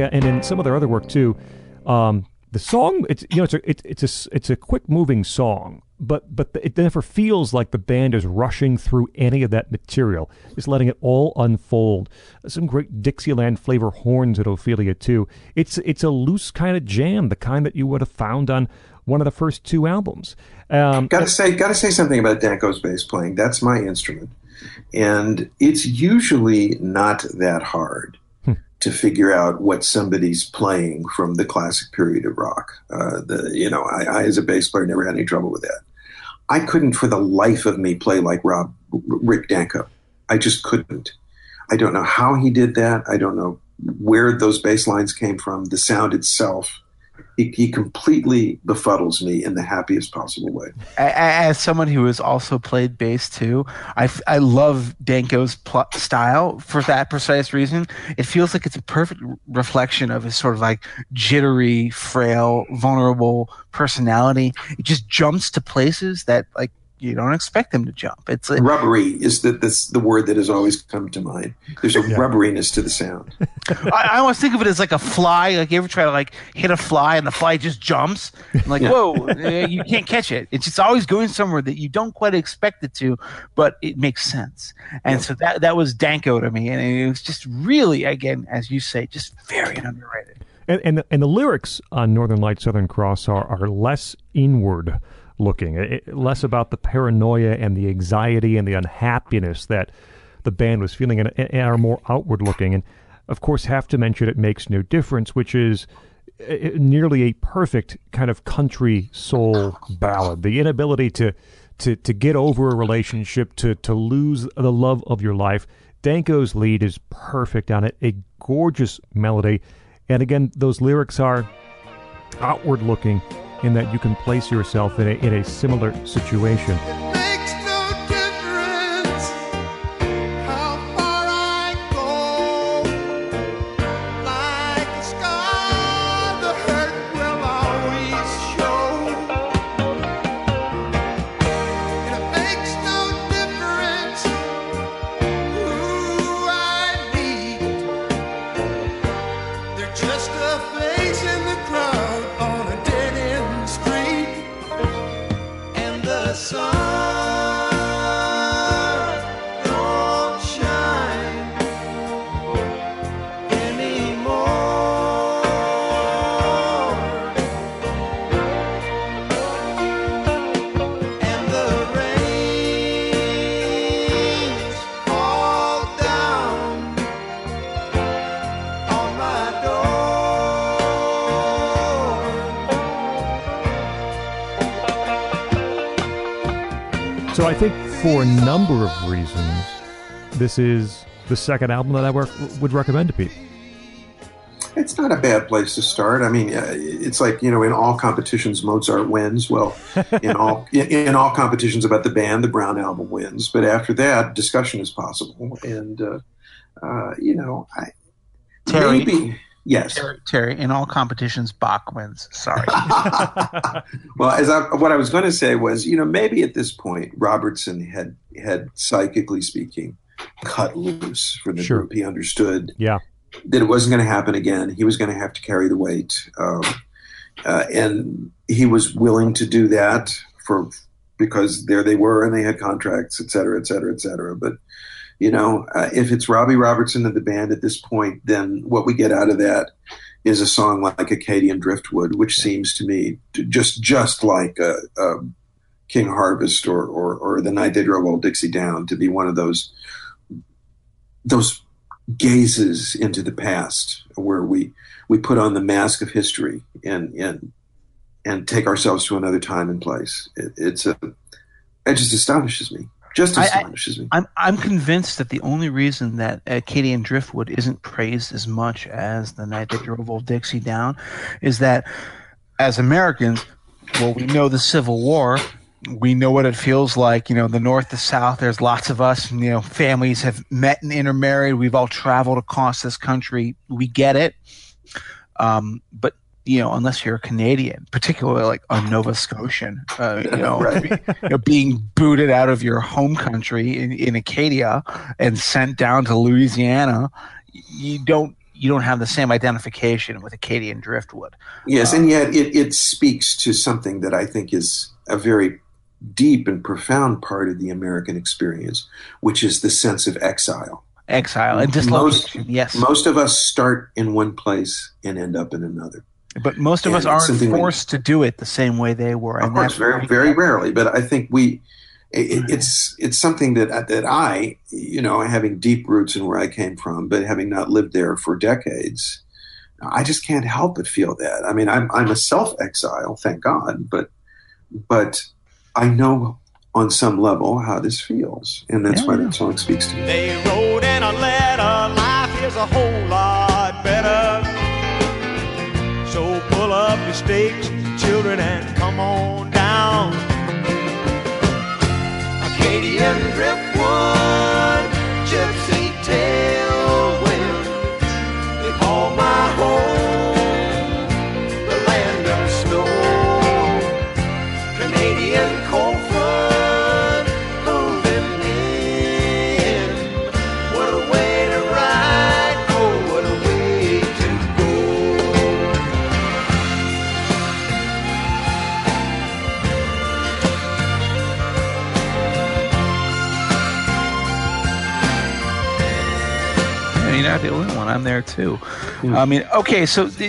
And and in some of their other work too. Um, the song, it's you know, it's a it, it's a it's a quick moving song, but but it never feels like the band is rushing through any of that material. It's letting it all unfold. Some great Dixieland flavor horns at Ophelia too. It's it's a loose kind of jam, the kind that you would have found on one of the first two albums. Um, Got to say, got to say something about Danko's bass playing. That's my instrument, and it's usually not that hard to figure out what somebody's playing from the classic period of rock. Uh, the you know, I, I as a bass player never had any trouble with that. I couldn't for the life of me play like Rob Rick Danko. I just couldn't. I don't know how he did that. I don't know where those bass lines came from. The sound itself he, completely befuddles me in the happiest possible way. As someone who has also played bass too, I, I love Danko's pl- style for that precise reason. It feels like it's a perfect reflection of his sort of like jittery, frail, vulnerable personality. It just jumps to places that like you don't expect them to jump. It's a, rubbery is the this, the word that has always come to mind. There's a yeah. rubberiness to the sound. I, I, always think of it as like a fly. Like you ever try to like hit a fly and the fly just jumps? I'm like yeah. whoa, eh, you can't catch it. It's just always going somewhere that you don't quite expect it to, but it makes sense. And yeah. so that that was Danko to me, and it was just really again, as you say, just very underrated. And and the, and the lyrics on Northern Light Southern Cross are are less inward looking, it, less about the paranoia and the anxiety and the unhappiness that the band was feeling, and, and are more outward looking. And of course, have to mention it makes no difference, which is uh, nearly a perfect kind of country soul ballad. The inability to to to get over a relationship, to to lose the love of your life. Danko's lead is perfect on it. A gorgeous melody, and again, those lyrics are outward looking in that you can place yourself in a, in a similar situation. I think for a number of reasons, this is the second album that I work, would recommend to people. It's not a bad place to start. I mean, uh, it's like you know, in all competitions, Mozart wins. Well, in all in, in, all competitions about the band, the Brown album wins. But after that, discussion is possible, and uh, uh, you know, I, Terry, maybe Yes, Terry, Terry, In all competitions, Bach wins. Sorry. well, as I, what I was going to say was, you know, maybe at this point, Robertson had had psychically speaking cut loose from the sure. group. He understood. Yeah. That it wasn't going to happen again. He was going to have to carry the weight, um, uh, and he was willing to do that for because there they were and they had contracts, et cetera, et cetera, et cetera. But you know, uh, if it's Robbie Robertson of the band at this point, then what we get out of that is a song like Acadian Driftwood, which seems to me to just just like a, a King Harvest or, or, or the night they drove old Dixie down to be one of those those gazes into the past where we we put on the mask of history and and and take ourselves to another time and place. It, it's a it just astonishes me. Just astonishes I, me. I'm I'm convinced that the only reason that Acadian Driftwood isn't praised as much as the night that drove old Dixie down is that as Americans, well, we know the Civil War. We know what it feels like, you know, the North, the South. There's lots of us, you know, families have met and intermarried. We've all traveled across this country. We get it. Um, but you know, unless you're a Canadian, particularly like a Nova Scotian, uh, you, know, right. you, know, being booted out of your home country in, in Acadia and sent down to Louisiana, you don't you don't have the same identification with Acadian driftwood. Yes, uh, and yet it, it speaks to something that I think is a very deep and profound part of the American experience, which is the sense of exile. Exile and Most, yes, most of us start in one place and end up in another. But most of and us aren't something we- forced to do it the same way they were. Of and course, that's very why- very rarely, but I think we. It, it's it's something that that I you know having deep roots in where I came from, but having not lived there for decades, I just can't help but feel that. I mean, I'm I'm a self exile, thank God, but but I know on some level how this feels, and that's why Yeah. that song speaks to me. They wrote in a letter, life is a whole lot pull up your stakes, children, and come on down. Acadian driftwood, gypsy tailwind. Not the only one. I'm there too. I mean, okay, so the,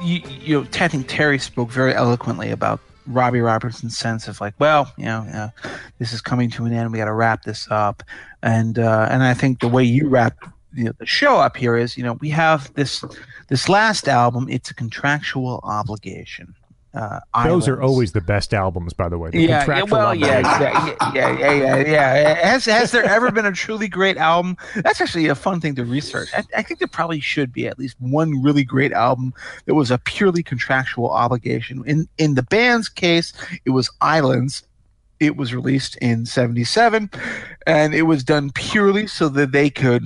you, you know, I think Terry spoke very eloquently about Robbie Robertson's sense of like, well, you know, this is coming to an end. We got to wrap this up, and uh, and I think the way you wrap you know, the show up here is, you know, we have this this last album. It's a contractual obligation. Uh, Those are always the best albums, by the way. The yeah, yeah, well, yeah, yeah, yeah, yeah, yeah, yeah. Has has there ever been a truly great album? That's actually a fun thing to research. I, I think there probably should be at least one really great album that was a purely contractual obligation. In in the band's case, it was Islands. It was released in '77, and it was done purely so that they could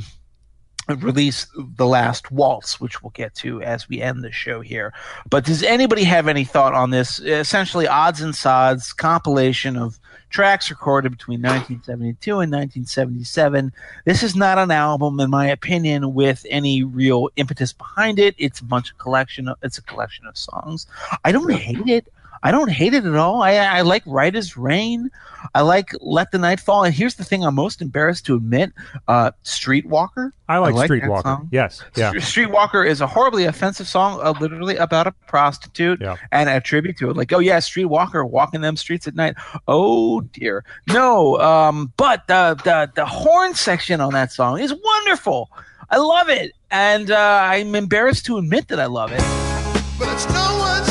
release the last waltz which we'll get to as we end the show here. But does anybody have any thought on this? Essentially odds and sods compilation of tracks recorded between 1972 and 1977 this is not an album in my opinion with any real impetus behind it. It's a bunch of collection of, it's a collection of songs. I don't hate it I don't hate it at all. I, I like Right as Rain. I like Let the Night Fall. And here's the thing I'm most embarrassed to admit uh, Streetwalker. I like, I like Streetwalker. song. Yes, yeah. St- Streetwalker is a horribly offensive song, uh, literally about a prostitute Yeah. and a tribute to it. Like, oh yeah, Streetwalker walking them streets at night. Oh dear, no. Um, but the the the horn section on that song is wonderful. I love it, and uh, I'm embarrassed to admit that I love it. But it's no one's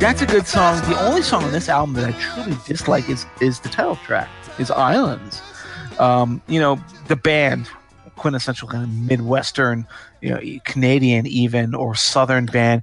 That's a good song. The only song on this album that I truly dislike is is the title track, is Islands. Um, you know, the band, quintessential kind of Midwestern, you know, Canadian even or Southern band,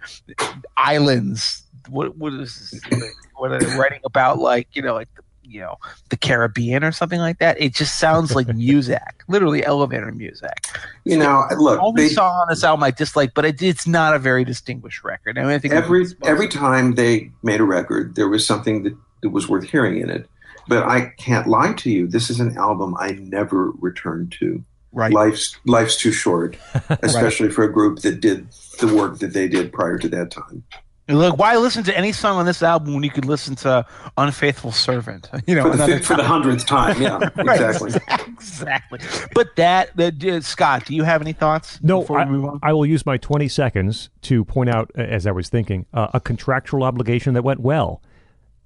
Islands. What what is this? what are they writing about? Like you know, like you know, the Caribbean or something like that. It just sounds like music, literally elevator music. You know, look, Only they, song on this album I dislike, but it, it's not a very distinguished record. I mean, I think every every time they made a record, there was something that, that was worth hearing in it. But I can't lie to you. This is an album I never return to. right. Life's life's too short, especially for a group that did the work that they did prior to that time. Look, why listen to any song on this album when you could listen to "Unfaithful Servant"? You know, For the, for the hundredth time, yeah, Right, exactly. exactly. But that, that uh, Scott, do you have any thoughts? No, before we I, move on. I will use my 20 seconds to point out, as I was thinking, uh, a contractual obligation that went well.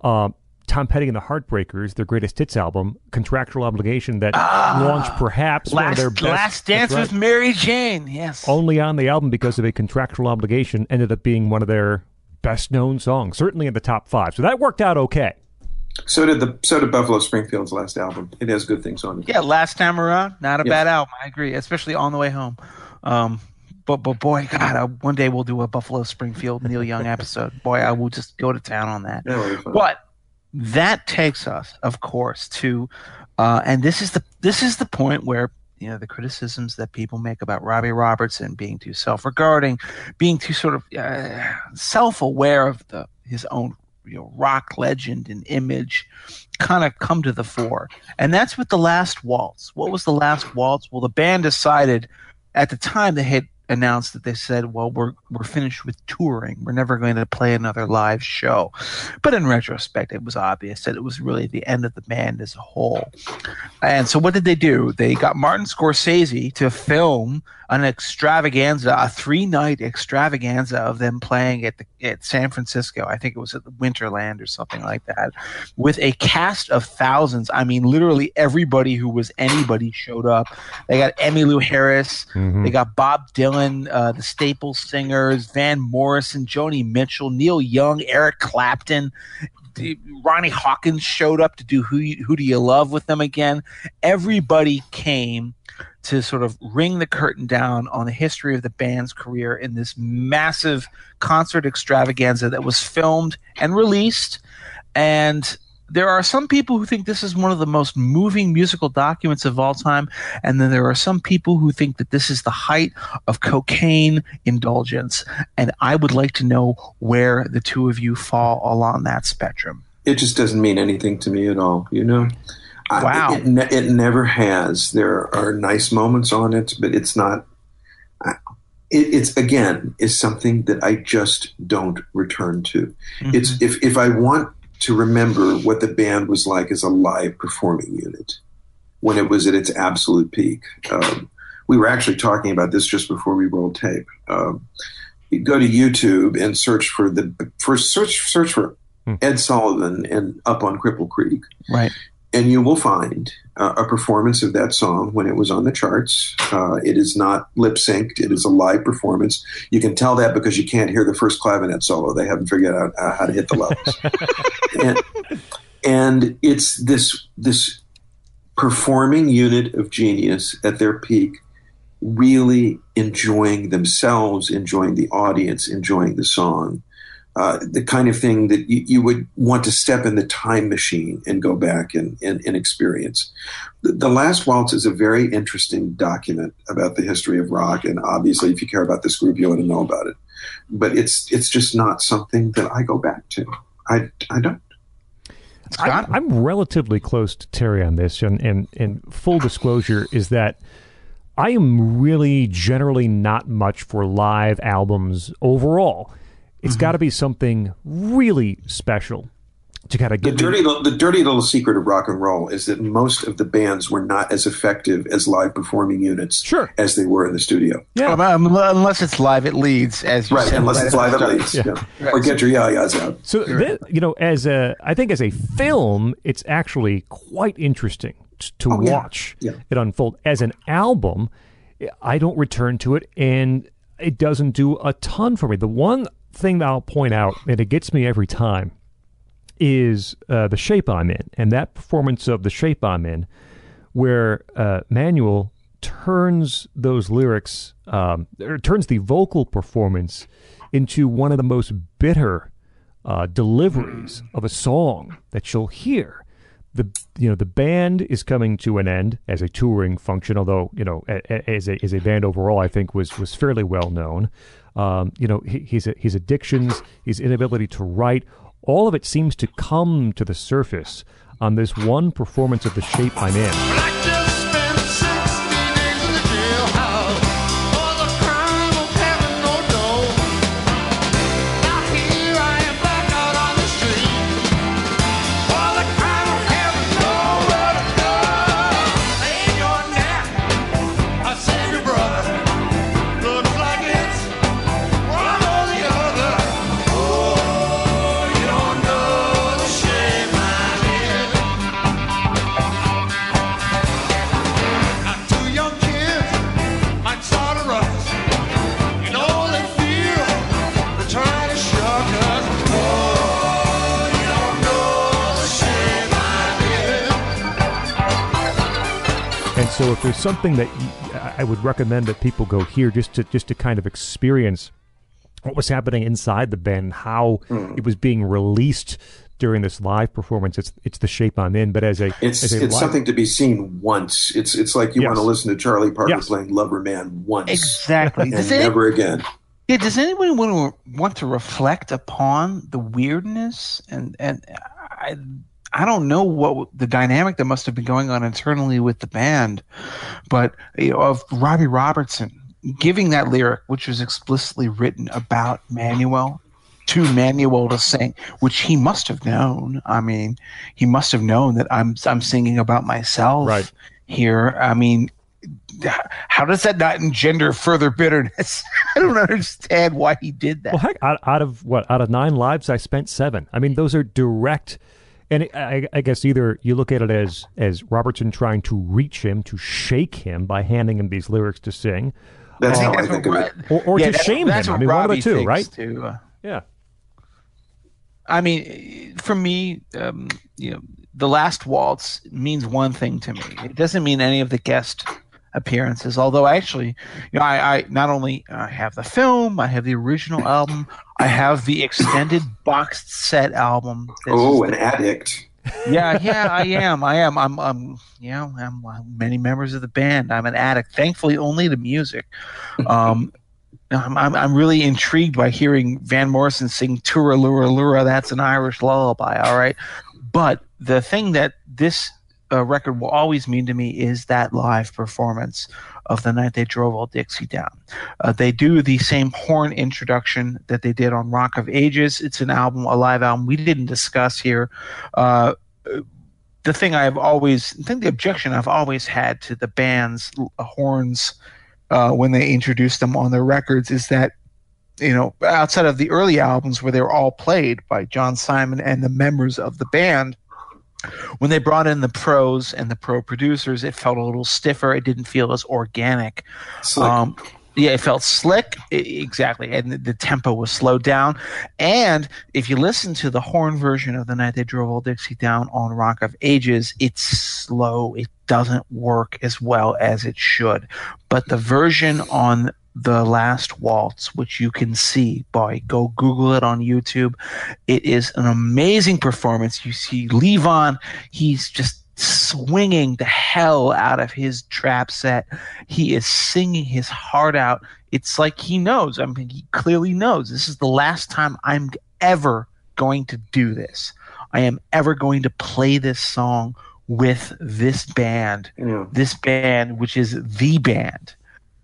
Uh, Tom Petty and the Heartbreakers, their greatest hits album, contractual obligation that launched perhaps one of their best. last dance that's with Mary Jane. Yes. only on the album because of a contractual obligation, ended up being one of their best known songs, certainly in the top five. So that worked out okay. So did the so did Buffalo Springfield's last album. It has good things on it. Yeah, last time around, not a Yes. bad album. I agree, especially on the way home. Um, but but boy, God, uh, one day we'll do a Buffalo Springfield Neil Young episode. Boy, I will just go to town on that. That would be fun. But that takes us, of course, to uh, and this is the this is the point where you know the criticisms that people make about Robbie Robertson being too self-regarding, being too sort of uh, self-aware of the his own you know rock legend and image kind of come to the fore. And that's with the last waltz. What was the last waltz? Well, the band decided at the time they had announced that they said, "Well, we're we're finished with touring. We're never going to play another live show." But in retrospect, it was obvious that it was really the end of the band as a whole. And so, what did they do? They got Martin Scorsese to film an extravaganza, a three-night extravaganza of them playing at the, at San Francisco. I think it was at the Winterland or something like that, with a cast of thousands. I mean, literally everybody who was anybody showed up. They got Emmylou Harris, Mhm. they got Bob Dylan, uh, the Staples singers, Van Morrison, Joni Mitchell, Neil Young, Eric Clapton. Ronnie Hawkins showed up to do who You- who do you love with them again. Everybody came to sort of ring the curtain down on the history of the band's career in this massive concert extravaganza that was filmed and released. And there are some people who think this is one of the most moving musical documents of all time. And then there are some people who think that this is the height of cocaine indulgence. And I would like to know where the two of you fall along that spectrum. it just doesn't mean anything to me at all. You know, I- Wow. it, ne- it never has. There are nice moments on it, but it's not. I- It, it's again is something that I just don't return to. It's mm-hmm. if if I want to remember what the band was like as a live performing unit when it was at its absolute peak. Um, we were actually talking about this just before we rolled tape. Um, you go to YouTube and search for the first search search for Hmm. Ed Sullivan and Up on Cripple Creek, Right. and you will find uh, a performance of that song when it was on the charts. Uh, it is not lip synced; it is a live performance. You can tell that because you can't hear the first clavinet solo; they haven't figured out uh, how to hit the levels. and, and it's this this performing unit of genius at their peak really enjoying themselves, enjoying the audience, enjoying the song. Uh, the kind of thing that you, you would want to step in the time machine and go back and, and, and experience. The, the Last Waltz is a very interesting document about the history of rock, and obviously, if you care about this group, you ought to know about it. But it's it's just not something that I go back to. I, I don't. Scott? I'm, I'm relatively close to Terry on this, and, and, and full disclosure is that I am really generally not much for live albums overall. It's got to be something really special to kind of The get dirty, little- the dirty little secret of rock and roll is that most of the bands were not as effective as live performing units Sure. as they were in the studio. Yeah. Um, unless it's live, at Leeds as you Right, said. unless it's live at the least. yeah. Or get your yayas out. So that, you know, as a, I think as a film, it's actually quite interesting to Oh, yeah. watch Yeah. it unfold. As an album, I don't return to it, and it doesn't do a ton for me. The one thing that I'll point out, and it gets me every time, is uh, the shape I'm in, and that performance of the shape I'm in, where uh, Manuel turns those lyrics, um, or turns the vocal performance into one of the most bitter uh, deliveries of a song that you'll hear. The you know the band is coming to an end as a touring function, although you know a, a- as a as a band overall, I think was was fairly well known. Um, you know his his addictions, his inability to write, all of it seems to come to the surface on this one performance of the shape I'm in. So, if there's something that I would recommend that people go here just to just to kind of experience what was happening inside the band, how Hmm. it was being released during this live performance. It's it's the shape I'm in, but as a It's as a it's live- something to be seen once. It's it's like you Yes. want to listen to Charlie Parker Yes. playing Lover Man once Exactly. and Does, any, never again. yeah, does anyone want to want to reflect upon the weirdness and and I I don't know what the dynamic that must have been going on internally with the band, but you know, of Robbie Robertson giving that lyric, which was explicitly written about Manuel, to Manuel to sing, which he must have known. I mean, he must have known that I'm I'm singing about myself Right. here. I mean, how does that not engender further bitterness? I don't understand why he did that. Well, heck, out, out of what? Out of nine lives, I spent seven. I mean, those are direct. And I, I guess either you look at it as as Robertson trying to reach him, to shake him by handing him these lyrics to sing, That's I how think I that's think what of Ro- it. or, or yeah, to that's- shame that's him. I what mean, one of the two, right? too, uh, Yeah. I mean, for me, um, you know, the last waltz means one thing to me. It doesn't mean any of the guest appearances. Although, actually, you know, I, I not only uh, have the film, I have the original album, I have the extended boxed set album. Oh, an addict. yeah, yeah, I am. I am. I'm. I'm. You know, I'm uh, many members of the band. I'm an addict. Thankfully, only to music. Um, I'm, I'm. I'm really intrigued by hearing Van Morrison sing "Tura Lura Lura." That's an Irish lullaby. All right, but the thing that this uh, record will always mean to me is that live performance of the night they drove all Dixie down. Uh, they do the same horn introduction that they did on Rock of Ages. It's an album, a live album we didn't discuss here. Uh, the thing I've always, I think the objection I've always had to the band's uh, horns uh, when they introduced them on their records is that, you know, outside of the early albums where they were all played by John Simon and the members of the band, when they brought in the pros and the pro producers, it felt a little stiffer. It didn't feel as organic. Um, yeah, it felt slick. I- exactly. And the, the tempo was slowed down. And if you listen to the horn version of The Night They Drove Old Dixie Down on Rock of Ages, it's slow. It doesn't work as well as it should. But the version on the last waltz, which you can see by go Google it on YouTube. It is an amazing performance. You see Levon, he's just swinging the hell out of his trap set. He is singing his heart out. It's like he knows. I mean, he clearly knows this is the last time I'm ever going to do this. I am ever going to play this song with this band know, this band, which is the band.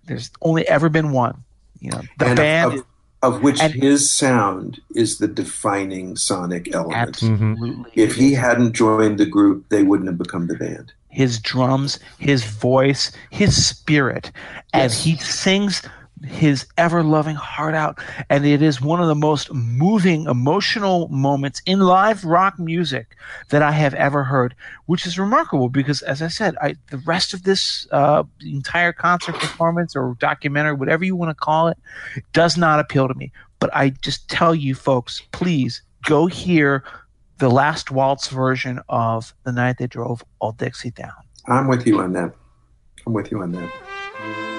There's only ever been one. You know, the and band of, is of which and- his sound is the defining sonic element. absolutely. If he hadn't joined the group, they wouldn't have become the band. his drums, his voice, his spirit, as he sings his ever loving heart out. And it is one of the most moving, emotional moments in live rock music that I have ever heard, which is remarkable because, as I said, I, the rest of this uh, entire concert performance or documentary, whatever you want to call it, does not appeal to me. But I just tell you, folks, please go hear the last waltz version of The Night They Drove Old Dixie Down. I'm with you on that. I'm with you on that.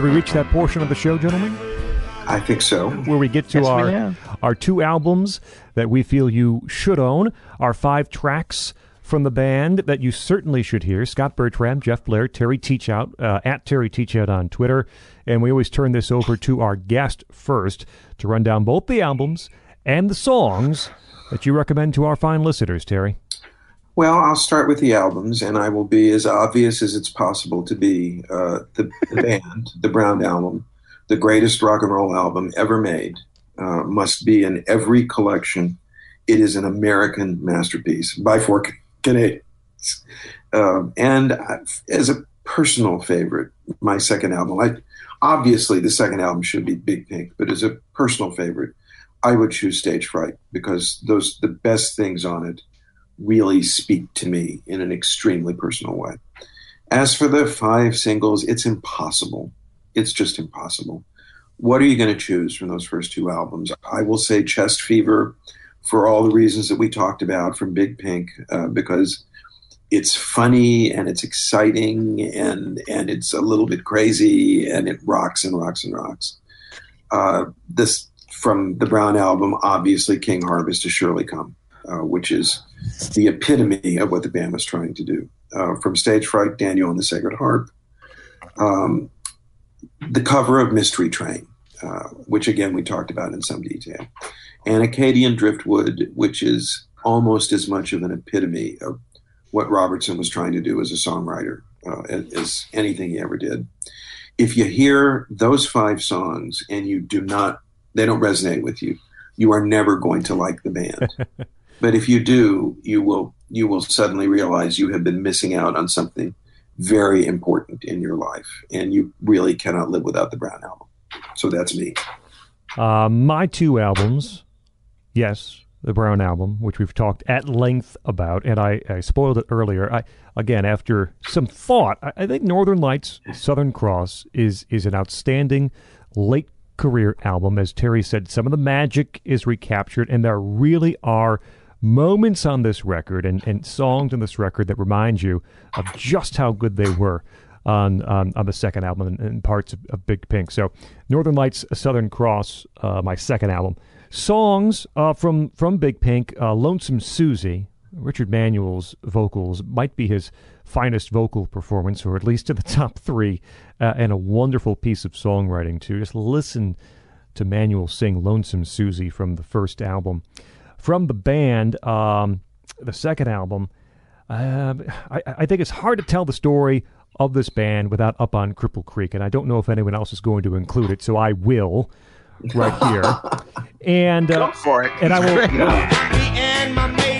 Have we reached that portion of the show, gentlemen? I think so. where we get to Yes, our our two albums that we feel you should own, our five tracks from the band that you certainly should hear. Scott Bertram, Jeff Blehar, Terry Teachout uh, at Terry Teachout on Twitter, and we always turn this over to our guest first to run down both the albums and the songs that you recommend to our fine listeners. Terry, Well, I'll start with the albums, and I will be as obvious as it's possible to be. Uh, the, the band, the Brown Album, the greatest rock and roll album ever made, uh, must be in every collection. It is an American masterpiece by four Canadians. Um, and uh, as a personal favorite, my second album, I, obviously the second album should be Big Pink, but as a personal favorite, I would choose Stage Fright because those the best things on it really speak to me in an extremely personal way. As for the five singles, it's impossible. It's just impossible. What are you going to choose from those first two albums? I will say Chest Fever for all the reasons that we talked about from Big Pink, uh, because it's funny and it's exciting and and it's a little bit crazy and it rocks and rocks and rocks. Uh, this from the Brown album, obviously King Harvest is surely come, uh, which is the epitome of what the band was trying to do. Uh, from Stage Fright, Daniel and the Sacred Harp, um, the cover of Mystery Train, uh, which again we talked about in some detail, and Acadian Driftwood, which is almost as much of an epitome of what Robertson was trying to do as a songwriter uh, as, anything he ever did. If you hear those five songs and you do not, they don't resonate with you, you are never going to like the band. but if you do, you will you will suddenly realize you have been missing out on something very important in your life, and you really cannot live without the Brown album. So that's me. uh, my two albums, yes, the Brown album, which we've talked at length about, and I, I spoiled it earlier. I again, after some thought, I, I think Northern Lights, Southern Cross is is an outstanding late career album. As Terry said, some of the magic is recaptured, and there really are moments on this record and, and songs on this record that remind you of just how good they were on on, on the second album and, and parts of, of Big Pink. So, Northern Lights, Southern Cross, uh, my second album. Songs uh, from from Big Pink, uh, Lonesome Susie. Richard Manuel's vocals might be his finest vocal performance, or at least to the top three, uh, and a wonderful piece of songwriting too. Just listen to Manuel sing "Lonesome Susie" from the first album. From the band, um, the second album, uh, I, I think it's hard to tell the story of this band without Up on Cripple Creek, and I don't know if anyone else is going to include it, so I will right here. And uh, Go for it. and I will.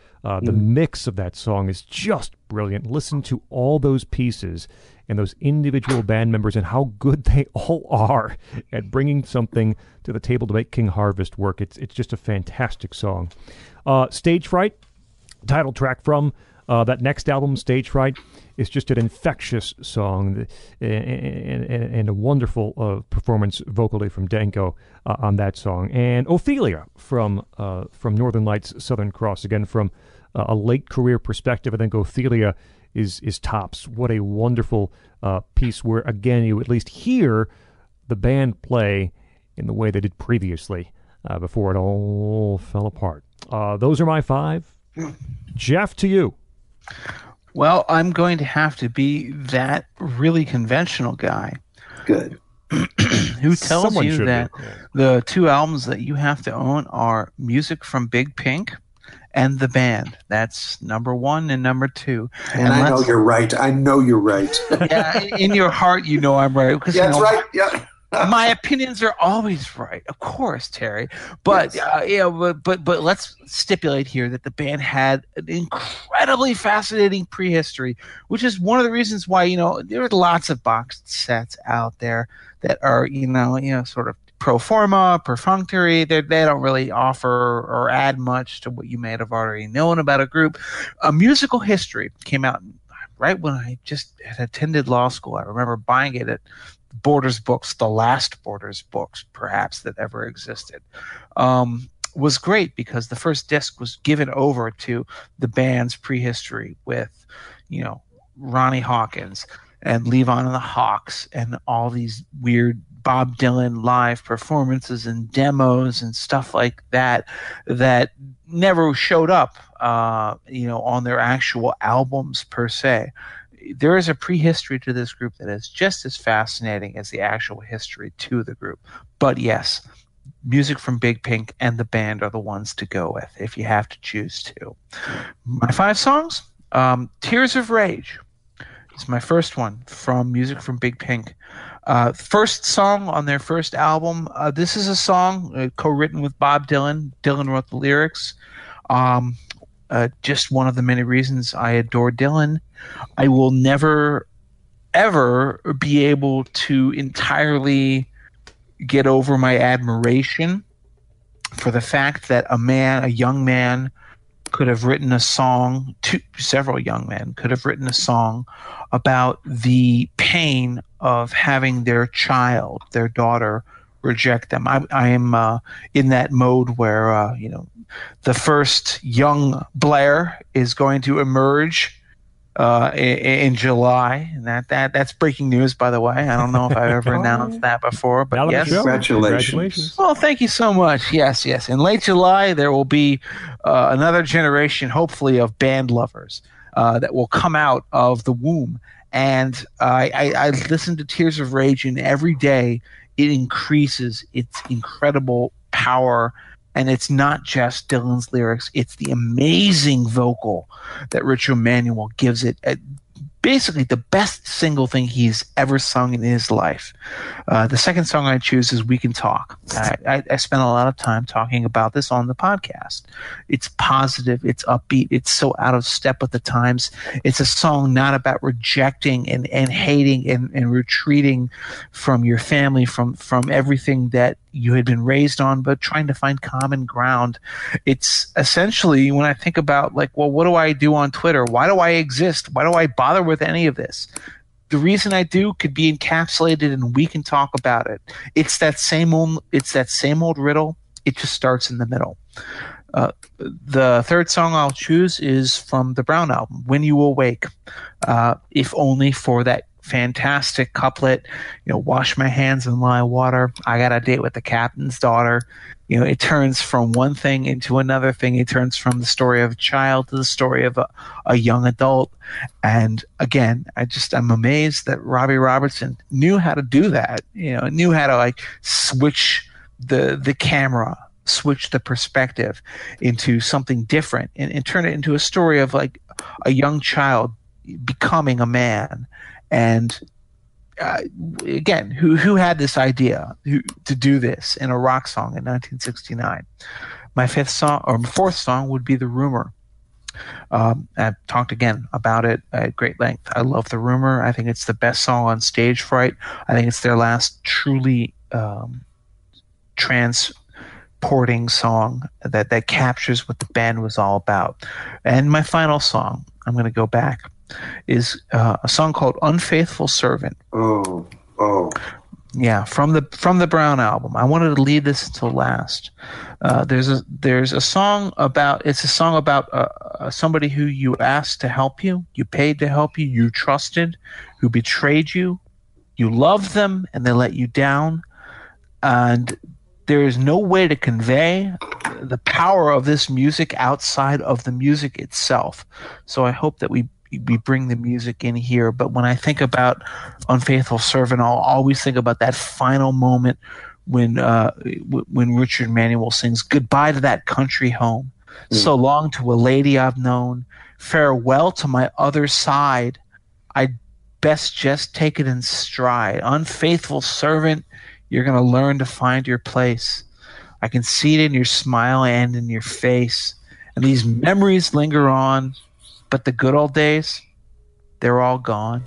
Uh, the mix of that song is just brilliant. Listen to all those pieces and those individual band members and how good they all are at bringing something to the table to make King Harvest work. It's it's just a fantastic song. Uh, Stage Fright, title track from uh, that next album, Stage Fright, is just an infectious song and, and, and a wonderful uh, performance vocally from Danko uh, on that song. And Ophelia from uh, from Northern Lights, Southern Cross, again from uh, a late career perspective. I think Ophelia is is tops. What a wonderful uh, piece where again you at least hear the band play in the way they did previously uh, before it all fell apart. Uh, those are my five. Jeff, to you. Well, I'm going to have to be that really conventional guy Good. who tells Someone you should be. that the two albums that you have to own are Music from Big Pink and the band. That's number one and number two. And, I know you're right. I know you're right. yeah, in your heart, you know I'm right. Yeah, you that's know, right. Yeah. my opinions are always right, of course, Terry. But Yes. uh, you know, but, but but let's stipulate here that the band had an incredibly fascinating prehistory, which is one of the reasons why you know there are lots of box sets out there that are you know you know sort of pro forma, perfunctory. They they don't really offer or add much to what you may have already known about a group. A musical history came out right when I just had attended law school. I remember buying it at Borders books, the last Borders books, perhaps that ever existed, um, was great because the first disc was given over to the band's prehistory with, you know, Ronnie Hawkins and Levon and the Hawks and all these weird Bob Dylan live performances and demos and stuff like that that never showed up, uh, you know, on their actual albums per se there is a prehistory to this group that is just as fascinating as the actual history to the group. But yes, music from Big Pink and the band are the ones to go with if you have to choose to. My five songs um, Tears of Rage is my first one from music from Big Pink. Uh, first song on their first album. Uh, this is a song uh, co written with Bob Dylan. Dylan wrote the lyrics. Um, uh, just one of the many reasons I adore Dylan. I will never, ever be able to entirely get over my admiration for the fact that a man, a young man, could have written a song, two, several young men could have written a song about the pain of having their child, their daughter, reject them. I, I am uh, in that mode where, uh, you know, the first young Blehar is going to emerge uh, in, in July, and that that that's breaking news, by the way. I don't know if I've ever announced that before, but Now on the yes. show. Congratulations. Well, thank you so much. Yes, yes. In late July, there will be uh, another generation, hopefully, of band lovers uh, that will come out of the womb. And I, I, I listen to Tears of Rage, and every day it increases its incredible power. And it's not just Dylan's lyrics; it's the amazing vocal that Richard Manuel gives it. Uh, basically, the best single thing he's ever sung in his life. Uh, the second song I choose is "We Can Talk." I, I, I spent a lot of time talking about this on the podcast. It's positive, it's upbeat, it's so out of step with the times. It's a song not about rejecting and, and hating and, and retreating from your family, from from everything that you had been raised on, but trying to find common ground. It's essentially when I think about like, well, what do I do on Twitter? Why do I exist? Why do I bother with any of this? the reason I do could be encapsulated and we can talk about it. It's that same old it's that same old riddle. It just starts in the middle. Uh, the third song I'll choose is from the Brown album, "When You Awake," uh, if only for that fantastic couplet. You know, wash my hands in lye water. I got a date with the captain's daughter. You know, it turns from one thing into another thing. It turns from the story of a child to the story of a, a young adult. And again, I just I'm amazed that Robbie Robertson knew how to do that. You know, knew how to like switch the the camera, switch the perspective into something different, and, and turn it into a story of like a young child becoming a man. And uh, again, who who had this idea who, to do this in a rock song in 1969? My fifth song or fourth song would be "The Rumor." Um, I've talked again about it at great length. I love The Rumor. I think it's the best song on Stage Fright. I think it's their last truly um, transporting song that that captures what the band was all about. And my final song, I'm going to go back, is uh, a song called "Unfaithful Servant." Oh, oh. Yeah, from the from the Brown album. I wanted to leave this until last. Uh, there's a there's a song about it's a song about uh, uh, somebody who you asked to help you, you paid to help you, you trusted, who betrayed you, you loved them and they let you down, and there is no way to convey the power of this music outside of the music itself. So I hope that we we bring the music in here. But when I think about Unfaithful Servant, I'll always think about that final moment when uh, w- when Richard Manuel sings "Goodbye to that country home." So long to a lady I've known. Farewell to my other side. I'd best just take it in stride. Unfaithful servant, you're going to learn to find your place. I can see it in your smile and in your face. And these memories linger on, but the good old days, they're all gone.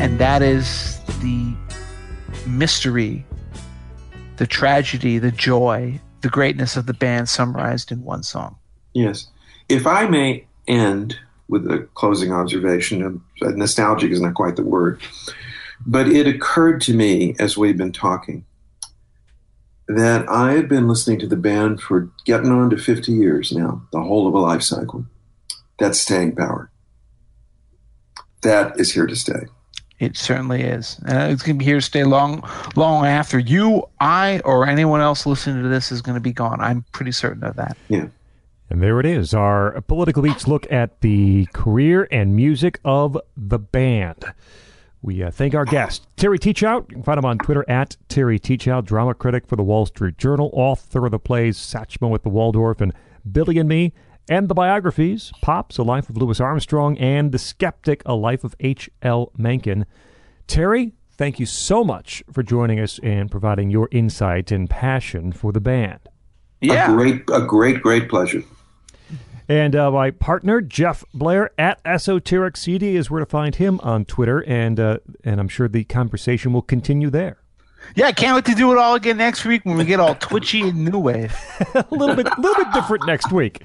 And that is the mystery, the tragedy, the joy, the greatness of the band summarized in one song. Yes. If I may end with a closing observation, nostalgic is not quite the word, but it occurred to me as we've been talking that I've been listening to the band for getting on to 50 years now, the whole of a life cycle. That's staying power. That is here to stay. It certainly is. And it's going to be here to stay long, long after you, I, or anyone else listening to this is going to be gone. I'm pretty certain of that. Yeah. And there it is, our Political Beats look at the career and music of the band. We uh, thank our guest, Terry Teachout. You can find him on Twitter at Terry Teachout, drama critic for the Wall Street Journal, author of the plays Satchmo at the Waldorf and Billy and Me, and the biographies Pops, A Life of Louis Armstrong, and The Skeptic, A Life of H.L. Mencken. Terry, thank you so much for joining us and providing your insight and passion for the band. A great, a great, great pleasure. And uh, my partner Jeff Blehar at Esoteric CD is where to find him on Twitter, and uh, and I'm sure the conversation will continue there. Yeah, I can't wait to do it all again next week when we get all twitchy and new wave. a little bit, little bit different next week.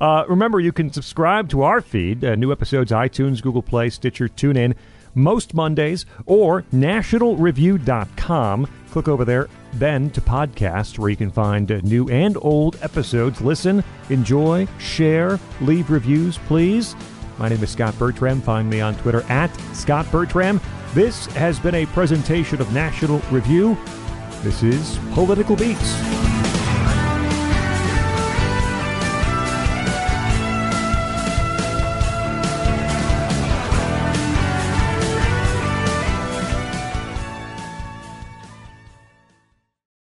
Uh, remember, you can subscribe to our feed, uh, new episodes, iTunes, Google Play, Stitcher, TuneIn, most Mondays, or nationalreview.com. Click over there, then to podcast, where you can find uh, new and old episodes. Listen, enjoy, share, leave reviews, please. My name is Scott Bertram. Find me on Twitter at Scott Bertram. This has been a presentation of National Review. This is Political Beats.